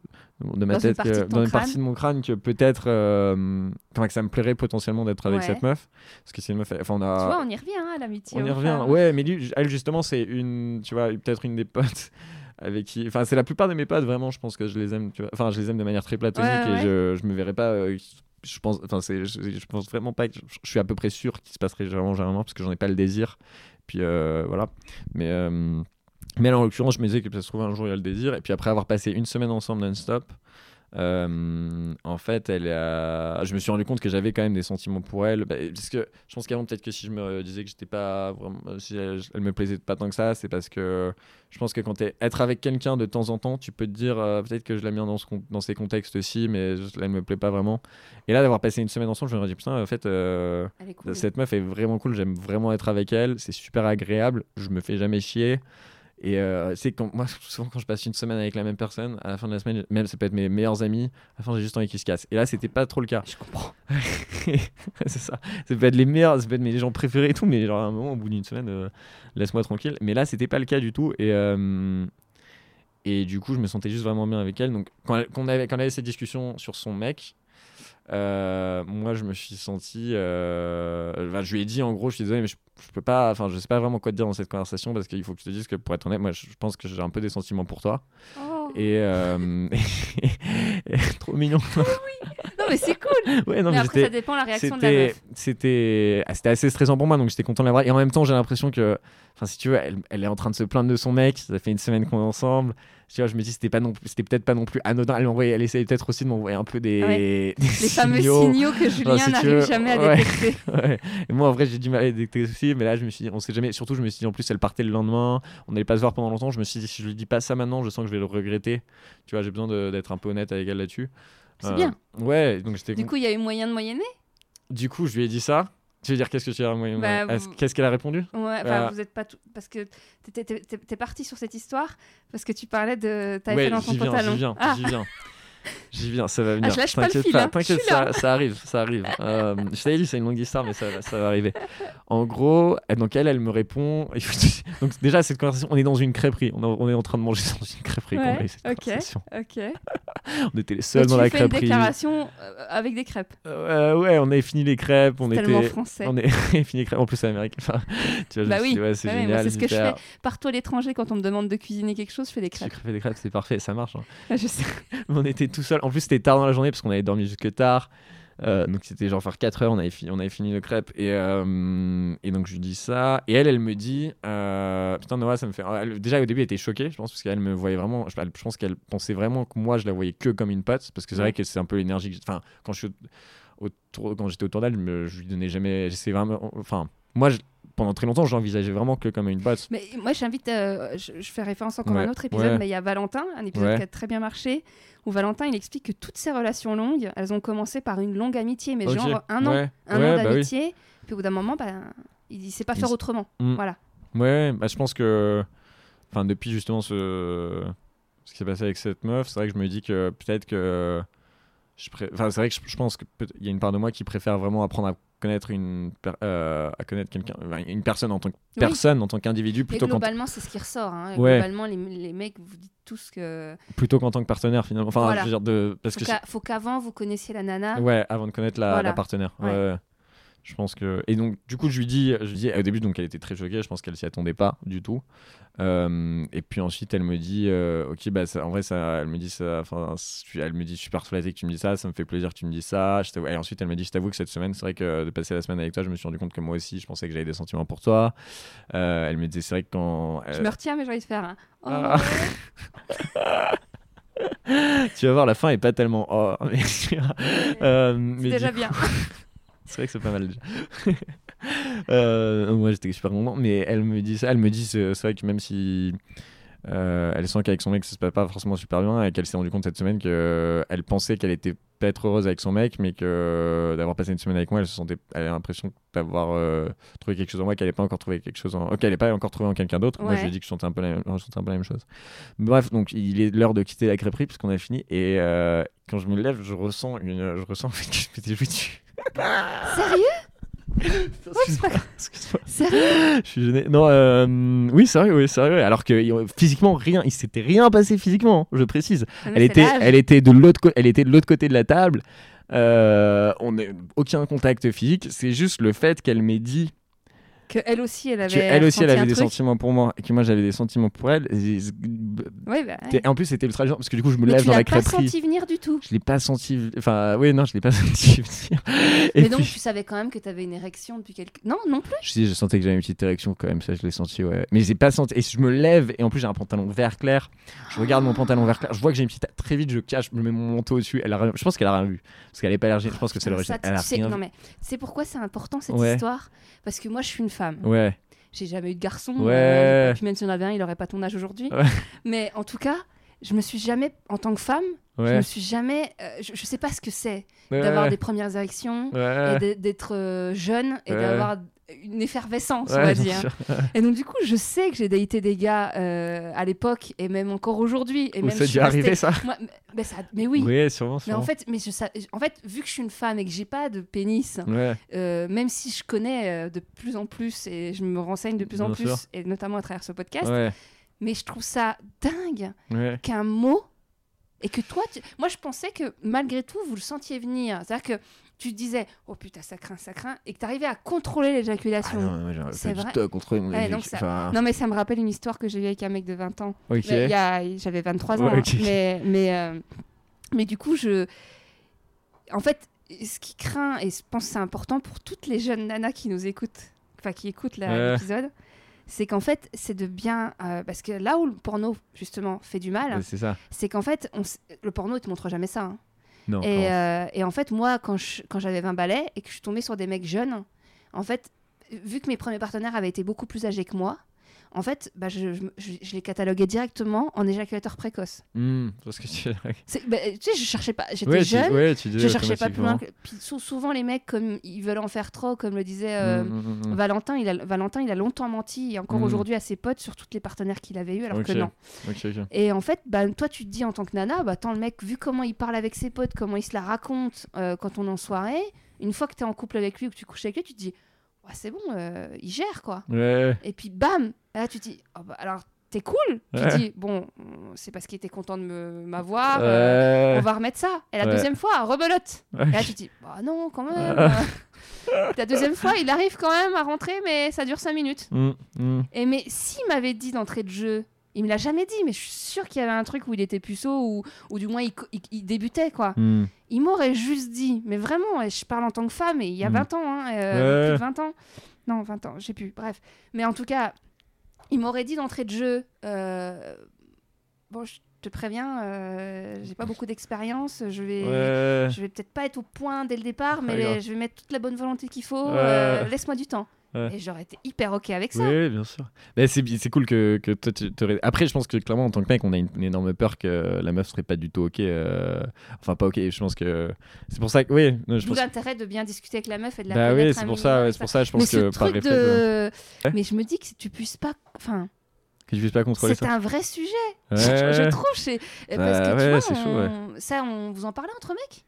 de ma Dans une tête, partie que- dans une crâne. partie de mon crâne, que peut-être, euh, enfin que ça me plairait potentiellement d'être avec Ouais. cette meuf, parce que c'est une meuf. Enfin, on a. Tu vois, on y revient hein, à l'amitié. On y revient. femmes. Ouais, mais lui, elle justement, c'est une, tu vois, peut-être une des potes <laughs> avec qui, enfin, c'est la plupart de mes potes vraiment. Je pense que je les aime. tu vois. Enfin, je les aime de manière très platonique Ouais, ouais, et je, je me verrais pas. euh, je pense, enfin, c'est, je, pense vraiment pas. Je, suis à peu près sûr qu'il se passerait vraiment généralement parce que j'en ai pas le désir. Puis euh, voilà. Mais euh, mais là, en l'occurrence, je me disais que ça se trouve un jour il y a le désir. Et puis après avoir passé une semaine ensemble non-stop. Euh, en fait, elle a... je me suis rendu compte que j'avais quand même des sentiments pour elle. Bah, parce que je pense qu'avant, peut-être que si je me disais que j'étais pas vraiment. Si elle, elle me plaisait pas tant que ça, c'est parce que je pense que quand t'es être avec quelqu'un de temps en temps, tu peux te dire euh, peut-être que je l'aime bien dans, ce con- dans ces contextes aussi, mais je- elle me plaît pas vraiment. Et là, d'avoir passé une semaine ensemble, je me suis dit putain, en fait. euh, cool. cette meuf est vraiment cool, j'aime vraiment être avec elle, c'est super agréable, je me fais jamais chier. Et euh, c'est quand moi <laughs> souvent quand je passe une semaine avec la même personne, à la fin de la semaine, même ça peut être mes meilleurs amis, à la fin j'ai juste envie qu'ils se cassent. Et là c'était pas trop le cas. Je comprends. <laughs> c'est ça. Ça peut être les meilleurs, ça peut être mes gens préférés et tout, mais genre à un moment au bout d'une semaine, euh, laisse-moi tranquille. Mais là c'était pas le cas du tout et euh, et du coup je me sentais juste vraiment bien avec elle. Donc quand elle, quand on avait, quand elle avait cette discussion sur son mec. Euh, moi, je me suis senti. euh, enfin, je lui ai dit en gros, je suis désolé, mais je, je peux pas. Enfin, je sais pas vraiment quoi te dire dans cette conversation parce qu'il faut que je te dise que pour être honnête, moi, je, je pense que j'ai un peu des sentiments pour toi. Oh. Et, euh, <laughs> trop mignon. <laughs> Non, mais c'est cool. <laughs> ouais, non, mais mais après, ça dépend de la réaction de la c'était meuf. c'était ah, c'était assez stressant pour moi donc j'étais content de la voir et en même temps j'ai l'impression que enfin si tu veux elle, elle est en train de se plaindre de son mec ça fait une semaine qu'on est ensemble je me dis c'était pas non c'était peut-être pas non plus anodin elle m'envoyait elle essayait peut-être aussi de m'envoyer un peu des, Ouais. <laughs> des Les fameux signaux. signaux que Julien si n'arrive jamais à détecter. <laughs> Ouais. Et moi en vrai j'ai du mal à détecter aussi mais là je me suis dit on sait jamais surtout je me suis dit en plus elle partait le lendemain on n'allait pas se voir pendant longtemps je me suis dit si je lui dis pas ça maintenant je sens que je vais le regretter tu vois j'ai besoin d'être un peu honnête avec elle là-dessus C'est Euh, bien. ouais donc j'étais Du coup, il y a eu moyen de moyenner? Du coup, je lui ai dit ça. Tu veux dire qu'est-ce que tu as Bah, vous- Qu'est-ce qu'elle a répondu Ouais, Euh, vous êtes pas tout... parce que t'es- parti sur cette histoire parce que tu parlais de t'avais Ouais, fait dans ton viens, pantalon. j'y viens, Ah, viens. <laughs> J'y viens, ça va venir. je lâche pas le fil, pas, hein. Je ça, ça arrive, ça arrive. <laughs> Euh, je t'avais dit, c'est une longue histoire, mais ça, ça va arriver. En gros, elle- donc elle, elle me répond. <laughs> donc déjà, cette conversation, on est dans une crêperie. On, est- on est en train de manger dans une crêperie. on a eu Ouais, cette ok. conversation. ok. <laughs> On était les seuls Donc, dans tu la fais une crêperie. déclaration euh, avec des crêpes. Euh, ouais, on avait fini les crêpes. On Tellement était. français. On est fini les crêpes. En plus, c'est américain. Enfin, tu vois, je Bah oui. ouais, c'est moi, génial. c'est ce que je super. Partout à l'étranger, quand on me demande de cuisiner quelque chose, je fais des crêpes. fais des crêpes, c'est parfait, ça marche. hein. Ah, je sais. on était tout seul. En plus, c'était tard dans la journée parce qu'on avait dormi jusque tard. Euh, donc c'était genre vers 4 heures, on avait, fini, on avait fini le crêpe. Et, euh, et donc je lui dis ça. Et elle, elle me dit euh, Putain, Noah, ça me fait. elle- déjà au début, elle était choquée, je pense, parce qu'elle me voyait vraiment. Je, je pense qu'elle pensait vraiment que moi, je la voyais que comme une pote. Parce que c'est vrai que c'est un peu l'énergie. Enfin, quand je suis au- autour- quand j'étais autour d'elle, je, je lui donnais jamais. J'essayais vraiment. Enfin, moi, je- pendant très longtemps, je l'envisageais vraiment que comme une pote. Mais moi, j'invite, euh, je, je fais référence encore à un autre épisode, ouais. mais il y a Valentin, un épisode Ouais. qui a très bien marché, où Valentin, il explique que toutes ces relations longues, elles ont commencé par une longue amitié, mais genre un an, ouais, un ouais, an bah oui. d'amitié, puis au bout d'un moment, bah, il ne sait pas Il faire autrement. Mm. Voilà. Ouais, bah, je pense que. Enfin, depuis justement ce. Ce qui s'est passé avec cette meuf, c'est vrai que je me dis que peut-être que. Je pré- Enfin, c'est vrai que je pense qu'il y a une part de moi qui préfère vraiment apprendre à connaître une, per- euh, à connaître quelqu'un, une personne en tant que Oui. personne, en tant qu'individu, plutôt qu'en globalement, c'est ce qui ressort. hein. Ouais. Globalement, les, les mecs, vous dites tous que. plutôt qu'en tant que partenaire finalement. Enfin, Voilà. je veux dire de parce Faut que qu'a- faut qu'avant, vous connaissiez la nana. Ouais, avant de connaître la, Voilà. la partenaire. Ouais. Ouais. Je pense que. Et donc, du coup, je lui dis, je lui dis au début, donc elle était très choquée, je pense qu'elle s'y attendait pas du tout. Euh, et puis ensuite, elle me dit, euh, ok, bah, ça- en vrai, ça, elle me dit ça, enfin, elle me dit, je suis super flatté que tu me dis ça, ça me fait plaisir que tu me dis ça. Je et ensuite, elle me dit, je t'avoue que cette semaine, c'est vrai que de passer la semaine avec toi, je me suis rendu compte que moi aussi, je pensais que j'avais des sentiments pour toi. Euh, elle me disait, c'est vrai que quand. Je me retiens, mais j'ai envie de faire. Oh, Ah. <laughs> tu vas voir, la fin est pas tellement. Oh, mais, euh, déjà coup- bien. <laughs> c'est vrai que c'est pas mal déjà. <laughs> Euh, moi j'étais super content, mais elle me dit ça, elle me dit c'est vrai que même si euh, elle sent qu'avec son mec ça se passe pas forcément super bien et qu'elle s'est rendu compte cette semaine que elle pensait qu'elle était peut-être heureuse avec son mec, mais que d'avoir passé une semaine avec moi, elle se sentait, elle a l'impression d'avoir euh, trouvé quelque chose en moi qu'elle n'avait pas encore trouvé quelque chose en, qu'elle n'avait pas encore trouvé en quelqu'un d'autre. Moi je lui ai dit que je sentais un peu la même, je sentais un peu la même chose. Bref, donc il est l'heure de quitter la crêperie puisqu'on a fini et euh, quand je me lève, je ressens une, je ressens <laughs> que je m'étais joué dessus. Sérieux? Oh. Sérieux <laughs> Je suis gêné. Non, euh, oui, sérieux, oui, sérieux. Alors que physiquement, rien, il s'était rien passé physiquement, je précise. Ah, Elle était, elle était de l'autre, elle était de l'autre côté de la table. Euh, on n'a aucun contact physique. C'est juste le fait qu'elle m'ait dit Que elle aussi, elle avait. que elle aussi, elle avait des truc. sentiments pour moi et que moi j'avais des sentiments pour elle. Et, Ouais, bah, et en plus, c'était ultra gênant parce que du coup, je me Mais lève tu dans l'as la pas crêperie. senti venir du tout. Je l'ai pas senti. Enfin, oui, non, je l'ai pas <laughs> senti venir. Et Mais donc, puis- tu savais quand même que tu avais une érection depuis quelques. Non, non plus. Je sais, je sentais que j'avais une petite érection quand même, ça je l'ai senti, ouais. Mais j'ai pas senti. Et je me lève, et en plus j'ai un pantalon vert clair. Je regarde mon pantalon vert clair, je vois que j'ai une petite. Très vite, je cache, je me mets mon manteau dessus. Elle a rien- Je pense qu'elle a rien vu. Parce qu'elle est pas allergique, je pense que c'est l'origine. ça, Elle a tu sais- rien Non, vu. mais c'est pourquoi c'est important cette Ouais. histoire? Parce que moi, je suis une femme. Ouais, J'ai jamais eu de garçon. Ouais. euh, puis même si on avait un, il aurait pas ton âge aujourd'hui. Ouais. Mais en tout cas, je me suis jamais, en tant que femme, je me suis jamais. euh, je, je sais pas ce que c'est ouais, d'avoir des premières érections Ouais. et d'être- euh, jeune et d'avoir une effervescence, on va dire. Et donc, du coup, je sais que j'ai daté des gars euh, à l'époque et même encore aujourd'hui. Et même ça je a suis dû arriver restée- ça? Moi, mais, ça, mais oui. Oui, sûrement. Mais en fait, mais je, sa- en fait, vu que je suis une femme et que j'ai pas de pénis, même si je connais de plus en plus et je me renseigne de plus en plus, sûr. et notamment à travers ce podcast, mais je trouve ça dingue ouais. qu'un mot et que toi, tu- moi je pensais que malgré tout vous le sentiez venir, c'est-à-dire que tu disais oh putain ça craint, ça craint, et que tu arrivais à contrôler Ah l'éjaculation. non, C'est vrai. tout à contrôler mon Ouais, donc ça- enfin, Non mais ça me rappelle une histoire que j'ai eue avec un mec de 20 ans. Ok. Mais il y a- J'avais 23 ans, Ouais, hein. mais, mais, euh, mais du coup, je... En fait, ce qui craint, et je pense que c'est important pour toutes les jeunes nanas qui nous écoutent, enfin qui écoutent Ouais. C'est qu'en fait, c'est de bien... euh, parce que là où le porno, justement, fait du mal, C'est ça. c'est qu'en fait, on le porno, il te montre jamais ça. hein. Non. Et, euh, et en fait, moi, quand je- quand j'avais 20 balais et que je suis tombée sur des mecs jeunes, en fait, vu que mes premiers partenaires avaient été beaucoup plus âgés que moi, en fait, bah, je, je, je- je les cataloguais directement en éjaculateur précoce. Hmm, parce que tu... Bah, tu sais, je cherchais pas. J'étais ouais, tu, jeune. ouais, tu dis Je cherchais pas plus loin. que- Puis sou- souvent, les mecs, comme ils veulent en faire trop, comme le disait euh, Hmm, hmm, hmm. Valentin, il a, Valentin, il a longtemps menti, et encore aujourd'hui à ses potes, sur toutes les partenaires qu'il avait eu, alors que non. Et en fait, bah, toi, tu te dis en tant que nana, bah, attends, le mec, vu comment il parle avec ses potes, comment il se la raconte euh, quand on est en soirée, une fois que tu es en couple avec lui ou que tu couches avec lui, tu te dis, Ouais, c'est bon, euh, il gère, quoi. Et puis, bam Là, tu te dis, Oh, bah, alors, t'es cool? Tu Ouais. dis, bon, c'est parce qu'il était content de m'avoir, euh, on va remettre ça. Et la Ouais. deuxième fois, rebelote. Et là, tu dis, bah non, quand même. <laughs> la deuxième fois, il arrive quand même à rentrer, mais ça dure 5 minutes. Hmm, hmm. Et mais s'il m'avait dit d'entrée de jeu, il me l'a jamais dit, mais je suis sûre qu'il y avait un truc où il était puceau ou, ou du moins il, il- il débutait quoi. Hmm. Il m'aurait juste dit, mais vraiment, et je parle en tant que femme, et il y a Mm. 20 ans, hein, euh, plus de 20 ans. Non, 20 ans, j'ai plus, bref. Mais en tout cas, il m'aurait dit d'entrée de jeu, euh, bon, je te préviens, euh, j'ai pas beaucoup d'expérience, je vais... Ouais. Je vais peut-être pas être au point dès le départ, mais Ouais, grave. je vais mettre toute la bonne volonté qu'il faut. Euh, Laisse-moi du temps. Ouais. Et j'aurais été hyper ok avec ça. Oui, bien sûr. Mais c'est c'est cool que, que toi tu Après, je pense que clairement, en tant que mec, on a une, une énorme peur que la meuf serait pas du tout ok. euh, Enfin, pas ok. Je pense que c'est pour ça que. Oui, non, je D'où pense. l'intérêt de bien discuter avec la meuf et de la Bah oui, c'est pour ça. C'est pour ça, je Mais pense ce que par truc réflexe, de... Ouais. Mais je me dis que tu puisses pas... Enfin, que tu puisses pas contrôler c'est ça. un vrai sujet. Ouais. Je, je trouve. c'est- Parce Bah que tu vois, on- ça, on vous en parlait entre mecs?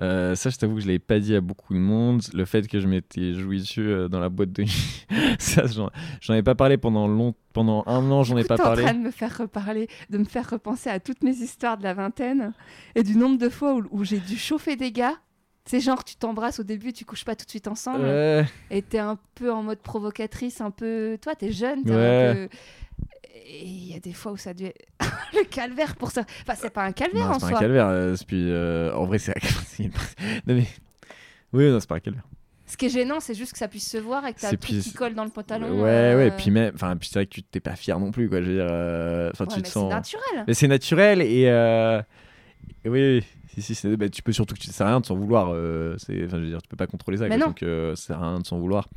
Euh, ça, je t'avoue que je l'avais pas dit à beaucoup de monde. Le fait que je m'étais joui dessus euh, dans la boîte de nuit, <laughs> ça, j'en j'en ai pas parlé pendant long... pendant un an. J'en ai pas parlé. en train de me faire reparler, de me faire repenser à toutes mes histoires de la vingtaine et du nombre de fois où, où j'ai dû chauffer des gars. C'est genre, tu t'embrasses au début, tu couches pas tout de suite ensemble. Ouais. et t'es un peu en mode provocatrice, un peu. Toi, t'es jeune, t'es Ouais. un peu. Et il y a des fois où ça a dû être le calvaire pour ça. Enfin, c'est pas un calvaire Non, en c'est pas soi. un calvaire. euh, c'est puis, euh, en vrai, c'est. <laughs> c'est non, mais. Oui, non, c'est pas un calvaire. Ce qui est gênant, c'est juste que ça puisse se voir et que t'as C'est puis- qui colle dans le pantalon. Ouais, euh, ouais, puis même, enfin, puis c'est vrai que tu t'es pas fier non plus, quoi. Je veux dire, euh, enfin, ouais, tu mais te c'est sens. naturel. Mais c'est naturel et, euh, et oui, oui, si, si, c'est- bah, tu peux surtout que tu sais rien de s'en vouloir. euh, c'est, enfin, je veux dire, tu peux pas contrôler ça, quoi, non. donc euh, ça sert à rien de s'en vouloir.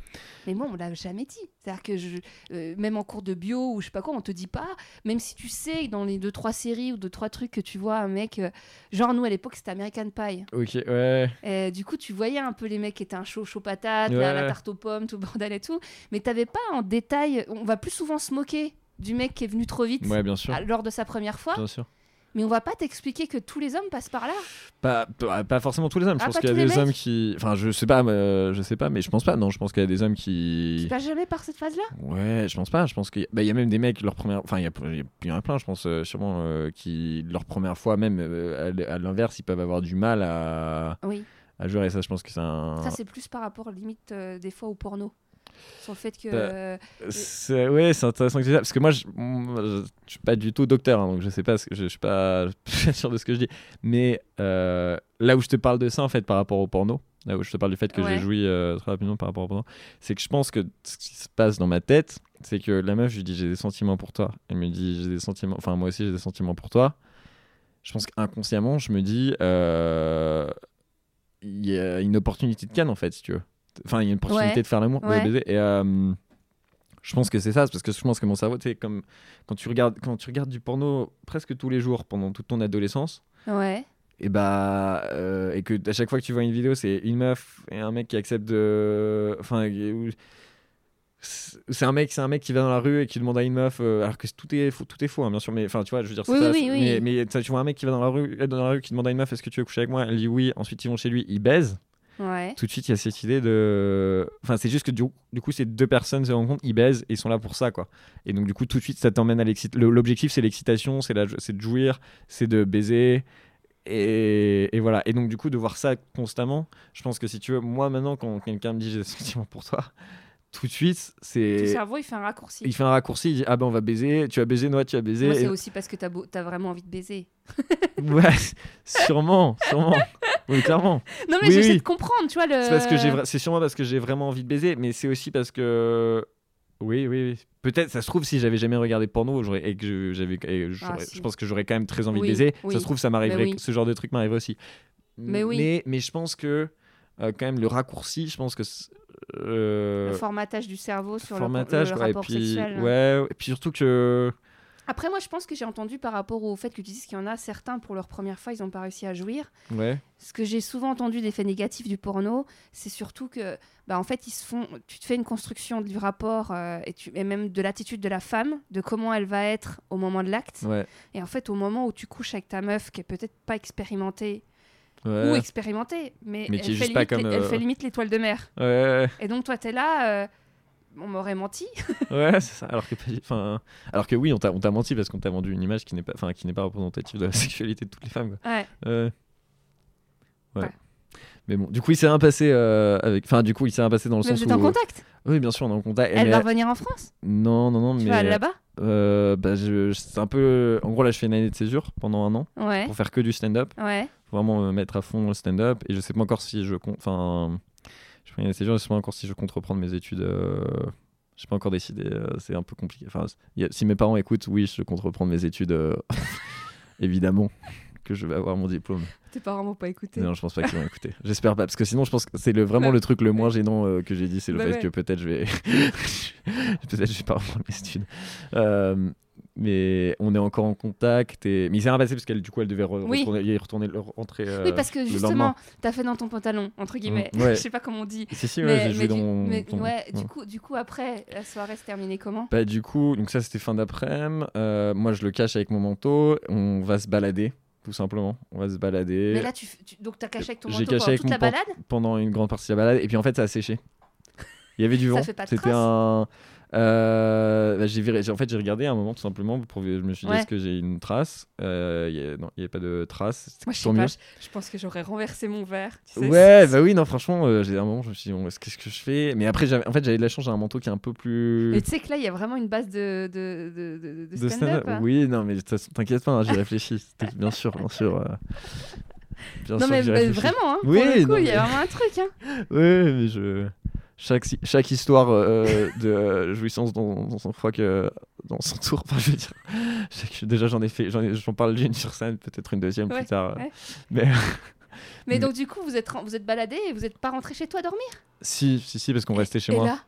Mais moi, on l'a jamais dit. C'est-à-dire que je, euh, même en cours de bio ou je sais pas quoi, on te dit pas. Même si tu sais dans les deux trois séries ou deux trois trucs que tu vois un mec, euh, genre nous à l'époque c'était American Pie. Ok, ouais, du coup, tu voyais un peu les mecs qui étaient un chaud, chaud patate, la, Ouais. tarte aux pommes, tout le bordel et tout. Mais t'avais pas en détail. On va plus souvent se moquer du mec qui est venu trop vite ouais, bien sûr, à- lors de sa première fois. bien sûr. Mais on va pas t'expliquer que tous les hommes passent par là. Pas, pas, pas forcément tous les hommes. Je Ah, pense qu'il y a des mecs hommes qui, enfin, je sais pas, mais, euh, je sais pas, mais je pense pas. Non, je pense qu'il y a des hommes Tu qui. passes jamais par cette phase-là? Ouais, je pense pas. Je pense qu'il y, a- bah, il y a même des mecs, leur première. Enfin, il y, y en a plein, je pense, euh, sûrement, euh, qui, leur première fois, même à l'inverse, ils peuvent avoir du mal à, Oui. à gérer ça. Je pense que c'est un. Ça, c'est plus par rapport, limite, des fois au porno. Sur le fait que. Bah, euh, C'est- Ouais, c'est intéressant que tu dis ça, parce que moi, je, je suis pas du tout docteur, hein, donc je sais pas, ce que, je, <laughs> je suis pas, sûr de ce que je dis. Mais euh, là où je te parle de ça, en fait, par rapport au porno, là où je te parle du fait que Ouais. j'ai joui euh, très rapidement par rapport au porno, c'est que je pense que ce qui se passe dans ma tête, c'est que la meuf, je lui dis j'ai des sentiments pour toi. Elle me dit j'ai des sentiments, enfin moi aussi j'ai des sentiments pour toi. Je pense qu'inconsciemment, je me dis euh, il y a une opportunité de canne en fait, si tu veux. Enfin, il y a une opportunité Ouais. de faire l'amour, de Ouais. baiser. Et euh, je pense que c'est ça, parce que je pense que mon cerveau, tu sais, comme quand tu regardes, quand tu regardes du porno presque tous les jours pendant toute ton adolescence, Ouais. et bah euh, et que à chaque fois que tu vois une vidéo, c'est une meuf et un mec qui accepte de, enfin, c'est un mec, c'est un mec qui va dans la rue et qui demande à une meuf, euh, alors que tout est faux, tout est faux, hein, bien sûr, mais enfin, tu vois, je veux dire, Oui, ça, oui, c'est- oui, mais, oui. mais tu vois un mec qui va dans la rue, dans la rue, qui demande à une meuf, est-ce que tu veux coucher avec moi? Elle dit oui. Ensuite, ils vont chez lui, ils baisent Tout de suite il y a cette idée de enfin c'est juste que du, du coup ces deux personnes se rencontrent ils baisent et ils sont là pour ça quoi. Et donc du coup tout de suite ça t'emmène à l'excitation l'objectif c'est l'excitation c'est la de jouir c'est de baiser et, et voilà. Et donc du coup de voir ça constamment je pense que si tu veux moi maintenant quand quelqu'un me dit j'ai des sentiments pour toi tout de suite Ton c'est cerveau, il fait un raccourci. il fait un raccourci il dit ah ben on va baiser tu as baisé Noah tu as baisé Moi, c'est Et- aussi parce que t'as beau- vraiment envie de baiser. <laughs> ouais sûrement sûrement oui clairement Non, mais Oui, j'essaie oui. de comprendre, tu vois. Le... C'est parce que j'ai vra- c'est sûrement parce que j'ai vraiment envie de baiser, mais c'est aussi parce que oui, oui, oui. Peut-être, ça se trouve, si j'avais jamais regardé de porno j'aurais- et que j'avais, Ah, si. je pense que j'aurais quand même très envie Oui, de baiser. Ça se trouve, ça m'arriverait, oui. ce genre de truc m'arriverait aussi. Mais oui. Mais, mais je pense que euh, quand même le raccourci, je pense que Le formatage du cerveau sur le- formatage, le, quoi, rapport et puis, sexuel. Ouais, et puis surtout que. Après, moi, je pense que j'ai entendu par rapport au fait que tu dises qu'il y en a certains, pour leur première fois, ils n'ont pas réussi à jouir. Ouais. Ce que j'ai souvent entendu d'effets négatifs du porno, c'est surtout que, bah, en fait, ils se font, tu te fais une construction du rapport euh, et, tu, et même de l'attitude de la femme, de comment elle va être au moment de l'acte. Ouais. Et en fait, au moment où tu couches avec ta meuf, qui est peut-être pas expérimentée ou Ouais. expérimentée, mais, Mais elle, qui est fait juste pas limite, comme, les- elle euh, fait limite l'étoile de mer. Ouais. Et donc, toi, tu es là, euh, on m'aurait menti. <laughs> Ouais, c'est ça. Alors que, enfin, alors que oui, on t'a, menti parce qu'on t'a vendu une image qui n'est pas, enfin, qui n'est pas représentative de la <laughs> sexualité de toutes les femmes. quoi. Ouais. Euh, ouais. Mais bon, du coup, il s'est rien passé euh, avec. Enfin, du coup, il s'est rien passé dans le Mais sens vous où. êtes en contact? Oui, bien sûr, on est en contact. Elle va revenir en France? Non, non, non, Tu mais. vas aller là-bas? euh, bah, c'est un peu. En gros, là, je fais une année de césure pendant un an Ouais. pour faire que du stand-up, Ouais. Vraiment me mettre à fond le stand-up. Et je sais pas encore si je compte. Enfin, je de césure, je sais pas encore si je compte reprendre mes études. Euh... J'ai pas encore décidé. euh, c'est un peu compliqué. Enfin, a- si mes parents écoutent, oui, je compte reprendre mes études. euh, <laughs> Évidemment que je vais avoir mon diplôme. Tes parents vont pas écouter. Non, je pense pas qu'ils vont écouter. J'espère pas, parce que sinon, je pense que c'est le, vraiment Bah, le truc le moins gênant euh, que j'ai dit, c'est le Bah fait ouais. que peut-être je vais, <laughs> peut-être je vais pas reprendre mes études. Euh, mais on est encore en contact et mais il s'est rien passé parce qu'elle du coup elle devait re- Oui. retourner, y retourner le- rentrer. euh, oui, parce que justement, t'as fait dans ton pantalon, entre guillemets. Mm, ouais. <laughs> Je sais pas comment on dit. Si si, ouais, mais, j'ai mais joué dans du, mon. mais dans- ouais, ouais. du coup, du coup, après, la soirée se terminait comment? Bah du coup, donc ça c'était fin d'après-midi. Euh, moi je le cache avec mon manteau. On va se balader, tout simplement. On va se balader. Mais là, tu, tu- donc t'as caché avec ton manteau caché pendant avec toute la balade? pendant une grande partie de la balade et puis en fait ça a séché. Il y avait du <laughs> vent. C'était un. Euh, bah, j'ai viré- j'ai- en fait j'ai regardé à un moment tout simplement pour je me suis dit Ouais. est-ce que j'ai une trace? Euh, y a- non il n'y avait pas de trace Moi, je pas. Je, je pense que j'aurais renversé mon verre. tu sais, ouais bah oui non franchement euh, j'ai un moment je me suis dit bon, qu'est-ce que je fais? Mais après en fait j'avais de la chance j'ai un manteau qui est un peu plus Et tu sais que là, il y a vraiment une base de, de, de, de- de de stand-up. hein. oui non mais t'inquiète pas hein, j'y réfléchis <laughs> bien sûr bien sûr euh, bien Non, sûr mais euh, vraiment, hein, Oui, pour le coup, il y a mais- vraiment un truc. Hein. <laughs> Oui, mais je. Chaque, chaque histoire euh, de euh, jouissance dans, dans son froid que dans son tour. <laughs> Enfin, je veux dire, déjà j'en ai fait, j'en parle d'une sur scène, peut-être une deuxième Ouais, plus tard. ouais. <laughs> Mais Mais donc, du coup, vous êtes, vous êtes baladé et vous êtes pas rentré chez toi dormir? Si, si, si, parce qu'on restait chez Et moi. là?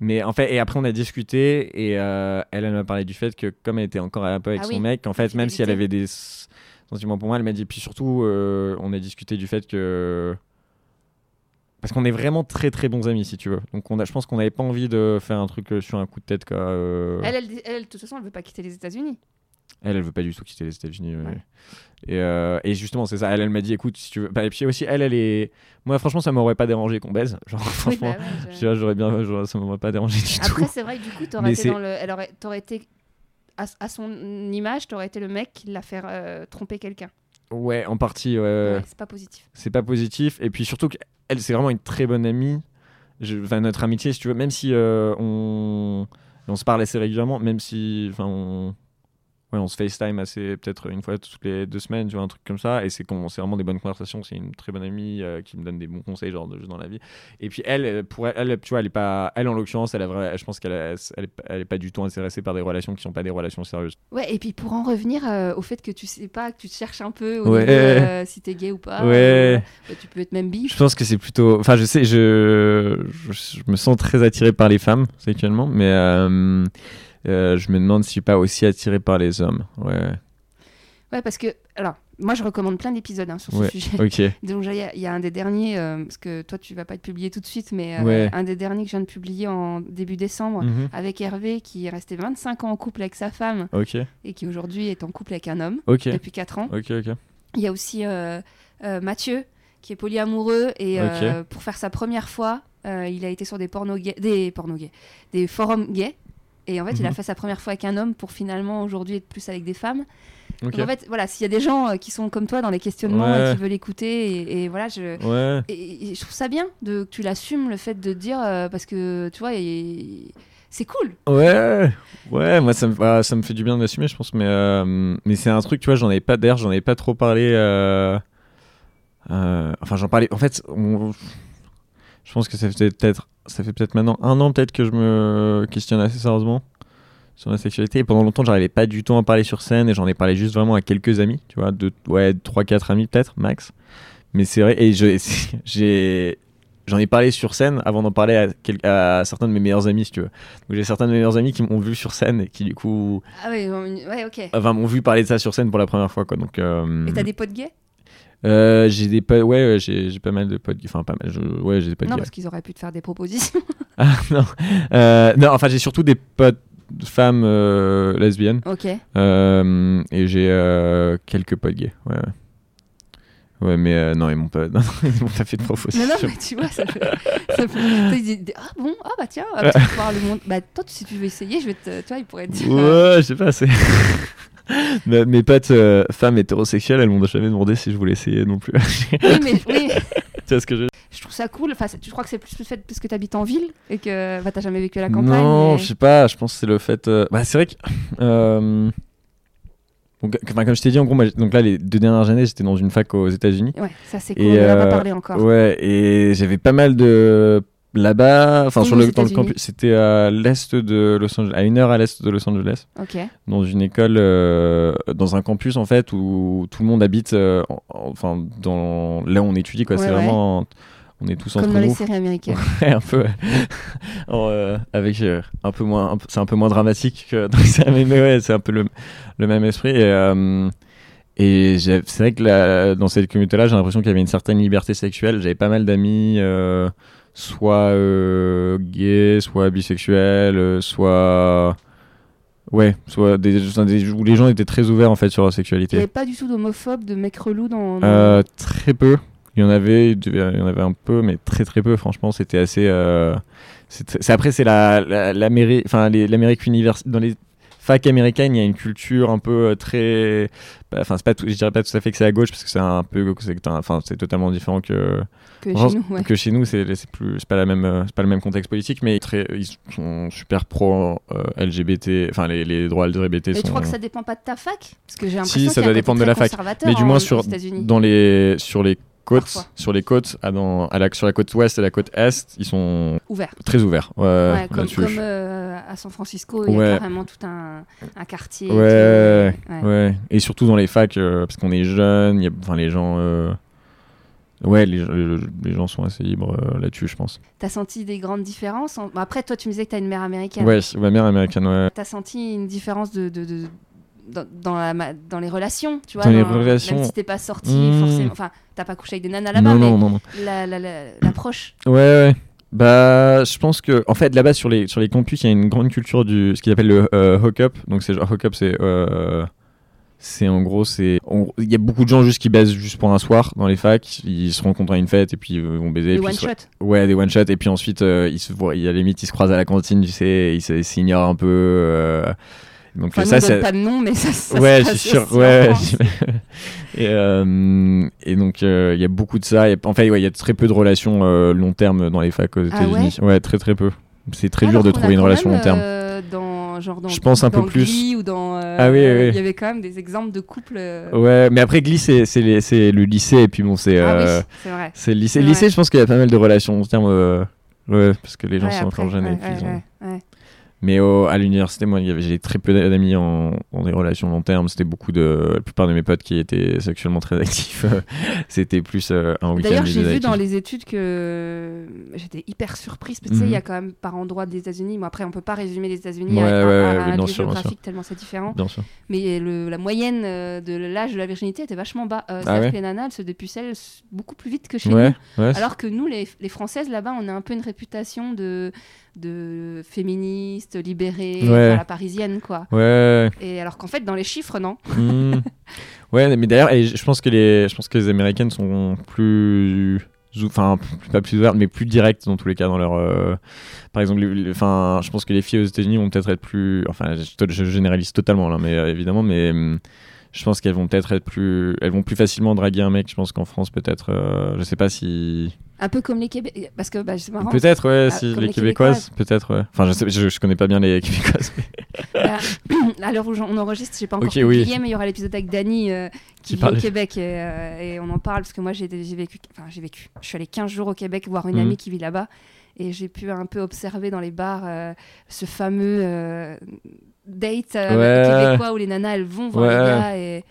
Mais en fait, et après on a discuté et euh, elle, elle m'a parlé du fait que comme elle était encore un peu avec Ah son oui, mec, en fait, même si elle avait des sentiments pour moi, elle m'a dit. Puis surtout, euh, on a discuté du fait que parce qu'on est vraiment très très bons amis si tu veux. Donc on a, je pense qu'on n'avait pas envie de faire un truc euh, sur un coup de tête quoi. euh. elle, elle, elle, de toute façon, elle veut pas quitter les États-Unis. Elle, elle veut pas du tout quitter les États-Unis. ouais. Ouais. Et, euh, et justement, c'est ça. Elle, elle m'a dit, écoute, si tu veux. Bah, et puis aussi, elle, elle est. Moi, franchement, ça m'aurait pas dérangé qu'on baise. <laughs> Genre, Oui, franchement, bah ouais, je- j'aurais bien. ça m'aurait pas dérangé du Après, tout. c'est vrai que du coup, t'aurais été dans le. Elle aurait, t'aurais été. À, à son image, t'aurais été le mec qui l'a fait euh, tromper quelqu'un. Ouais, en partie, ouais. ouais. Ouais, c'est pas positif. C'est pas positif. Et puis surtout, qu'elle, c'est vraiment une très bonne amie. Je- Enfin, notre amitié, si tu veux, même si euh, on... on se parle assez régulièrement, même si. Enfin, on. Ouais, on se FaceTime assez, peut-être une fois toutes les deux semaines, tu vois, un truc comme ça. Et c'est vraiment des bonnes conversations. C'est une très bonne amie euh, qui me donne des bons conseils, genre, de, juste dans la vie. Et puis elle, euh, pour elle, elle, tu vois, elle est pas. Elle, en l'occurrence, elle a vrai, je pense qu'elle elle, elle est pas du tout intéressée par des relations qui sont pas des relations sérieuses. Ouais, et puis pour en revenir euh, au fait que tu sais pas, que tu te cherches un peu au Ouais. niveau, euh, si t'es gay ou pas. Ouais. bah, tu peux être même bi. Je pense que c'est plutôt. Enfin, je sais, je... je, je me sens très attiré par les femmes sexuellement, mais euh, je me demande si je suis pas aussi attiré par les hommes. Ouais. Ouais, parce que. Alors, moi, je recommande plein d'épisodes hein, sur ce sujet. Ok. <laughs> Donc, il y, a- il y a un des derniers, euh, parce que toi, tu vas pas être publié tout de suite, mais euh, Ouais. un des derniers que je viens de publier en début décembre. Mhm. Avec Hervé qui est resté 25 ans en couple avec sa femme et qui aujourd'hui est en couple avec un homme depuis 4 ans. Ok. Ok. Il y a aussi Mathieu qui est polyamoureux et euh, pour faire sa première fois, euh, il a été sur des pornos gays, des pornos gays, des forums gays. Et en fait, il a Mhm. fait sa première fois avec un homme pour finalement aujourd'hui être plus avec des femmes. Ok. Donc en fait, voilà, s'il y a des gens euh, qui sont comme toi dans les questionnements Ouais. et qui veulent écouter, et, et voilà, je, Ouais. et, et je trouve ça bien de, que tu l'assumes, le fait de dire, euh, parce que tu vois, et- c'est cool. Ouais. Ouais. Moi, ça me, bah, ça me fait du bien de l'assumer, je pense, mais euh, mais c'est un truc, tu vois, j'en avais pas. D'ailleurs, j'en avais pas trop parlé. euh, euh, Enfin, j'en parlais. En fait, on- je pense que ça fait peut-être, ça fait peut-être maintenant un an peut-être que je me questionne assez sérieusement sur ma sexualité. Et pendant longtemps, j'arrivais pas du tout à en parler sur scène et j'en ai parlé juste vraiment à quelques amis, tu vois, de ouais, 3 4 amis peut-être max. Mais c'est vrai et <laughs> j'ai j'en ai parlé sur scène avant d'en parler à, quel- à certains de mes meilleurs amis, si tu veux. Donc j'ai certains de mes meilleurs amis qui m'ont vu sur scène et qui du coup, Ah oui, ouais, ok. enfin m'ont vu parler de ça sur scène pour la première fois, quoi. Donc euh, Et t'as des potes gays? Euh, j'ai des potes, ouais, ouais, j'ai j'ai pas mal de potes, enfin pas mal, je- ouais, j'ai des potes Non, parce qu'ils auraient pu te faire des propositions. <laughs> Ah non, Euh, non, enfin j'ai surtout des potes femmes euh, lesbiennes ok. et j'ai quelques potes gays. Ouais, ouais. Ouais, mais euh, non, ils m'ont pas, <laughs> non, ils m'ont pas fait de Non, proposition. non, mais tu vois, ça fait. ça fait- ils disent, ah bon, ah bah tiens, ah, tu vas pouvoir le monde. Bah toi, si tu veux essayer, je vais te. Tu vois, ils pourraient te dire. Ouais, je sais pas, c'est. <laughs> mes, mes potes euh, femmes hétérosexuelles, elles m'ont jamais demandé si je voulais essayer non plus. tu Oui, mais oui, <laughs> vois ce que je je trouve ça cool. Enfin, tu crois que c'est plus le fait parce que t'habites en ville et que bah, t'as jamais vécu à la campagne Non, mais- je sais pas, je pense que c'est le fait. euh, Bah, c'est vrai que. euh, donc, enfin, comme je t'ai dit, en gros, moi, j'- donc là, les deux dernières années, j'étais dans une fac aux États-Unis. Ouais, ça c'est cool. Et, on en a pas euh, parlé encore. Ouais, et j'avais pas mal de. Là-bas, enfin sur le, dans le campus, c'était à l'est de Los Angeles, à une heure à l'est de Los Angeles. Ok. dans une école, euh, dans un campus en fait où tout le monde habite, euh, en- enfin dans là où on étudie quoi. Ouais, c'est ouais. vraiment, on est tous Comme entre dans les nous, séries américaines. <laughs> Ouais, un peu, <laughs> En, euh, avec euh, un peu moins, c'est un peu moins dramatique que <laughs> dans les séries, mais ouais, c'est un peu le, le même esprit. Et, euh, et c'est vrai que la- dans cette communauté-là, j'ai l'impression qu'il y avait une certaine liberté sexuelle. J'avais pas mal d'amis. Soit euh, gays, soit bisexuels, euh, soit ouais, soit des, enfin, des- où les gens étaient très ouverts en fait sur leur Il n'y sexualité. avait pas du tout d'homophobes, de mecs relous dans. dans- Euh, très peu. Il y en avait, il y en avait un peu, mais très très peu. Franchement, c'était assez. euh, c'est après, c'est la, la- l'Amérique, enfin les- l'Amérique universitaire dans les facs américaines, il y a une culture un peu très. bah, Enfin, c'est pas, tout- je dirais pas tout à fait que c'est à gauche parce que c'est un peu, enfin, c'est totalement différent que que chez nous, ouais. que chez nous c'est plus c'est pas la même euh, c'est pas le même contexte politique mais très, ils sont super pro euh, LGBT enfin les, les droits LGBT Mais sont tu crois que ça dépend pas de ta fac? Parce que j'ai Si, ça y doit dépendre de la fac. mais du moins sur dans les sur les côtes Parfois. sur les côtes à dans à la, sur la côte ouest et la côte est ils sont très ouverts ouais, Ouais, comme, comme euh, à San Francisco, il y Ouais. a carrément tout un, un quartier. ouais, ouais. et surtout dans les facs euh, parce qu'on est jeunes y a enfin les gens euh, ouais les, les, les gens sont assez libres euh, là-dessus je pense T'as senti des grandes différences en- bon, Après, toi, tu me disais que t'as une mère américaine. ouais ma mère américaine ouais T'as senti une différence de, de, de- dans, dans la ma- dans les relations, tu vois Dans les relations. Même si t'es pas sorti, Hmm. forcément. Enfin, t'as pas couché avec des nanas là-bas, non, mais non non non la- la- la- l'approche. Ouais, ouais. Bah, je pense que, en fait, là-bas sur les sur les campus, il y a une grande culture du ce qu'ils appellent le euh, hook-up. Donc c'est genre hook-up, c'est euh, c'est en gros c'est il y a beaucoup de gens juste qui baisent juste pour un soir dans les facs. Ils se rencontrent à une fête et puis ils vont baiser. Puis one shot. Ouais, des one shot et puis ensuite euh, ils se voient, il y a limite ils se croisent à la cantine, tu sais, ils s'ignorent un peu. euh, donc Enfin, ça c'est pas de nom, mais ça, ça ouais, je suis sûr. Ouais, <laughs> et, euh, et donc euh, il y a beaucoup de ça. Il y a- en fait, ouais, il y a très peu de relations euh, long terme dans les facs aux Ah États-Unis. ouais, très très peu. C'est très dur Alors de trouver une relation long terme. euh, dans, genre dans, Je pense un peu plus. Ou dans. euh, Ah oui, oui. Il y avait quand même des exemples de couples. euh, Ouais, mais après Glee, c'est le lycée et puis bon, c'est Ah euh, oui, c'est vrai. c'est le lycée. Lycée, je pense qu'il y a pas mal de relations long terme. euh, ouais, parce que les gens Ouais, sont après, encore jeunes ouais, ouais. Mais au- à l'université, moi, j'ai très peu d'amis en, en des relations long terme. C'était beaucoup de. La plupart de mes potes qui étaient sexuellement très actifs. <laughs> C'était plus euh, un week-end. D'ailleurs, j'ai vu dans les études que j'étais hyper surprise. Parce que tu sais, Mhm. il y a quand même par endroit des États-unis. Bon, après, on peut pas résumer les États-Unis Ouais, à, à- ouais, à ouais, un géographique tellement c'est différent. Bien sûr. Mais le- la moyenne euh, de l'âge de la virginité était vachement bas. Euh, Ah que les nanas, elles se dépucellent beaucoup plus vite que chez nous. Alors que nous, les, les Françaises, là-bas, on a un peu une réputation de, de féministes, libérées, Ouais. la parisienne, quoi. Ouais. Et alors qu'en fait, dans les chiffres, non. Hmm. ouais, mais d'ailleurs, je pense que les, je pense que les Américaines sont plus, enfin, pas plus ouvertes, mais plus directes dans tous les cas dans leur. euh, Par exemple, enfin, je pense que les filles aux États-Unis vont peut-être être plus, enfin, je, je généralise totalement là, mais euh, évidemment, mais hum, je pense qu'elles vont peut-être être plus, elles vont plus facilement draguer un mec. Je pense qu'en France, peut-être, euh, je sais pas si. Un peu comme les Québécois. Parce que bah, c'est marrant. Peut-être, ouais, Ah, si les, les Québécoises, peut-être, ouais. Enfin, je sais, je, je connais pas bien les Québécoises. <laughs> Bah, <clears throat> à l'heure où on enregistre, j'ai pas encore Ok, oui. publié, mais il y aura l'épisode avec Dany euh, qui Qui vit au Québec et, euh, et on en parle parce que moi j'ai vécu, enfin j'ai vécu. Je suis allée 15 jours au Québec voir une Mhm. amie qui vit là-bas et j'ai pu un peu observer dans les bars euh, ce fameux euh, date euh, Ouais. québécois où les nanas elles vont voir Ouais. les gars et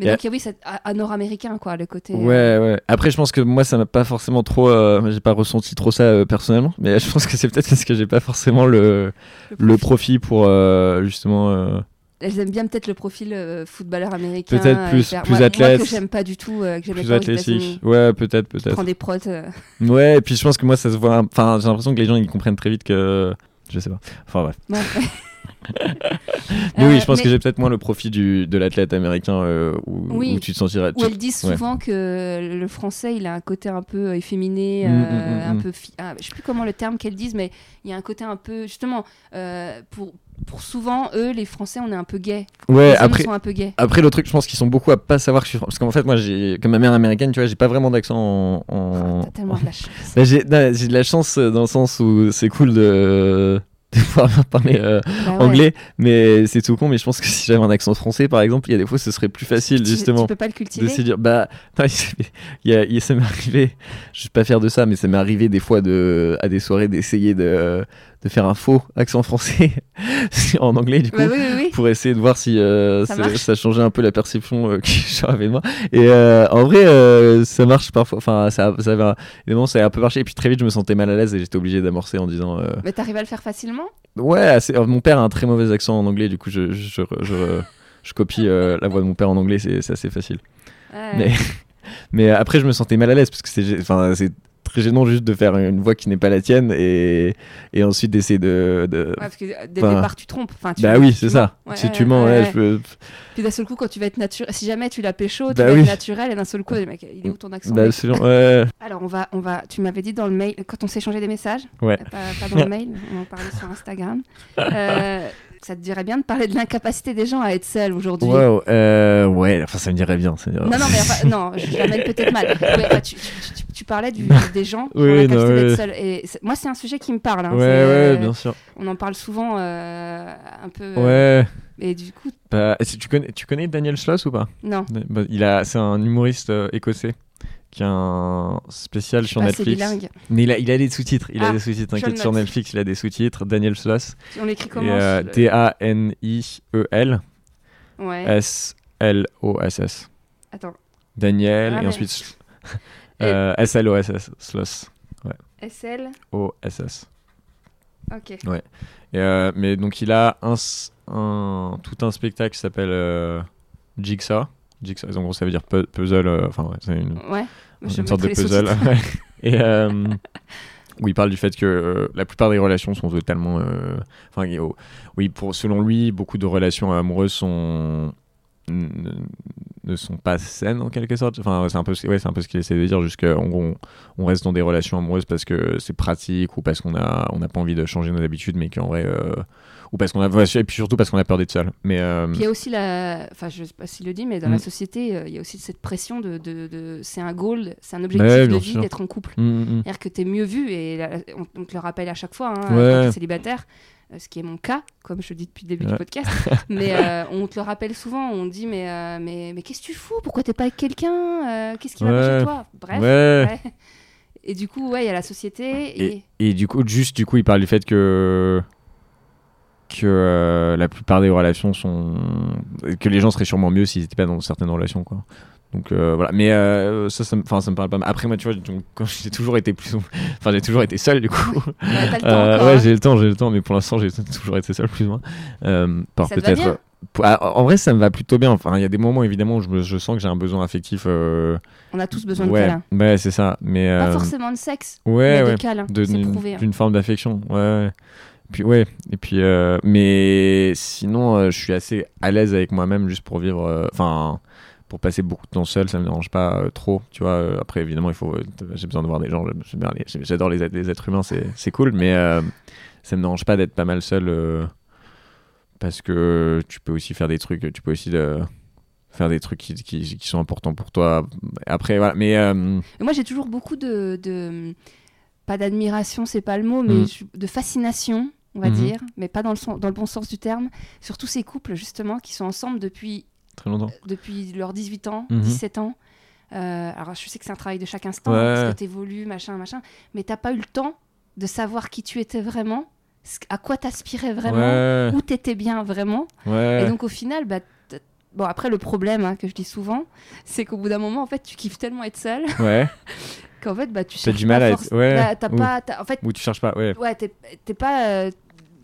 Mais Et donc, oui, c'est à, nord-américain, quoi, le côté. euh, Ouais, ouais. Après, je pense que moi, ça m'a pas forcément trop. euh, j'ai pas ressenti trop ça euh, personnellement. Mais je pense que c'est peut-être parce que j'ai pas forcément le, le profit pour euh, justement. euh, Elles aiment bien peut-être le profil euh, footballeur américain. Peut-être euh, plus- hyper- plus moi, Moi athlète, que j'aime pas du tout, euh, que plus pas athlétique. Ouais, peut-être, peut-être. Prends des prods. euh, Ouais, et puis je pense que moi, ça se voit. Enfin, j'ai l'impression que les gens ils comprennent très vite que. Je sais pas. Enfin, bref. ouais. <laughs> <laughs> Mais Euh, oui, je pense mais- que j'ai peut-être moins le profit du, de l'athlète américain euh, où, Oui. où tu te sentirais. Où elles disent ouais. souvent que le français, il a un côté un peu euh, efféminé, Mm, euh, mm, mm, un peu. fi- ah, je sais plus comment le terme qu'elles disent, mais il y a un côté un peu. Justement, euh, pour, pour souvent, eux, les Français, on est un peu gays. Ouais, les après. sont un peu gays. Après, le truc, je pense qu'ils sont beaucoup à pas savoir que je suis. Parce qu'en fait, moi, j'ai. Comme ma mère américaine, tu vois, j'ai pas vraiment d'accent en. en- Oh, T'as tellement de la chance. Bah, j'ai de la chance dans le sens où c'est cool de, de <laughs> pouvoir parler euh, Bah ouais. anglais, mais c'est tout con. Mais je pense que si j'avais un accent français, par exemple, il y a des fois, ce serait plus facile, Tu- justement. Tu peux pas le de cultiver. se dire bah <laughs> non, il y a, il y a- ça m'est arrivé je vais pas faire de ça mais ça m'est arrivé des fois de à des soirées d'essayer de, de faire un faux accent français <laughs> en anglais du coup Bah oui, oui, oui. pour essayer de voir si euh, Ça changeait un peu la perception euh, <laughs> que j'avais de moi. Et euh, en vrai euh, ça marche parfois enfin ça, ça avait un, évidemment ça a un peu marché. Et puis très vite je me sentais mal à l'aise et j'étais obligé d'amorcer en disant Mais t'arrives à le faire facilement? Ouais mon père a un très mauvais accent en anglais du coup je, je, je, copie la voix de mon père en anglais c'est assez facile. Ouais. mais, <laughs> mais après, je me sentais mal à l'aise parce que c'est, gê- enfin, c'est très gênant juste de faire une voix qui n'est pas la tienne et, et ensuite d'essayer de. de- Ouais, parce que euh, dès le départ, tu trompes. Enfin, tu- Bah oui, c'est ça. Ouais, si tu mens, ouais, je peux. Puis d'un seul coup, quand tu vas être naturel, si jamais tu l'as pécho, tu Bah vas oui. être naturel et d'un seul coup, mec, il est où ton accent Bah. Alors, on va, on va, tu m'avais dit dans le mail, quand on s'est échangé des messages, Ouais. pas, pas dans le mail, on en parlait sur Instagram, <laughs> euh, ça te dirait bien de parler de l'incapacité des gens à être seuls aujourd'hui. Wow, euh, ouais, enfin, ça me dirait bien. Ça me dirait Non, non, mais enfin, <laughs> non, je l'amène peut-être mal. Ouais, tu, tu- tu- tu parlais du- des gens qui Oui, ont l'incapacité d'être seuls. Et moi, c'est un sujet qui me parle. hein. ouais, ouais, bien sûr. On en parle souvent euh, un peu. euh, Ouais. Et du coup, Bah, tu, connais, tu connais Daniel Sloss ou pas? Non. Bah, il a, C'est un humoriste euh, écossais qui un spécial sur Netflix. Mais il a, il a des sous-titres. Il Ah, a des sous-titres. T'inquiète, sur. Netflix, il a des sous-titres. Daniel Sloss. On l'écrit comment euh, D-A-N-I-E-L. Ouais. S-L-O-S-S. Attends. Daniel, Ah, et ensuite <laughs> euh, S-L-O-S-S. Sloss. SL O-S-S. Ok. Et, euh, mais donc, il a un- tout un spectacle qui s'appelle euh, Jigsaw. Jigsaw, en gros, ça veut dire pu- puzzle. euh, Enfin, ouais, c'est une, Ouais. Une sorte de puzzle. <laughs> et euh, <laughs> où il parle du fait que euh, la plupart des relations sont totalement. euh, Enfin, oh, oui, pour, selon lui, beaucoup de relations amoureuses sont ne, sont pas saines en quelque sorte. Enfin, c'est un peu, ce- ouais, c'est un peu ce qu'il essaie de dire. Gros, on, on reste dans des relations amoureuses parce que c'est pratique ou parce qu'on a, on n'a pas envie de changer nos habitudes, mais qu'en vrai, euh, ou parce qu'on a, et puis surtout parce qu'on a peur d'être seul. Mais euh, Puis il y a aussi la. Enfin, je sais pas s'il le dit, mais dans la société, euh, il y a aussi cette pression de. de, de- C'est un goal, c'est un objectif Ouais, de vie d'être en couple. mm, mm, C'est-à-dire que tu es mieux vu, et la- on, on te le rappelle à chaque fois, hein, Ouais. quand tu es célibataire, ce qui est mon cas, comme je le dis depuis le début du podcast. <laughs> mais euh, on te le rappelle souvent, on dit Mais, euh, mais, mais qu'est-ce que tu fous? Pourquoi t'es pas avec quelqu'un? Euh, Qu'est-ce qui va Ouais. chez toi? Bref. ouais. Et du coup, ouais, il y a la société. Et... Et du coup, juste du coup, il parle du fait que que euh, la plupart des relations sont que les gens seraient sûrement mieux s'ils n'étaient pas dans certaines relations quoi. Donc euh, voilà, mais euh, ça, ça ça me parle pas. mal. Après moi, tu vois, j'ai toujours été plus, ou- enfin, j'ai toujours été seul du coup. Ouais, t'as le temps Euh, ouais, hein. j'ai le temps, j'ai le temps, mais pour l'instant, j'ai <laughs> toujours été seul plus ou moins. Euh, par peut-être. pour- ah, en vrai, ça me va plutôt bien. Enfin, il y a des moments évidemment où je, je sens que j'ai un besoin affectif. euh, On a tous besoin de ouais, câlins. ouais, c'est ça. Mais Pas euh, forcément de sexe, ouais, mais ouais de câlins. de- c'est d'une hein. forme d'affection ouais, puis ouais et puis euh, mais sinon euh, je suis assez à l'aise avec moi-même juste pour vivre euh, enfin pour passer beaucoup de temps seul ça me dérange pas euh, trop tu vois euh, après évidemment il faut euh, j'ai besoin de voir des gens j'adore les, êtres- les êtres humains c'est c'est cool mais ça me dérange pas d'être pas mal seul parce que tu peux aussi faire des trucs tu peux aussi faire des trucs qui, qui, qui sont importants pour toi après voilà mais moi, j'ai toujours beaucoup de, de- pas d'admiration, c'est pas le mot, mais Mm. je- de fascination, on va Mhm. dire, mais pas dans le, sens- dans le bon sens du terme, sur tous ces couples justement qui sont ensemble depuis très longtemps depuis leurs 18 ans, Mhm. 17 ans. Euh, alors, je sais que c'est un travail de chaque instant, Ouais. parce que tu évolues, machin, machin, mais t'as pas eu le temps de savoir qui tu étais vraiment, à quoi t'aspirais vraiment, ouais où t'étais bien vraiment. ouais Et donc, au final, bah, bon après le problème hein, que je dis souvent, c'est qu'au bout d'un moment en fait tu kiffes tellement être seul <laughs> Ouais. qu'en fait bah tu T'as cherches du mal pas à être- ouais, t'as- t'as ou- pas t'as- en fait Ou tu cherches pas, ouais. ouais t'es pas euh,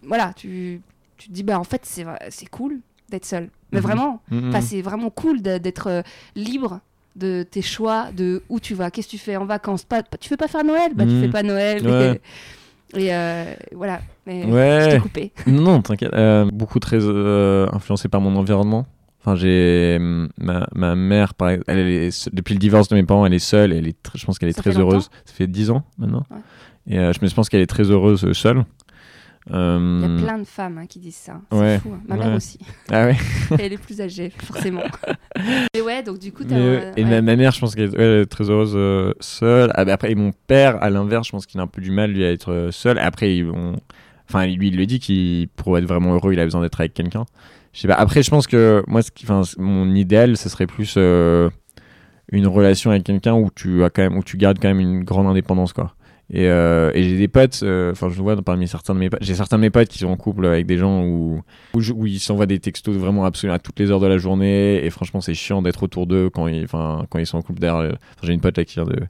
voilà tu tu te dis bah en fait c'est cool d'être seul mais Mhm. vraiment. Enfin, c'est vraiment cool d'être euh, libre de tes choix, de où tu vas, qu'est-ce que tu fais en vacances. Pas, tu veux pas faire Noël? Bah, tu Mhm. fais pas Noël. Ouais. Et, <laughs> et, euh, voilà. Mais je t'ai coupé. <laughs> Non, t'inquiète. Euh, beaucoup très euh, influencé par mon environnement. Enfin, j'ai hum, ma, ma mère, par exemple, elle, est depuis le divorce de mes parents, elle est seule. Elle est, je pense qu'elle est Ça très heureuse. Ça fait 10 ans maintenant. Ouais. Et je, pense qu'elle est très heureuse euh. Il y Euh, a plein de femmes hein, qui disent ça. C'est Ouais. fou. hein. Ma mère Ouais. aussi. <laughs> Ah ouais. <laughs> Elle est plus âgée, forcément. <laughs> et ouais, donc du coup, euh, et ma, ma mère, je pense qu'elle est, très heureuse euh, seule. Ah, bah, après, et mon père, à l'inverse, je pense qu'il a un peu du mal lui à être euh, seul. Après, ils vont- enfin, lui, il le dit qu'il pour être vraiment heureux, il a besoin d'être avec quelqu'un. Je sais pas. Après, je pense que moi, ce qui, enfin, mon idéal, ce serait plus euh, une relation avec quelqu'un où tu as quand même, où tu gardes quand même une grande indépendance, quoi. Et, euh, et j'ai des potes, euh, enfin je vois parmi certains de mes potes, j'ai certains de mes potes qui sont en couple avec des gens où, où, ils s'envoient des textos vraiment absolument à toutes les heures de la journée. Et franchement c'est chiant d'être autour d'eux quand ils, quand ils sont en couple enfin, j'ai une pote là qui vient de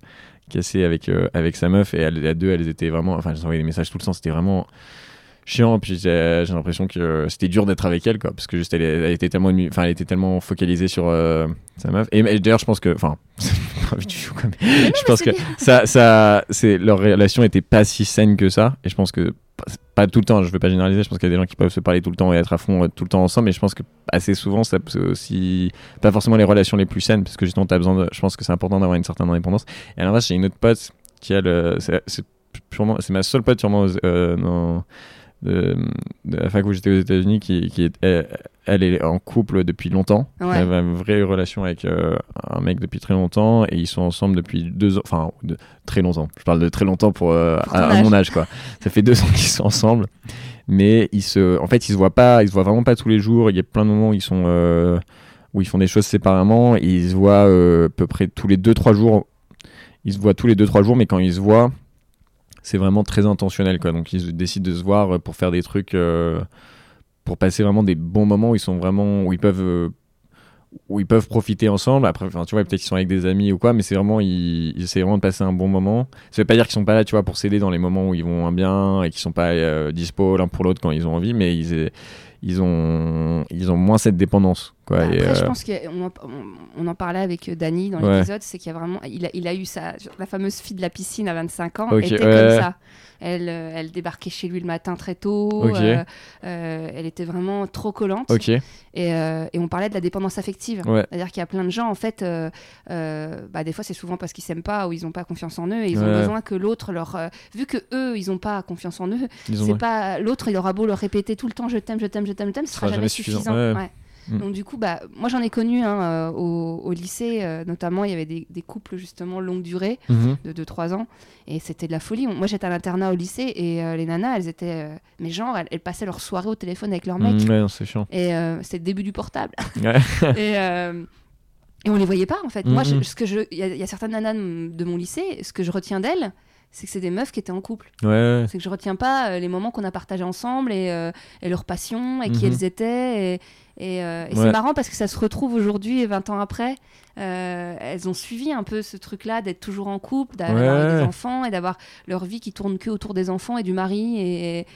casser avec, euh, avec sa meuf et elles, les deux elles étaient vraiment, enfin elles s'envoyaient des messages tout le temps, c'était vraiment chiant puis j'ai l'impression que c'était dur d'être avec elle quoi parce que juste elle, elle était tellement enfin elle était tellement focalisée sur euh, sa meuf et, et d'ailleurs je pense que enfin <laughs> je pense que ça, ça, c'est leur relation était pas si saine que ça. Et je pense que pas- tout le temps. Je veux pas généraliser. Je pense qu'il y a des gens qui peuvent se parler tout le temps et être à fond euh, tout le temps ensemble. Mais je pense que assez souvent, ça c'est aussi pas forcément les relations les plus saines, parce que justement, t'as besoin. De, je pense que c'est important d'avoir une certaine indépendance. Et à l'inverse, j'ai une autre pote qui euh, c'est c'est purement, c'est ma seule pote sûrement euh, dans de, de la fac où j'étais aux États-Unis qui, qui est, elle, elle est en couple depuis longtemps. Ouais. Elle a une vraie relation avec euh, un mec depuis très longtemps et ils sont ensemble depuis deux ans. Enfin, de, très longtemps. Je parle de très longtemps pour, euh, Pour à, mon âge, quoi. Ça fait deux <laughs> ans qu'ils sont ensemble. Mais ils se, en fait, ils se voient pas, ils se voient vraiment pas tous les jours. Il y a plein de moments où ils sont, euh, où ils font des choses séparément. Et ils se voient à peu près tous les deux trois jours. Ils se voient tous les deux trois jours, mais quand ils se voient, c'est vraiment très intentionnel, quoi. Donc ils décident de se voir pour faire des trucs, euh, pour passer vraiment des bons moments où ils sont vraiment, où ils peuvent euh, où ils peuvent profiter ensemble. Après, tu vois, peut-être qu'ils sont avec des amis ou quoi, mais c'est vraiment, ils, ils essaient vraiment de passer un bon moment. Ça veut pas dire qu'ils sont pas là, tu vois, pour s'aider dans les moments où ils vont bien et qu'ils sont pas euh, dispo l'un pour l'autre quand ils ont envie, mais ils, ils ont, ils ont moins cette dépendance, quoi. Bah, et, Après, je euh, pense qu'on en, on, on en parlait avec euh, Dany dans Ouais. l'épisode, c'est qu'il y a vraiment, il a, il a eu sa, la fameuse fille de la piscine à 25 ans, Ok, était ouais. comme ça. Elle, euh, elle débarquait chez lui le matin très tôt. Elle était vraiment trop collante. Et, et on parlait de la dépendance affective. ouais, C'est-à-dire qu'il y a plein de gens, en fait, bah, des fois c'est souvent parce qu'ils s'aiment pas ou ils n'ont pas confiance en eux et ils ont besoin que l'autre leur. vu que eux, ils n'ont pas confiance en eux, c'est pas l'autre, il aura beau leur répéter tout le temps je t'aime, je t'aime, je t'aime, je t'aime, ce sera, jamais suffisant. ouais. Ouais. Mm. Donc du coup, bah, moi j'en ai connu hein, euh, au, au lycée, euh, notamment il y avait des, des couples justement longue durée Mhm. de 2-3 ans et c'était de la folie. Moi j'étais à l'internat au lycée et euh, les nanas, elles étaient, euh, mais genre, elles, elles passaient leur soirée au téléphone avec leur mec Mm, ouais, non, c'est chiant. et c'était le début du portable Ouais. <laughs> et, et on les voyait pas en fait. Moi, je- Mhm. ce que je, il y, a- il y a certaines nanas de, mon lycée, ce que je retiens d'elles, c'est que c'est des meufs qui étaient en couple. ouais. C'est que je retiens pas euh, les moments qu'on a partagés ensemble et, euh, et leur passion et qui Mhm. elles étaient. Et, et, euh, et Ouais. c'est marrant parce que ça se retrouve aujourd'hui, 20 ans après. euh, elles ont suivi un peu ce truc-là d'être toujours en couple, d'avoir Ouais. des enfants et d'avoir leur vie qui tourne que autour des enfants et du mari. Et,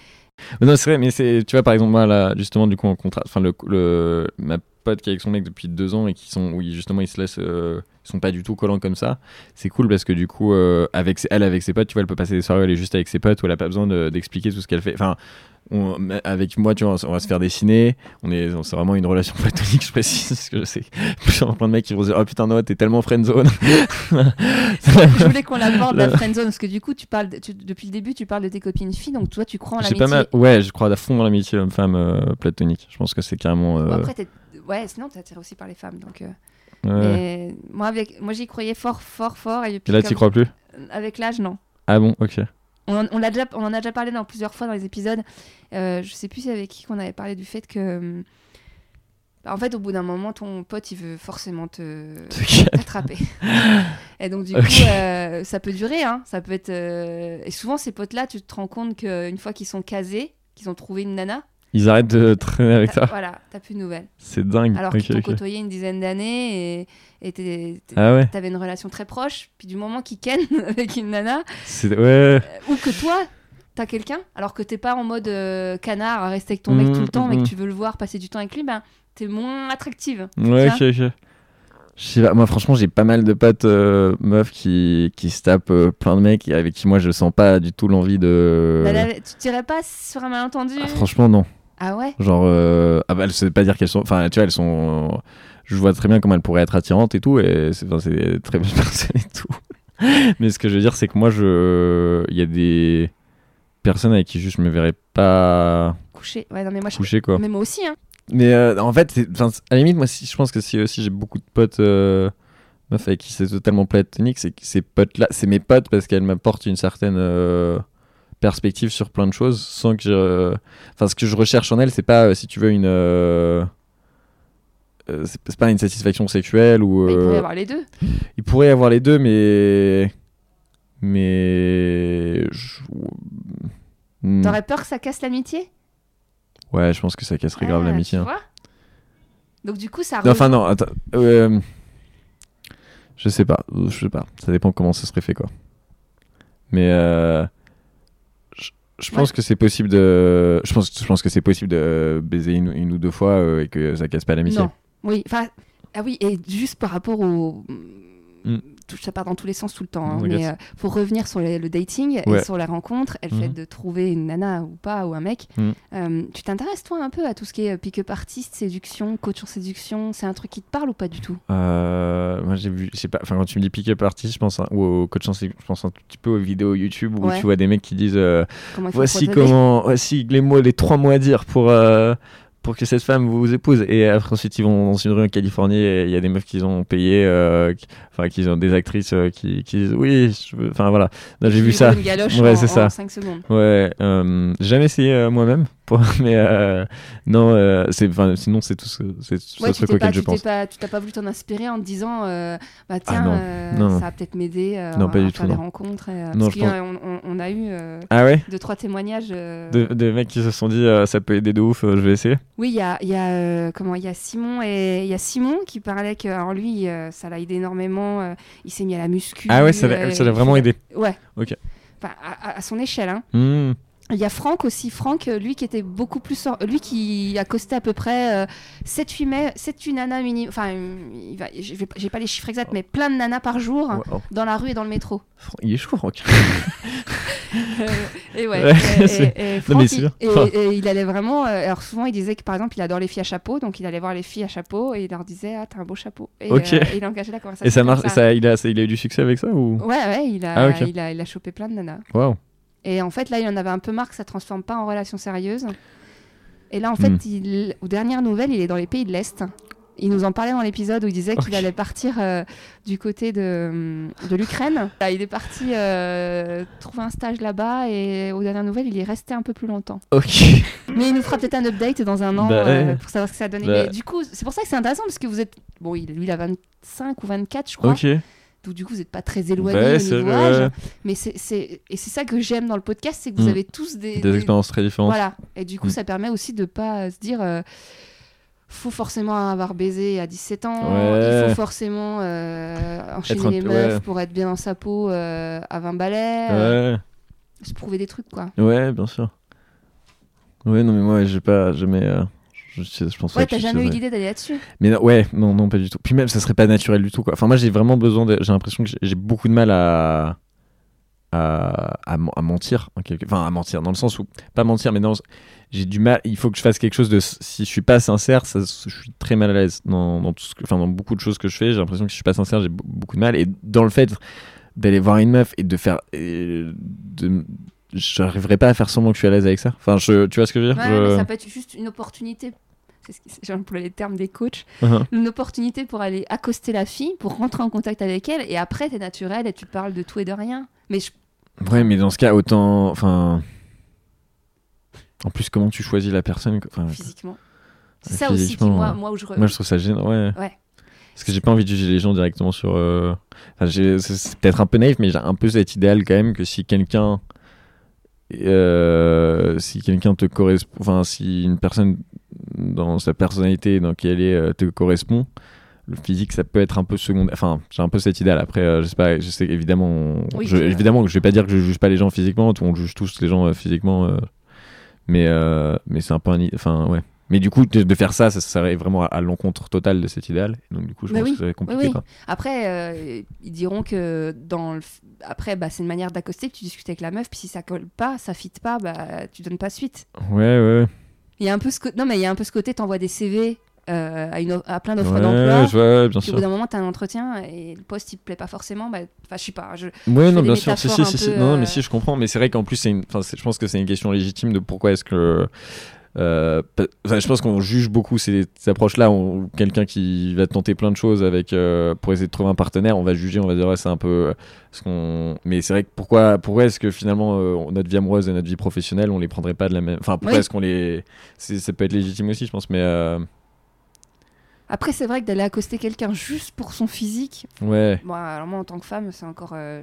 Non, c'est vrai, mais tu vois, par exemple, moi, là, justement, du coup, en contrat, enfin, le, le, ma pote qui est avec son mec depuis deux ans et qui sont, où justement, ils se laissent, euh, ils sont pas du tout collants comme ça. C'est cool parce que, du coup, euh, avec, ses- elle, avec ses potes, tu vois, elle peut passer des soirées, où elle est juste avec ses potes, où elle a pas besoin de- d'expliquer tout ce qu'elle fait. Enfin, on- avec moi, tu vois, on va se faire dessiner. On est, c'est vraiment une relation <laughs> platonique, je précise, parce que je sais, <laughs> plein plein de mecs qui vont se dire, oh putain, Noah, t'es tellement friendzone. <laughs> je voulais qu'on l'aborde la friendzone parce que du coup, tu parles, tu- depuis le début, tu parles de tes copines filles, donc toi, tu crois en l'amitié. pas mal, ouais, je crois à fond dans l'amitié homme-femme euh, platonique. Je pense que c'est carrément. Bon, après, t'es- ouais, sinon, t'es attiré aussi par les femmes. Donc, euh, mais moi, avec, moi, j'y croyais fort, fort, fort. Et, Et puis là, t'y crois plus? Avec l'âge, non. Ah bon, ok. On, en- on déjà, on en a déjà parlé dans plusieurs fois dans les épisodes. Euh, je sais plus avec qui qu'on avait parlé du fait que. bah, En fait, au bout d'un moment, ton pote, il veut forcément te <laughs> t'attraper. Et donc, du <laughs> coup, euh, ça peut durer. Hein. Ça peut être. euh, Et souvent, ces potes-là, tu te rends compte qu'une fois qu'ils sont casés, qu'ils ont trouvé une nana, Ils arrêtent de traîner avec toi. Voilà, t'as plus de nouvelles. C'est dingue. Alors Ok, qu'ils t'ont ok. côtoyé une dizaine d'années et Ah ouais. t'avais une relation très proche, puis du moment qu'ils ken <laughs> avec une nana, ouais. euh, ou que toi, t'as quelqu'un, alors que t'es pas en mode euh, canard à rester avec ton mec Mhm, tout le temps, mais mhm. que tu veux le voir, passer du temps avec lui, ben t'es moins attractive. Ouais, Ça ok, ok. Je sais pas, moi franchement j'ai pas mal de potes euh, meufs qui, qui se tapent euh, plein de mecs et avec qui moi je sens pas du tout l'envie de... Bah, là, tu dirais pas sur un malentendu Ah, franchement non. Ah ouais Genre, euh... ah bah je sais pas dire qu'elles sont... Enfin tu vois elles sont... Je vois très bien comment elles pourraient être attirantes et tout et c'est enfin, très bien <laughs> personne et tout. Mais ce que je veux dire c'est que moi je... Il y a des personnes avec qui juste je me verrais pas Couché. Ouais, non, mais moi, je... coucher quoi. mais moi aussi, hein. Mais euh, en fait, à la limite, moi, si, je pense que si aussi j'ai beaucoup de potes euh, meufs avec qui c'est totalement platonique, c'est que ces potes-là, c'est mes potes parce qu'elles m'apportent une certaine euh, perspective sur plein de choses sans que je. Enfin, ce que je recherche en elles, c'est pas, euh, si tu veux, une. euh, euh, c'est pas une satisfaction sexuelle ou. Mais il pourrait y avoir les deux. il pourrait y avoir les deux, mais. Mais. je- Hmm. T'aurais peur que ça casse l'amitié? Ouais, je pense que ça casserait grave Ah, l'amitié. tu hein. vois? Donc du coup, ça Non, Enfin non, attends. euh, je sais pas, je sais pas. Ça dépend comment ça serait fait quoi. Mais euh, je, pense Ouais. que c'est possible de. Je pense, je pense que c'est possible de baiser une, une ou deux fois euh, et que ça casse pas l'amitié. Non. Oui, enfin, ah oui, et juste par rapport au. Mm. Tout, ça part dans tous les sens tout le temps. hein, Non, mais t'inquiète. euh, revenir sur les- le dating Ouais. et sur la rencontre et le fait Mhm. de trouver une nana ou pas, ou un mec. Mhm. Euh, tu t'intéresses toi un peu à tout ce qui est euh, pick-up artiste, séduction, coach en séduction C'est un truc qui te parle ou pas du tout? Euh, moi j'ai vu, je sais pas, enfin quand tu me dis pick-up artist, je pense ou au coach en séduction, je pense un tout petit peu aux vidéos YouTube où Ouais. tu vois des mecs qui disent Comment voici comment, voici les mots, les trois mots à dire pour pour que cette femme vous épouse. Et après ensuite ils vont dans une rue en Californie et il y a des meufs qui ont payé, euh, qui- enfin qui ont des actrices euh, qui, qui disent oui, je veux- enfin voilà. Là, j'ai vu ça. une galoche Ouais, c'est ça. 5 secondes. Ouais, euh, j'ai jamais essayé euh, moi-même, <laughs> mais euh, non, euh, c'est, sinon c'est tout ce, c'est Ouais, truc auquel je pense. pas, tu t'as pas voulu t'en inspirer en te disant, euh, bah tiens, non. euh, Non, non. ça va peut-être m'aider Non, pas à du faire tout, des rencontres. et, parce qu'on on, on a eu Ah ouais? deux trois témoignages. de, de mecs qui se sont dit ça peut aider de ouf, je vais essayer. Oui, il y a, y a comment y a Simon et il y a Simon qui parlait que alors lui ça l'a aidé énormément. il s'est mis à la muscu. Ah ouais, ça l'a, ça l'a vraiment aidé. Ouais. Ok. Enfin, à, son échelle. Hein. Hmm. Il y a Franck aussi, Franck, euh, lui qui était beaucoup plus. Lui qui accostait à peu près 7-8 mai- 7-8 nanas minimum. Enfin, euh, j'ai pas les chiffres exacts, mais plein de nanas par jour oh, dans la rue et dans le métro. Il est chaud, Franck. <laughs> <laughs> et ouais. Ouais, et- <laughs> et- et Franck, il- et, il allait vraiment. euh, alors souvent, il disait que par exemple, il adore les filles à chapeau, donc il allait voir les filles à chapeau et il leur disait Ah, t'as un beau chapeau. Et, Ok. euh, et il engageait la conversation. Et ça marche, ça, il, a, ça- il a eu du succès avec ça ou? Ouais, ouais, il a, Ah, ok. il, a, il a chopé plein de nanas. Waouh. Et en fait, là, il en avait un peu marre que ça transforme pas en relation sérieuse. Et là, en fait, Hmm. il, aux dernières nouvelles, il est dans les pays de l'Est. Il nous en parlait dans l'épisode où il disait qu'il allait partir euh, du côté de, de l'Ukraine. Il est parti euh, trouver un stage là-bas et aux dernières nouvelles, il est resté un peu plus longtemps. Ok. Mais il nous fera peut-être un update dans un an Bah euh, pour savoir ce que ça a donné. Bah. Mais du coup, c'est pour ça que c'est intéressant parce que vous êtes. Bon, il, lui, il a 25 ou 24, je crois. Ok. Donc, du coup, vous n'êtes pas très éloigné au niveau âge. Mais c'est, et c'est ça que j'aime dans le podcast, c'est que vous Mm. avez tous des, des des- expériences très différentes. voilà. Et du coup, Mm. ça permet aussi de pas se dire euh, faut forcément avoir baisé à 17 ans, Ouais. il faut forcément euh, enchaîner un les meufs ouais. pour être bien dans sa peau euh, à 20 balais, euh, Ouais. se prouver des trucs quoi. Ouais, bien sûr. Ouais, non, mais moi, j'ai pas jamais. Je, je, pense Ouais, t'as jamais eu l'idée d'aller là-dessus? Mais non, ouais, non, non, pas du tout. Puis même, ça serait pas naturel du tout, quoi. Enfin, moi, j'ai vraiment besoin de. J'ai l'impression que j'ai- beaucoup de mal à. à, à, men- à mentir. en quelque- Enfin, à mentir, dans le sens où. Pas mentir, mais non. J'ai du mal. Il faut que je fasse quelque chose de. Si je suis pas sincère, ça, je suis très mal à l'aise dans, dans, tout ce que, enfin, dans beaucoup de choses que je fais. J'ai l'impression que si je suis pas sincère, j'ai be- beaucoup de mal. Et dans le fait d'aller voir une meuf et de faire. et de, J'arriverai pas à faire semblant que je suis à l'aise avec ça. Enfin, je, tu vois ce que je veux dire? Ouais, Je- mais ça peut être juste une opportunité. C'est ce qui- J'emploie les termes des coachs. Uh-huh. Une opportunité pour aller accoster la fille, pour rentrer en contact avec elle, et après, t'es naturel et tu parles de tout et de rien. Mais je- Ouais, mais dans ce cas, autant. Enfin. En plus, comment tu choisis la personne. Enfin, physiquement. C'est ça aussi qui, moi, moi où je. Moi, je trouve ça gênant. Ouais. Ouais. Parce que j'ai pas envie de juger les gens directement sur. euh, Enfin, c'est peut-être un peu naïf, mais j'ai un peu cet idéal quand même que si quelqu'un euh, si quelqu'un te correspond, enfin, si une personne dans sa personnalité, dans qui elle est, euh, te correspond, le physique, ça peut être un peu secondaire. Enfin, j'ai un peu cette idée-là. Après, euh, je sais pas, je sais évidemment, on- Oui, je, évidemment, je vais pas dire que je juge pas les gens physiquement, on juge tous les gens euh, physiquement, mais, mais c'est un peu un. Enfin, ouais. Mais du coup, de, de faire ça, ça serait vraiment à, à l'encontre total de cet idéal. Donc, du coup, je Bah pense oui, que c'est compliqué. oui. quoi. Après, euh, ils diront que dans le... f- après, bah, c'est une manière d'accoster tu discutes avec la meuf, puis si ça colle pas, ça fit pas, bah, tu donnes pas suite. Ouais, ouais. Il y a un peu ce non mais il y a un peu ce côté, t'envoies des CV euh, à, une à plein d'offres Ouais, d'emploi. ouais, bien Puis au sûr. bout d'un moment, t'as un entretien et le poste il te plaît pas forcément, bah, enfin je sais pas. Je... Ouais, non, bien sûr. Si, si, si, peu, Non, euh, mais si, je comprends. Mais c'est vrai qu'en plus, une... je pense que c'est une question légitime de pourquoi est-ce que. Euh, je pense qu'on juge beaucoup ces, ces approches-là. Quelqu'un qui va tenter plein de choses avec euh, pour essayer de trouver un partenaire, on va juger, on va dire ouais, c'est un peu. euh, ce qu'on. Mais c'est vrai que pourquoi, pourquoi est-ce que finalement euh, notre vie amoureuse et notre vie professionnelle, on les prendrait pas de la même. Enfin, pourquoi Oui. est-ce qu'on les. c'est- Ça peut être légitime aussi, je pense. Mais Après, c'est vrai que d'aller accoster quelqu'un juste pour son physique, ouais. bon, alors moi en tant que femme, c'est encore. Ouais.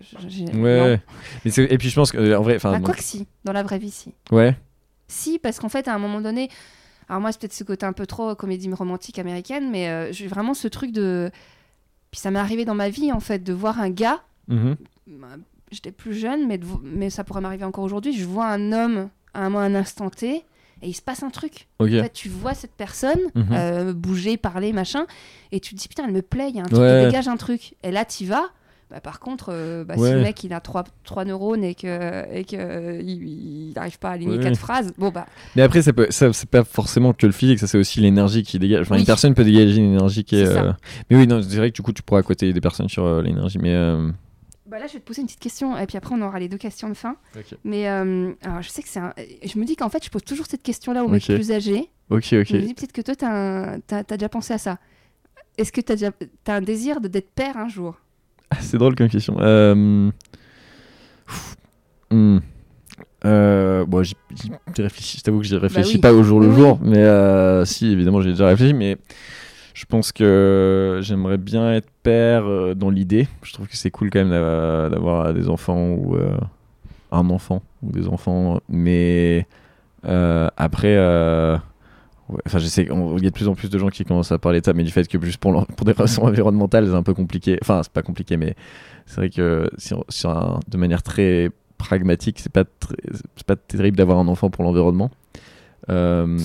Mais et puis je pense que en vrai, Bah, quoi que si, dans la vraie vie, si. ouais. Si, parce qu'en fait, à un moment donné, alors moi, c'est peut-être ce côté un peu trop comédie romantique américaine, mais euh, j'ai vraiment ce truc de. Puis ça m'est arrivé dans ma vie, en fait, de voir un gars, Mhm. bah, j'étais plus jeune, mais, de mais ça pourrait m'arriver encore aujourd'hui, je vois un homme à un, un instant T, et il se passe un truc. Ok. En fait, tu vois cette personne Mhm. euh, bouger, parler, machin, et tu te dis, putain, elle me plaît, il y a un truc Ouais. qui dégage un truc. Et là, tu vas. Bah, par contre, euh, bah, si le mec il a trois, trois neurones et que et que euh, il n'arrive pas à aligner Ouais. quatre phrases, bon bah Mais après, ça peut, ça, c'est pas forcément que le physique, ça c'est aussi l'énergie qui dégage. Enfin, Oui. une personne peut dégager une énergie qui est. Euh, Mais oui, non, c'est vrai que du coup, tu pourras côté des personnes sur euh, l'énergie. Mais. Bah là, je vais te poser une petite question, et puis après, on aura les deux questions de fin. Ok. Mais alors, je sais que c'est un... Je me dis qu'en fait, je pose toujours cette question-là aux mecs Ok. plus âgés. Ok, Je me ok. dis peut-être que toi, tu as, déjà pensé à ça. Est-ce que tu as, déjà... t'as un désir de- d'être père un jour? <laughs> c'est drôle comme question. Euh... pff, hmm. Euh, bon, j'y réfléchis. Je t'avoue que j'y réfléchis Bah oui. pas au jour le jour, mais euh, si, évidemment, j'ai déjà réfléchi. Mais je pense que j'aimerais bien être père dans l'idée. Je trouve que c'est cool quand même d'avoir- des enfants ou euh, un enfant ou des enfants. Mais après, ouais, enfin, je sais qu'il y a de plus en plus de gens qui commencent à parler de ça, mais du fait que juste pour, des raisons <laughs> environnementales, c'est un peu compliqué. Enfin, c'est pas compliqué, mais c'est vrai que de manière très pragmatique, c'est pas c'est pas terrible d'avoir un enfant pour l'environnement. Euh,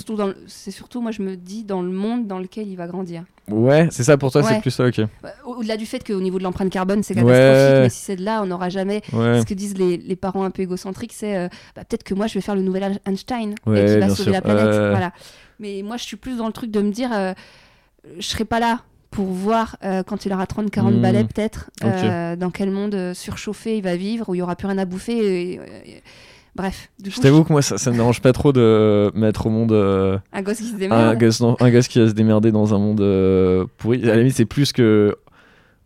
C'est surtout, moi, je me dis, dans le monde dans lequel il va grandir. ouais, c'est ça pour toi, c'est Ouais. plus ça, ok. Bah, Au- Au-delà du fait qu'au niveau de l'empreinte carbone, c'est Ouais. catastrophique, mais si c'est de là, on n'aura jamais. Ouais, Ce que disent les, les parents un peu égocentriques, c'est euh, bah, peut-être que moi, je vais faire le nouvel Einstein Ouais, et qui va sauver sûr. la planète. Ouais. Voilà. Mais moi, je suis plus dans le truc de me dire, euh, je serai pas là pour voir euh, quand il aura 30-40 Hmm. balais peut-être, euh, dans quel monde surchauffé il va vivre, où il y aura plus rien à bouffer. et- et- bref, du je t'avoue que moi, ça, ça me dérange pas trop de mettre au monde. euh, un gosse qui se un démerde. gosse, non, un gosse qui va se démerder dans un monde euh, pourri. À la limite, c'est plus que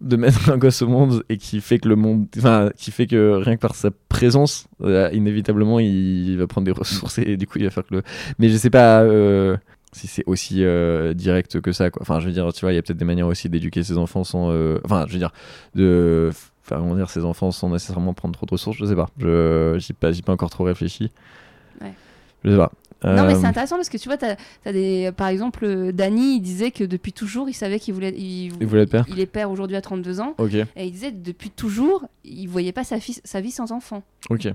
de mettre un gosse au monde et qui fait que le monde, enfin, qui fait que rien que par sa présence, euh, inévitablement, il, va prendre des ressources et du coup, il va faire que le. Mais je sais pas euh, si c'est aussi euh, direct que ça, quoi. Enfin, je veux dire, tu vois, il y a peut-être des manières aussi d'éduquer ses enfants sans, enfin, je veux dire, de faire grandir ses enfants sans nécessairement prendre trop de ressources. Je sais pas. Je j'y pas, pas encore trop réfléchi. Ouais. Je sais pas. Non, mais Euh, c'est intéressant parce que tu vois, as des... par exemple, euh, Dany, il disait que depuis toujours, il savait qu'il voulait. Il, Il voulait être père Il est père aujourd'hui à 32 ans. Et il disait depuis toujours, il voyait pas sa, fille- sa vie sans enfant. ok.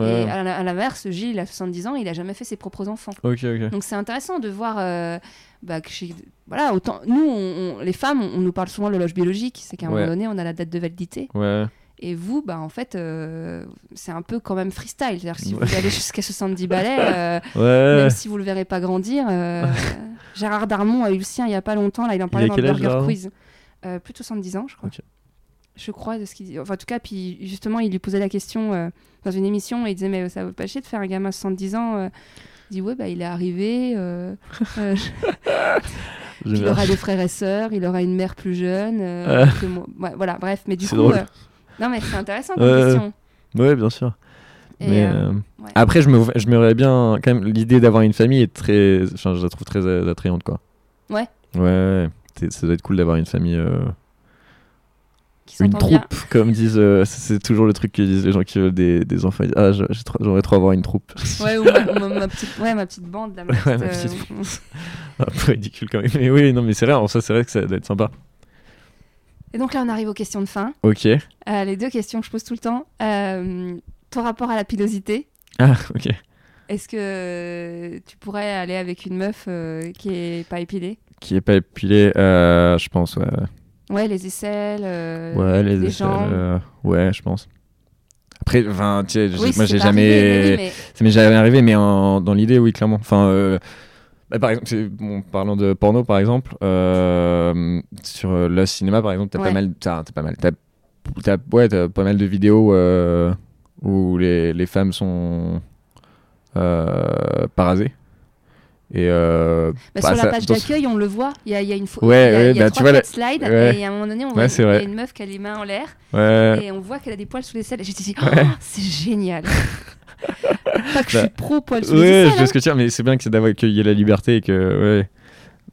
Et à la- l'inverse, Gilles, il a 70 ans, il a jamais fait ses propres enfants. Ok, ok. Donc c'est intéressant de voir euh, bah, que chez- voilà, autant nous, on- on- les femmes, on, on nous parle souvent de l'horloge biologique, c'est qu'à un Ouais. moment donné, on a la date de validité. Ouais. Et vous, bah en fait, euh, c'est un peu quand même freestyle. C'est-à-dire si Ouais. vous allez jusqu'à 70 balais, euh, Ouais. même si vous le verrez pas grandir, euh, <laughs> Gérard Darmon a eu le sien il y a pas longtemps. Là, il en parlait dans le Burger Quiz. Euh, plus de 70 ans, je crois. Je crois de ce qu'il dit. Enfin, en tout cas, puis justement, il lui posait la question dans une émission et il disait Mais ça veut pas chier de faire un gamin de 70 ans. Il dit Ouais, bah, il est arrivé. <laughs> <laughs> il aura des frères et sœurs, il aura une mère plus jeune que moi. Ouais, voilà, bref. Mais du coup. Euh, Non, mais c'est intéressant comme Ouais. question. Ouais, bien sûr. Mais, euh, euh, ouais. Après, je me, je me verrais bien. Quand même, l'idée d'avoir une famille est très. Enfin, je la trouve très euh, attrayante, quoi. Ouais. Ouais, ça doit être cool d'avoir une famille. euh, qui Une bien. troupe, comme disent. euh, c'est toujours le truc que disent les gens qui veulent des, des enfants. Ils disent, Ah, j'aimerais trop avoir une troupe. Ouais, ou ma, ou ma- ma petite, ouais, ma petite bande. Là, ma <laughs> Ouais, ma euh, petite <laughs> un peu ridicule quand même. Mais oui, non, mais c'est vrai, en ça, c'est vrai que ça doit être sympa. Et donc là, on arrive aux questions de fin. Ok. Euh, les deux questions que je pose tout le temps. Euh, ton rapport à la pilosité. Ah, ok. Est-ce que tu pourrais aller avec une meuf euh, qui est pas épilée? Qui est pas épilé, euh, je pense, ouais. Ouais, les aisselles. Ouais, les, les aisselles, ouais, je pense. Après, enfin, tu sais, je- Oui, moi, j'ai jamais. arrivé, mais Ça m'est jamais arrivé, mais en- dans l'idée, oui, clairement. Enfin, bah, par exemple, bon, parlant de porno, par exemple, euh, sur euh, le cinéma, par exemple, t'as Ouais. pas mal, t'as, t'as pas mal, t'as, t'as- ouais, t'as pas mal de vidéos euh, où les, les femmes sont euh, parasées. Et euh, Bah, bah, sur ça- la page d'accueil, on le voit. Il y a, il y a une photo. Ouais, il y a, ouais, il y a bah, tu trois, quatre slides. ouais. Et à un moment donné, on voit a vrai. une meuf qui a les mains en l'air. Et on voit qu'elle a des poils sous les aisselles. Et j'étais dit. <laughs> Oh, c'est génial. <laughs> pas que je Bah, suis pro poils sous les Ouais, je hein. ce que tu mais c'est bien que c'est d'avoir qu'il y ait la liberté et que,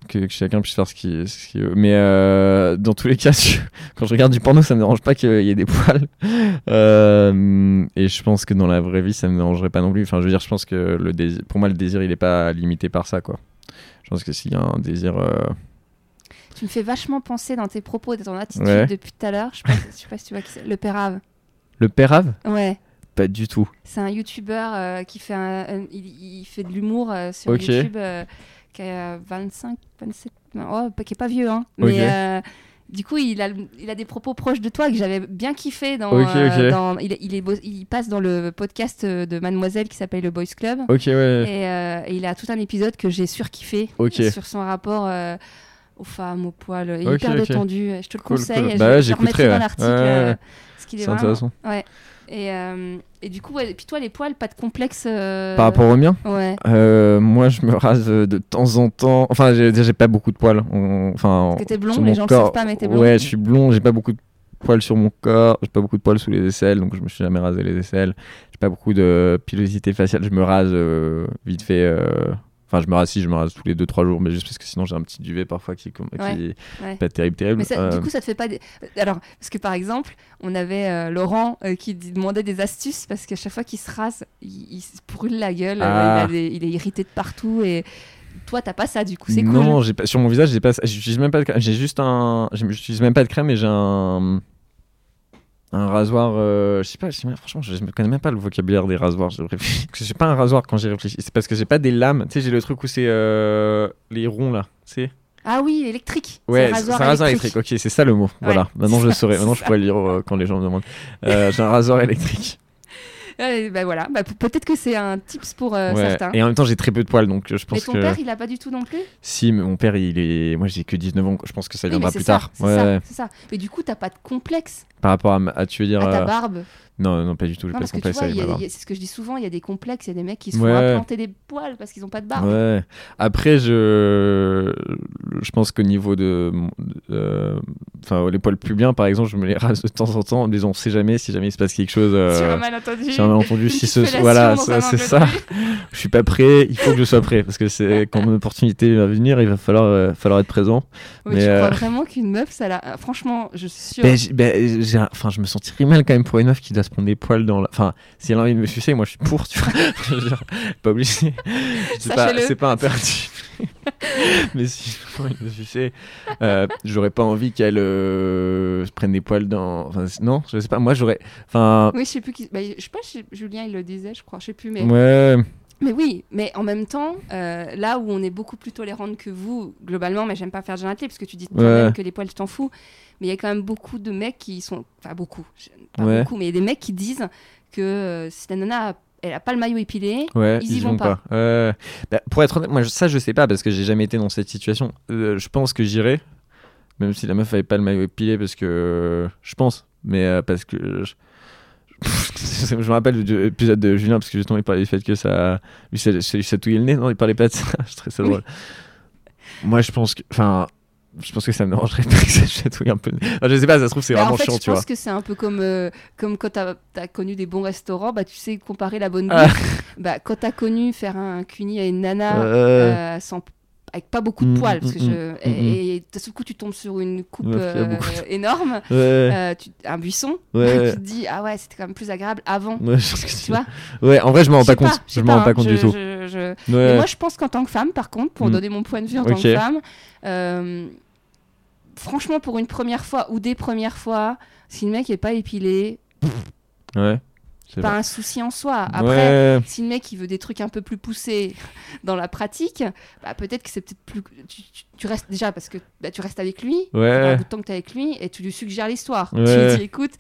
que, que chacun puisse faire ce qu'il ce qu'il veut. Mais euh, dans tous les cas, <laughs> je- quand je regarde du porno, ça me dérange pas qu'il y ait des poils. <laughs> Euh, et je pense que dans la vraie vie, ça me dérangerait pas non plus. Enfin, je veux dire, je pense que le désir, pour moi, le désir, il est pas limité par ça, quoi. Je pense que s'il y a un désir. euh, Tu me fais vachement penser dans tes propos et dans ton attitude Ouais. depuis tout à l'heure. Je, je sais pas si tu vois qui c'est. Le Pérave. Le pérave Ouais. Pas du tout. C'est un youtubeur euh, qui fait, un, un- il, il fait de l'humour euh, sur. YouTube euh, qui a 25, 27, oh, qui est pas vieux, hein. Mais euh, du coup, il a, il a des propos proches de toi que j'avais bien kiffé. Dans, euh, dans- il, il est, beau- il passe dans le podcast de Mademoiselle qui s'appelle le Boys Club. Ok, ouais. Et, euh, et il a tout un épisode que j'ai surkiffé sur son rapport aux femmes, aux poils, euh, Ok, hyper ok. détendu. Je te le Cool, conseille. cool. Je, Bah je remettrai j'écouterai, dans l'article. Ouais, euh, qu'il est vraiment- intéressant. Ouais. Et, euh, et du coup, ouais, et puis toi, les poils, pas de complexe. euh, Par rapport au mien Ouais. Euh, moi, je me rase de temps en temps. Enfin, j'ai pas beaucoup de poils. On- Enfin, Parce que t'es blond, les gens le corps. savent pas, mais t'es blond. Ouais, je suis blond. J'ai pas beaucoup de poils sur mon corps. J'ai pas beaucoup de poils sous les aisselles, donc je me suis jamais rasé les aisselles. J'ai pas beaucoup de pilosité faciale. Je me rase vite fait. Enfin, je me rase si je me rase tous les 2-3 jours, mais juste parce que sinon j'ai un petit duvet parfois qui, qui Ouais, pas terrible, terrible. Mais ça, Euh, du coup, ça te fait pas. Des... Alors, parce que par exemple, on avait euh, Laurent euh, qui demandait des astuces parce qu'à chaque fois qu'il se rase, il, il se brûle la gueule, Ah. il, a des- il est irrité de partout et toi, t'as pas ça, du coup, c'est cool. Non, j'ai pas, sur mon visage, j'ai pas, j'utilise même pas de crème. J'ai juste un, j'utilise même pas de crème, mais j'ai un, un rasoir. euh, je sais pas, je sais même- franchement, je, me connais même pas le vocabulaire des rasoirs. Je j'ai pas un rasoir quand j'y réfléchis. C'est parce que j'ai pas des lames. Tu sais, j'ai le truc où c'est euh, les ronds là. Sais? Ah oui, électrique. Ouais, c'est c'est un rasoir électrique. Ok, c'est ça le mot. Voilà. Maintenant je le <laughs> c'est saurais. Maintenant c'est je pourrais le lire euh, quand les gens me demandent. Euh, j'ai un rasoir électrique. Bah voilà, bah, pe- peut-être que c'est un tips pour euh, Ouais. certains. Et en même temps, j'ai très peu de poils, donc euh, je pense ton que. père, il a pas du tout non plus? Si, mais mon père, il est. Moi, j'ai que 19 ans. Je pense que ça viendra plus ça, tard. c'est Ouais. ça, c'est ça. Mais du coup, t'as pas de complexe Par rapport à tu veux dire. à ta euh, barbe. Non, non, pas du tout. J'ai Non, parce que tu vois, y a- y a- c'est ce que je dis souvent, il y a des complexes, il y a des mecs qui se font Ouais. implanter des poils parce qu'ils ont pas de barbe. Ouais. Après, je, je pense qu'au niveau de, euh, enfin, les poils plus bien, par exemple, je me les rase de temps en temps. Mais on sait jamais si jamais il se passe quelque chose. euh, Sur un malentendu. si un malentendu, si <laughs> ce, voilà, ça, c'est ça. Je suis pas prêt. Il faut que je sois prêt parce que c'est quand mon opportunité va venir, il va falloir, euh, falloir être présent. Ouais, Mais, tu euh, crois vraiment qu'une meuf, ça l'a. ah, Franchement, je suis sûre. Ben, ben, enfin, je me sentirais mal quand même pour une meuf qui doit se prendre des poils dans la. Enfin, si elle a envie de me sucer, moi je suis pour, tu vois. <laughs> Je veux dire, pas obligé. C'est pas, pas impératif. <laughs> Mais si j'ai envie de me sucer, euh, j'aurais pas envie qu'elle euh, se prenne des poils dans. Enfin, non, je sais pas. Moi j'aurais. Enfin. Oui, je sais plus qui. bah, je sais pas, si Julien, il le disait, je crois. Je sais plus, mais. Ouais. Mais oui, mais en même temps, euh, là où on est beaucoup plus tolérante que vous, globalement, mais j'aime pas faire de généralité, parce que tu dis toi-même que les poils, t'en fous. Mais il y a quand même beaucoup de mecs qui sont. Enfin, beaucoup. Pas Ouais. beaucoup, mais il y a des mecs qui disent que euh, si la nana, a- elle a pas le maillot épilé, Ouais, Ils y vont Ouais. Bah, pour être honnête, moi ça je sais pas parce que j'ai jamais été dans cette situation. Euh, je pense que j'irai, même si la meuf avait pas le maillot épilé parce que je pense, mais parce que je... je me rappelle de l'épisode de Julien parce que justement il parlait du fait que ça lui ça, ça lui chatouillait le nez. Non, il parlait pas de ça. <laughs> je trouvais ça Oui. drôle. Moi je pense que, enfin, je pense que ça me dérangerait pas que ça chatouille un peu. Enfin, je sais pas, ça se trouve c'est Bah, vraiment en fait, chiant, je tu vois. pense que c'est un peu comme, euh, comme quand t'as as connu des bons restaurants, bah, tu sais comparer la bonne Ah. bouffe. bah, quand t'as connu faire un cuni à une nana Euh, euh, sans avec pas beaucoup de Mm, poils. mm, Parce que mm, je... et, seul coup, tu tombes sur une coupe Ouais, euh, énorme, <laughs> Ouais. euh, tu- un buisson. Ouais. <laughs> tu te dis, ah ouais, c'était quand même plus agréable avant. Tu vois Ouais, en vrai, je m'en rends pas compte. je m'en rends pas compte du tout. Mais moi, je pense qu'en tant que femme, par contre, pour donner mon point de vue en tant que femme, euh, franchement, pour une première fois ou des premières fois, si le mec est pas épilé, Ouais. Pas vrai. un souci en soi. Après, Ouais. si le mec il veut des trucs un peu plus poussés <laughs> dans la pratique, bah, peut-être que c'est peut-être plus. Tu, tu- tu restes déjà parce que bah, tu restes avec lui, fait un Ouais. bout de temps que tu es avec lui et tu lui suggères l'histoire. Tu Ouais. lui dis écoute,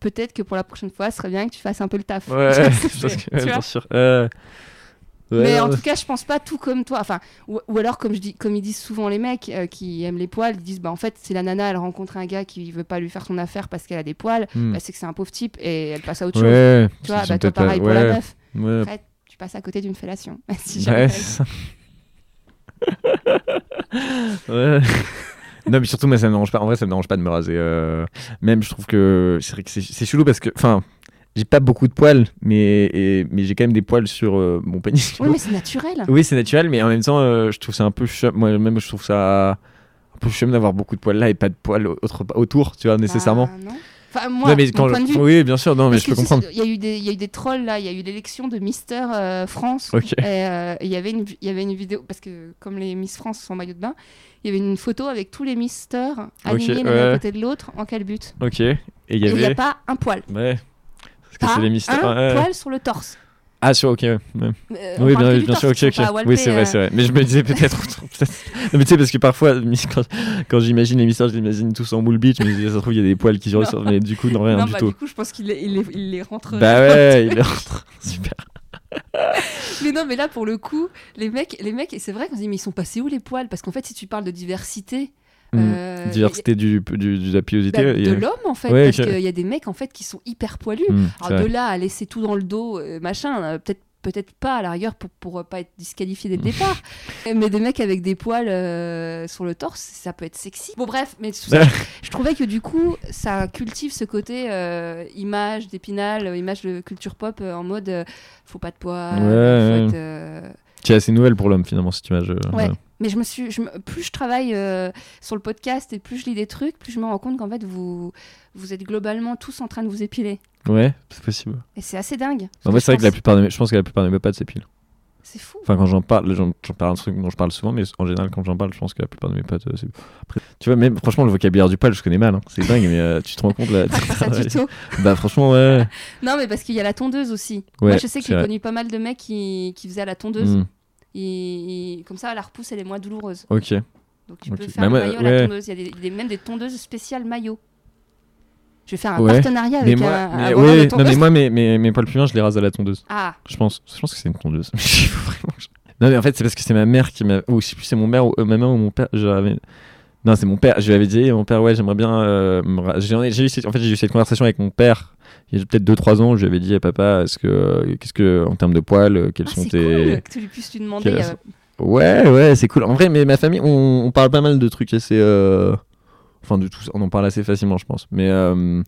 peut-être que pour la prochaine fois, ce serait bien que tu fasses un peu le taf. Ouais, <laughs> Tu <laughs> parce que- vois ouais, bien sûr. Euh, ouais, Mais en tout cas, je pense pas tout comme toi. Enfin, ou, ou alors, comme, je dis, comme ils disent souvent les mecs euh, qui aiment les poils, ils disent bah, en fait, si la nana elle rencontre un gars qui veut pas lui faire son affaire parce qu'elle a des poils, Hmm. bah, c'est que c'est un pauvre type et elle passe à autre chose. Tu vois, bah, toi pareil pour la meuf. Après, tu passes à côté d'une fellation. <laughs> si Ouais. Non, mais surtout, moi, ça me dérange pas. En vrai, ça me dérange pas de me raser. euh, Même, je trouve que c'est que c'est c'est chelou parce que, enfin, j'ai pas beaucoup de poils, mais, et- mais j'ai quand même des poils sur euh, mon pénis. Oui, mais <laughs> c'est naturel. Oui, c'est naturel, mais en même temps, euh, je trouve ça un peu chum. Moi-même, je trouve ça un peu chum d'avoir beaucoup de poils là et pas de poils autre, autour, tu vois, nécessairement. Ah, non. Enfin, moi, Non, mais quand de vue. Oui, bien sûr, non, mais je peux comprendre. Il y, a eu des- y a eu des trolls là, il y a eu l'élection de Mister euh, France. Ok. Et il y avait une y avait une vidéo, parce que comme les Miss France sont en maillot de bain, il y avait une photo avec tous les Misters alignés l'un ouais. à côté de l'autre en calbut. Ok. Et il y Et il n'y avait. a pas un poil. Ouais. Parce que c'est les mystères. un ouais. poil sur le torse. Ah, sur, ok, ouais. Euh, Oui, bien, sûr, ok, ok. Oui, c'est vrai, euh, c'est vrai. Mais je me disais peut-être. non, mais tu sais, parce que parfois, <laughs> quand, quand j'imagine les mystères, je les imagine tous en moule beach, mais je me dis, ça se trouve, il y a des poils qui ressortent, mais du coup, non, rien non, du bah, tout. du coup, je pense qu'il les, il les, il les rentre. Bah ouais, il est rentré. <laughs> Super. Mais non, mais là, pour le coup, les mecs, les mecs, et c'est vrai qu'on se dit, mais ils sont passés où les poils? Parce qu'en fait, si tu parles de diversité. Hmm. euh, Diversité du, du, de la pilosité. bah, de a- l'homme en fait Ouais, parce qu'il y a des mecs en fait qui sont hyper poilus vrai. de là à laisser tout dans le dos euh, machin euh, peut-être peut-être pas à la rigueur pour pour pas être disqualifié dès le départ <laughs> mais des mecs avec des poils euh, sur le torse ça peut être sexy bon bref mais ça, <laughs> je trouvais que du coup ça cultive ce côté euh, image d'épinal image de culture pop euh, en mode faut pas de poils Ouais, faut être, euh, Qui est assez nouvelle pour l'homme, finalement, cette image. Ouais. ouais. Mais je me suis, je plus je travaille euh, sur le podcast et plus je lis des trucs, plus je me rends compte qu'en fait vous, vous êtes globalement tous en train de vous épiler. Ouais, c'est possible. Et c'est assez dingue. En vrai, c'est vrai que la plupart de mes, je pense que la plupart de mes potes s'épilent. C'est fou. Enfin, quand j'en parle, j'en parle un truc dont je parle souvent, mais en général, quand j'en parle, je pense que la plupart de mes potes, euh. Après, tu vois, même franchement, le vocabulaire du poil, je connais mal. hein. C'est dingue, mais euh, tu te rends compte là. Grâce à tuto. bah, franchement, ouais. <laughs> Non, mais parce qu'il y a la tondeuse aussi. Ouais, Moi, je sais que j'ai connu pas mal de mecs qui, qui faisaient à la tondeuse. Et, et comme ça, la repousse, elle est moins douloureuse. ok. Donc tu peux Bah, faire le maillot à la tondeuse. Il y a, des, des- même des tondeuses spéciales maillot. Je vais faire un Ouais. partenariat Mais avec moi, un, un mais, de non, mais moi, mes, mes, mes poils pubiens, je les rase à la tondeuse. Ah, Je pense. Je pense que c'est une tondeuse. <laughs> Non, mais en fait, c'est parce que c'est ma mère qui m'a. Ou je sais plus, c'est mon mère ou euh, ma mère ou mon père. J'avais. Non, c'est mon père. Je lui avais dit, mon père, ouais, j'aimerais bien. euh, me j'ai eu cette- En fait, j'ai eu cette conversation avec mon père. Il y a peut-être 2-3 ans, où je lui avais dit, eh, papa, est-ce que. Qu'est-ce que. En termes de poils, euh, quels ah, sont c'est tes. cool que tu lui puisses lui demander. Euh, Ouais, ouais, c'est cool. En vrai, mais ma famille, on, on parle pas mal de trucs assez. euh, Enfin, de tout ça, on en parle assez facilement, je pense. Mais euh,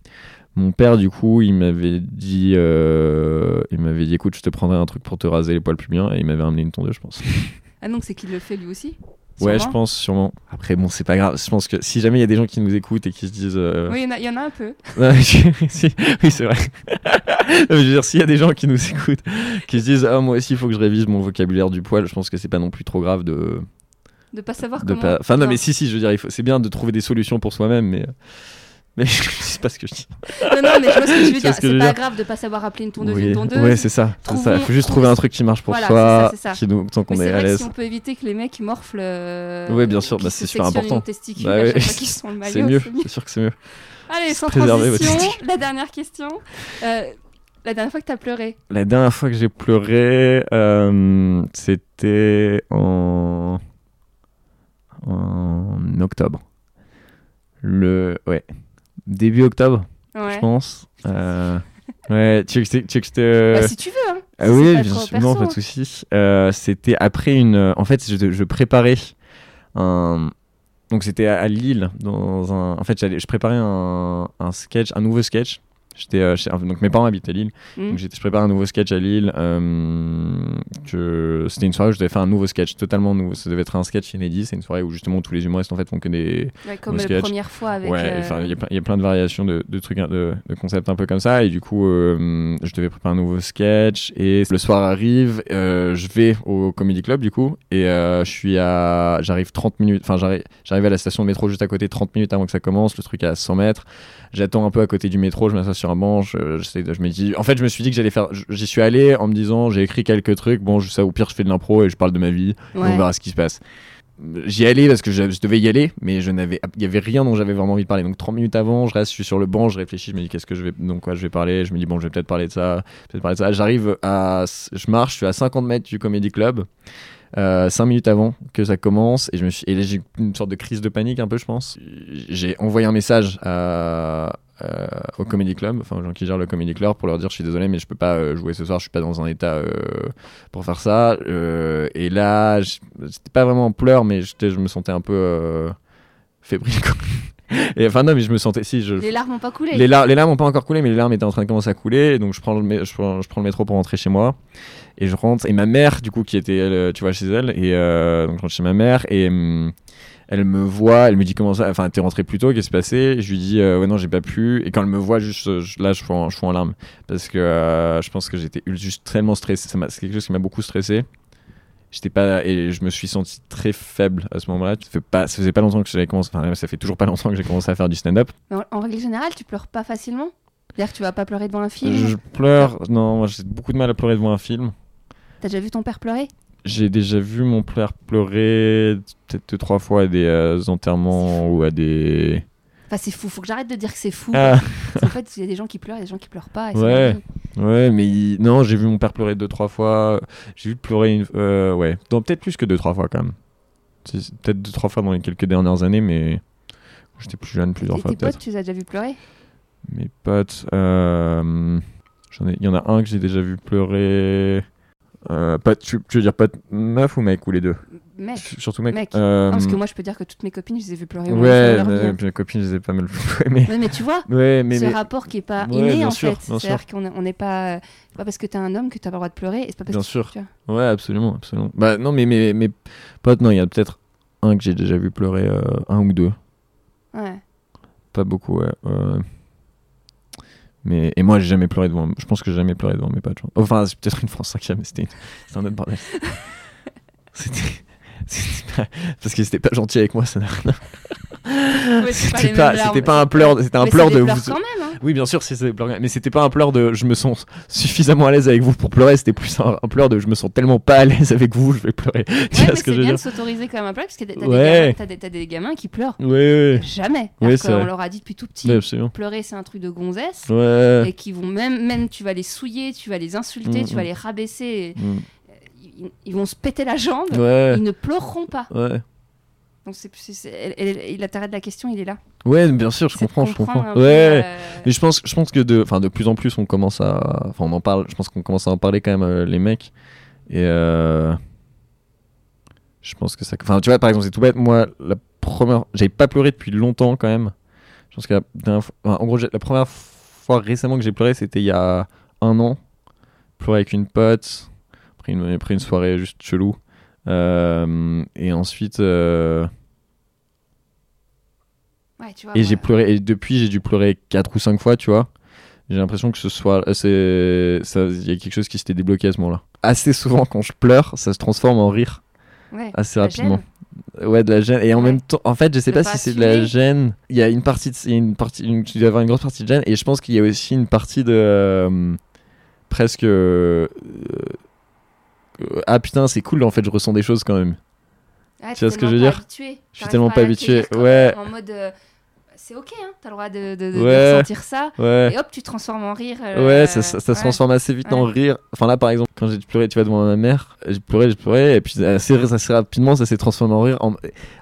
mon père, du coup, il m'avait dit, euh, il m'avait dit, écoute, je te prendrai un truc pour te raser les poils pubiens, et il m'avait amené une tondeuse, je pense. <laughs> Ah donc c'est qu'il le fait lui aussi? Ouais, je pense, sûrement. Après, bon, c'est pas grave. Je pense que si jamais il y a des gens qui nous écoutent et qui se disent. euh, Oui, il y en a- il y, en a un peu. <laughs> Si- oui, c'est vrai. <laughs> Je veux dire, s'il y a des gens qui nous écoutent, qui se disent, ah, moi aussi, il faut que je révise mon vocabulaire du poil, je pense que c'est pas non plus trop grave de. De pas savoir de comment. pas... Enfin, non, mais si, si, je veux dire, faut... c'est bien de trouver des solutions pour soi-même, mais. <laughs> Mais c'est pas ce que je dis. Non, non, mais je vois ce que je veux <laughs> dire. je C'est pas dire. grave de pas savoir appeler une tondeuse Oui. une tondeuse. Ouais, c'est ça. Il faut juste trouver un truc qui marche pour Voilà, soi, ça, qui nous... tant qu'on est à l'aise. si on peut éviter que les mecs morflent. euh, Ouais, bien sûr, bah, c'est super important. Bah ouais. <laughs> C'est mieux, c'est sûr que c'est mieux. Allez, sans transition, la dernière question. Euh, la dernière fois que t'as pleuré. La dernière fois que j'ai pleuré, euh, c'était en... en octobre. Le... Ouais. Début octobre, Ouais. je pense. Euh, Ouais, tu veux que je te- tu veux que je te... Bah, si tu veux. Hein. Ah Si oui, bien sûr, non, pas de souci. Euh, c'était après une. euh, En fait, je, je préparais un. Donc c'était à Lille dans un. En fait, je préparais un, un sketch, un nouveau sketch J'étais, euh, donc mes parents habitent à Lille, Mm. donc j'étais, je prépare un nouveau sketch à Lille. euh, que c'était une soirée où je devais faire un nouveau sketch, totalement nouveau. Ça devait être un sketch inédit. C'est une soirée où justement tous les humoristes en fait font que des, Ouais, comme la première fois avec. ouais, euh, enfin, il y, a plein- il y a plein de variations de, de trucs, de, de concepts un peu comme ça. Et du coup, je devais préparer un nouveau sketch. Et le soir arrive, je vais au Comedy Club du coup. Et je suis à. J'arrive 30 minutes. Enfin, j'arrive j'arrive à la station de métro juste à côté, 30 minutes avant que ça commence. Le truc est à 100 mètres. J'attends un peu à côté du métro, je m'assois sur un banc. Je, je me dis. En fait, je me suis dit que j'allais faire. J'y suis allé en me disant, j'ai écrit quelques trucs. Bon, je, ça, au pire, je fais de l'impro et je parle de ma vie. et on verra ce qui se passe. J'y allais parce que je, je devais y aller, mais je n'avais, il y avait rien dont j'avais vraiment envie de parler. Donc 30 minutes avant, je reste, je suis sur le banc, je réfléchis, je me dis qu'est-ce que je vais, donc quoi je vais parler. Je me dis bon, je vais peut-être parler de ça, peut-être parler de ça. J'arrive à, je marche, je suis à 50 mètres du Comedy Club. Euh, 5 minutes avant que ça commence et je me suis et là, j'ai eu une sorte de crise de panique un peu je pense j'ai envoyé un message à, euh, au Comedy Club enfin aux gens qui gèrent le Comedy Club pour leur dire je suis désolé mais je peux pas euh, jouer ce soir je suis pas dans un état euh, pour faire ça et là c'était pas vraiment en pleurs mais j'étais- je me sentais un peu fébrile <laughs> et enfin non mais je me sentais si je Les larmes n'ont pas coulé. les, lar- les larmes n'ont pas encore coulé, mais les larmes étaient en train de commencer à couler. Donc je prends, le mé- je, prends, je prends le métro pour rentrer chez moi. Et je rentre. Et ma mère, du coup, qui était, elle, euh, tu vois, chez elle. Et euh, donc je rentre chez ma mère. Et hum, elle me voit. Elle me dit comment ça. Enfin, t'es rentré plus tôt, qu'est-ce qui s'est passé? Je lui dis, euh, ouais, non, j'ai pas pu. Et quand elle me voit, juste je- là, je fous en, je fous en larmes. Parce que euh, je pense que j'étais juste tellement stressé. Ça C'est quelque chose qui m'a beaucoup stressé. J'étais pas et je me suis senti très faible à ce moment-là. Ça fait pas, ça faisait pas longtemps que j'avais commencé. Enfin, ça fait toujours pas longtemps que j'ai commencé à faire du stand-up. En règle générale, tu pleures pas facilement? C'est-à-dire que tu vas pas pleurer devant un film? Je pleure. Non, moi j'ai beaucoup de mal à pleurer devant un film. T'as déjà vu ton père pleurer? J'ai déjà vu mon père pleurer peut-être deux, trois fois à des euh, enterrements ou à des. Enfin, c'est fou. Faut que j'arrête de dire que c'est fou. Ah, qu'en fait, il y a des gens qui pleurent et des gens qui pleurent pas. et Ouais. ouais, mais il- non, j'ai vu mon père pleurer deux, trois fois. J'ai vu pleurer une. euh, ouais, peut-être plus que deux, trois fois quand même. Peut-être deux, trois fois dans les quelques dernières années, mais j'étais plus jeune, plusieurs Et fois tes potes, tu les as déjà vu pleurer? Mes potes, euh, ai- il y en a un que j'ai déjà vu pleurer. Euh, pote, tu, tu veux dire pote meuf ou mec ou les deux Mec. Surtout mec. Mec. Euh, Non, parce que moi, je peux dire que toutes mes copines, je les ai vues pleurer. Ouais, mes copines, je les ai pas mal <laughs> jouées, mais. Mais tu vois, <laughs> Ouais, mais. ce mais- rapport qui est pas Ouais, inné en sûr, fait. C'est-à-dire qu'on on n'est pas, c'est pas parce que t'es un homme que t'as pas le droit de pleurer. Et c'est pas parce Bien que, sûr. Ouais, absolument, absolument. Bah non, mais mes, mes potes, non, il y a peut-être un que j'ai déjà vu pleurer, euh, un ou deux. Ouais. Pas beaucoup, ouais. Mais, et moi, j'ai jamais pleuré devant. Je pense que j'ai jamais pleuré devant mes pense. Enfin, c'est peut-être une en cinquième, mais c'était un autre bordel. <laughs> c'était. c'était pas- Parce que c'était pas gentil avec moi, ça n'a rien. Pas C'était pas, c'était pas un pleur, c'était un Mais pleur de pleurs vous. quand même. Hein. Oui, bien sûr, c'est c'est des pleurs, mais c'était pas un pleur de je me sens suffisamment à l'aise avec vous pour pleurer, c'était plus un, un pleur de je me sens tellement pas à l'aise avec vous, je vais pleurer. <laughs> tu Ouais, vois mais ce que c'est je veux bien dire de s'autoriser quand même à pleurer parce que t'as des, Ouais. des, gamins qui pleurent Ouais, ouais, jamais. Vrai. leur a dit depuis tout petit, pleurer c'est un truc de gonzesse. Ouais. Et qui vont même, même tu vas les souiller, tu vas les insulter, Mm, tu vas mm. les rabaisser. Mm. Ils, ils vont se péter la jambe. Ouais. Ils ne pleureront pas. Ouais. Donc c'est, l'intérêt de la question, il est là. Ouais, bien sûr, je comprends, je comprends. Ouais. euh, Mais je pense, je pense que de, enfin, de plus en plus, on commence à, enfin, on en parle. Je pense qu'on commence à en parler quand même euh, les mecs. Et euh, je pense que ça, enfin, tu vois, par exemple, c'est tout bête. Moi, la première, j'avais pas pleuré depuis longtemps quand même. Je pense que la dernière fois- enfin, en gros, la première fois récemment que j'ai pleuré, c'était il y a un an. Pleurer avec une pote, après une, après une soirée juste chelou. Euh, et ensuite. euh, ouais, tu vois, et j'ai pleuré, et depuis j'ai dû pleurer 4 ou 5 fois, tu vois. J'ai l'impression que ce soit. euh, c'est Il y a quelque chose qui s'était débloqué à ce moment-là. Assez souvent, quand je pleure, ça se transforme en rire ouais, assez rapidement. gêne. Ouais, de la gêne. Et en même temps, en fait, je sais pas pas si c'est de la gêne. Il y a une partie, de... il y a une partie, une... tu dois avoir une grosse partie de gêne. Et je pense qu'il y a aussi une partie de. euh, presque. euh, euh, Ah putain, c'est cool, en fait, je ressens des choses quand même. Ah, Tu vois ce que je veux dire habitué. Je suis tellement pas habitué. Ouais. En mode, euh, c'est ok, hein, t'as le droit de, de, de- de Ouais. ressentir ça. Ouais. Et hop, tu te transformes en rire. euh, Ouais, ça, ça, ça se transforme assez vite en rire. Enfin là, par exemple, quand j'ai pleuré, tu vois, devant ma mère, j'ai pleuré, j'ai pleuré, et puis assez, assez rapidement, ça s'est transformé en rire. En,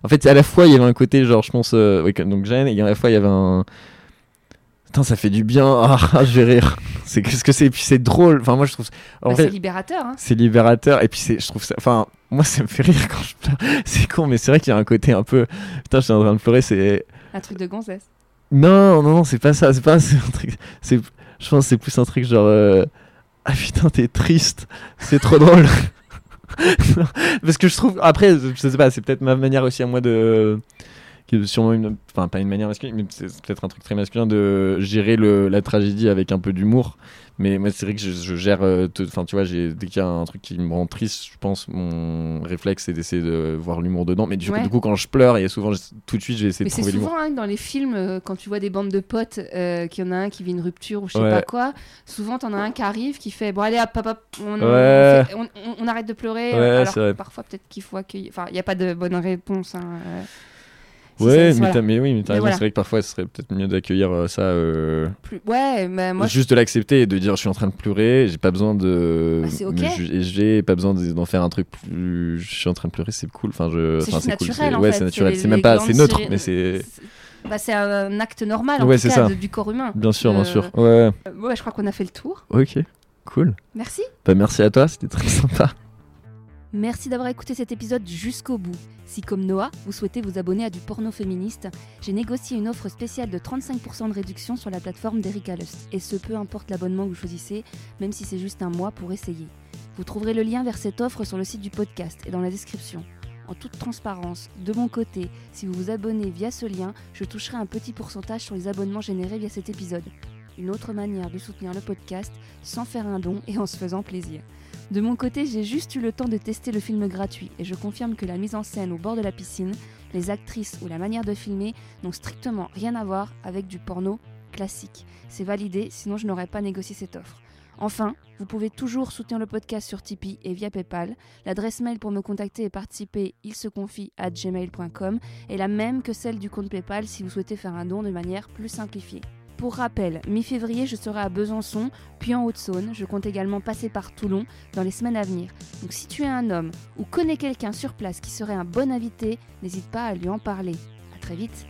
en fait, à la fois, il y avait un côté, genre, je pense, euh, oui, donc gêne, et à la fois, il y avait un... Putain, ça fait du bien, <laughs> ah, je vais rire. C'est qu'est-ce que c'est, et puis c'est drôle. Enfin, moi, je trouve... Bah, c'est libérateur. Hein. c'est libérateur, et puis c'est, je trouve ça... Enfin, moi, ça me fait rire quand je pleure. <laughs> C'est con, mais c'est vrai qu'il y a un côté un peu... Putain, je suis en train de pleurer, c'est... Un truc de gonzesse. Non, non, non, c'est pas ça. C'est pas <laughs> c'est un truc. C'est Je pense que c'est plus un truc genre. euh, Ah putain, t'es triste, c'est trop drôle. Parce que je trouve. Après, je sais pas, c'est peut-être ma manière aussi à moi de. Qui est sûrement une. Enfin, pas une manière masculine, mais c'est c'est peut-être un truc très masculin de gérer le, la tragédie avec un peu d'humour. Mais moi, c'est vrai que je, je gère. euh, Enfin, tu vois, dès qu'il y a un truc qui me rend triste, je pense, mon réflexe, c'est d'essayer de voir l'humour dedans. Mais du, coup- Ouais. du coup, quand je pleure, a souvent, je- tout de suite, je vais essayer Mais de c'est trouver l'humour. souvent hein, dans les films, euh, quand tu vois des bandes de potes, euh, qu'il y en a un qui vit une rupture ou je sais Ouais. pas quoi, souvent t'en as un qui arrive qui fait Bon, allez, hop, hop, hop, on, on Ouais. fait- on- on- on arrête de pleurer. Alors c'est parfois, peut-être qu'il faut accueillir. Enfin, il n'y a pas de bonne réponse. hein, euh, si Ouais, ça- mais, voilà. t'as- mais oui, mais t'as Mais raison. voilà. C'est vrai que parfois, ce serait peut-être mieux d'accueillir euh, ça. euh, Plus... Ouais, mais moi, je- juste de l'accepter et de dire je suis en train de pleurer, j'ai pas besoin de Bah, c'est me ok. juger, j'ai pas besoin de- d'en faire un truc plus. Je suis en train de pleurer, c'est cool. Enfin, je. c'est enfin, cool, naturel. en ouais, c'est naturel. C'est même pas, c'est neutre, mais c'est. Bah, c'est un acte normal en Ouais, tout cas de- du corps humain. Bien sûr, bien sûr. Ouais. Euh, ouais, je crois qu'on a fait le tour. Ok. Cool. Merci. Bah merci à toi, c'était très <laughs> sympa. Merci d'avoir écouté cet épisode jusqu'au bout. Si comme Noah, vous souhaitez vous abonner à du porno féministe, j'ai négocié une offre spéciale de 35% de réduction sur la plateforme d'Erika Lust. Et ce, peu importe l'abonnement que vous choisissez, même si c'est juste un mois pour essayer. Vous trouverez le lien vers cette offre sur le site du podcast et dans la description. En toute transparence, de mon côté, si vous vous abonnez via ce lien, je toucherai un petit pourcentage sur les abonnements générés via cet épisode. Une autre manière de soutenir le podcast sans faire un don et en se faisant plaisir. De mon côté, j'ai juste eu le temps de tester le film gratuit et je confirme que la mise en scène au bord de la piscine, les actrices ou la manière de filmer n'ont strictement rien à voir avec du porno classique. C'est validé, sinon je n'aurais pas négocié cette offre. Enfin, vous pouvez toujours soutenir le podcast sur Tipeee et via PayPal. L'adresse mail pour me contacter et participer, il se confie à gmail.com, est la même que celle du compte PayPal si vous souhaitez faire un don de manière plus simplifiée. Pour rappel, mi-février, je serai à Besançon, puis en Haute-Saône. Je compte également passer par Toulon dans les semaines à venir. Donc si tu es un homme ou connais quelqu'un sur place qui serait un bon invité, n'hésite pas à lui en parler. À très vite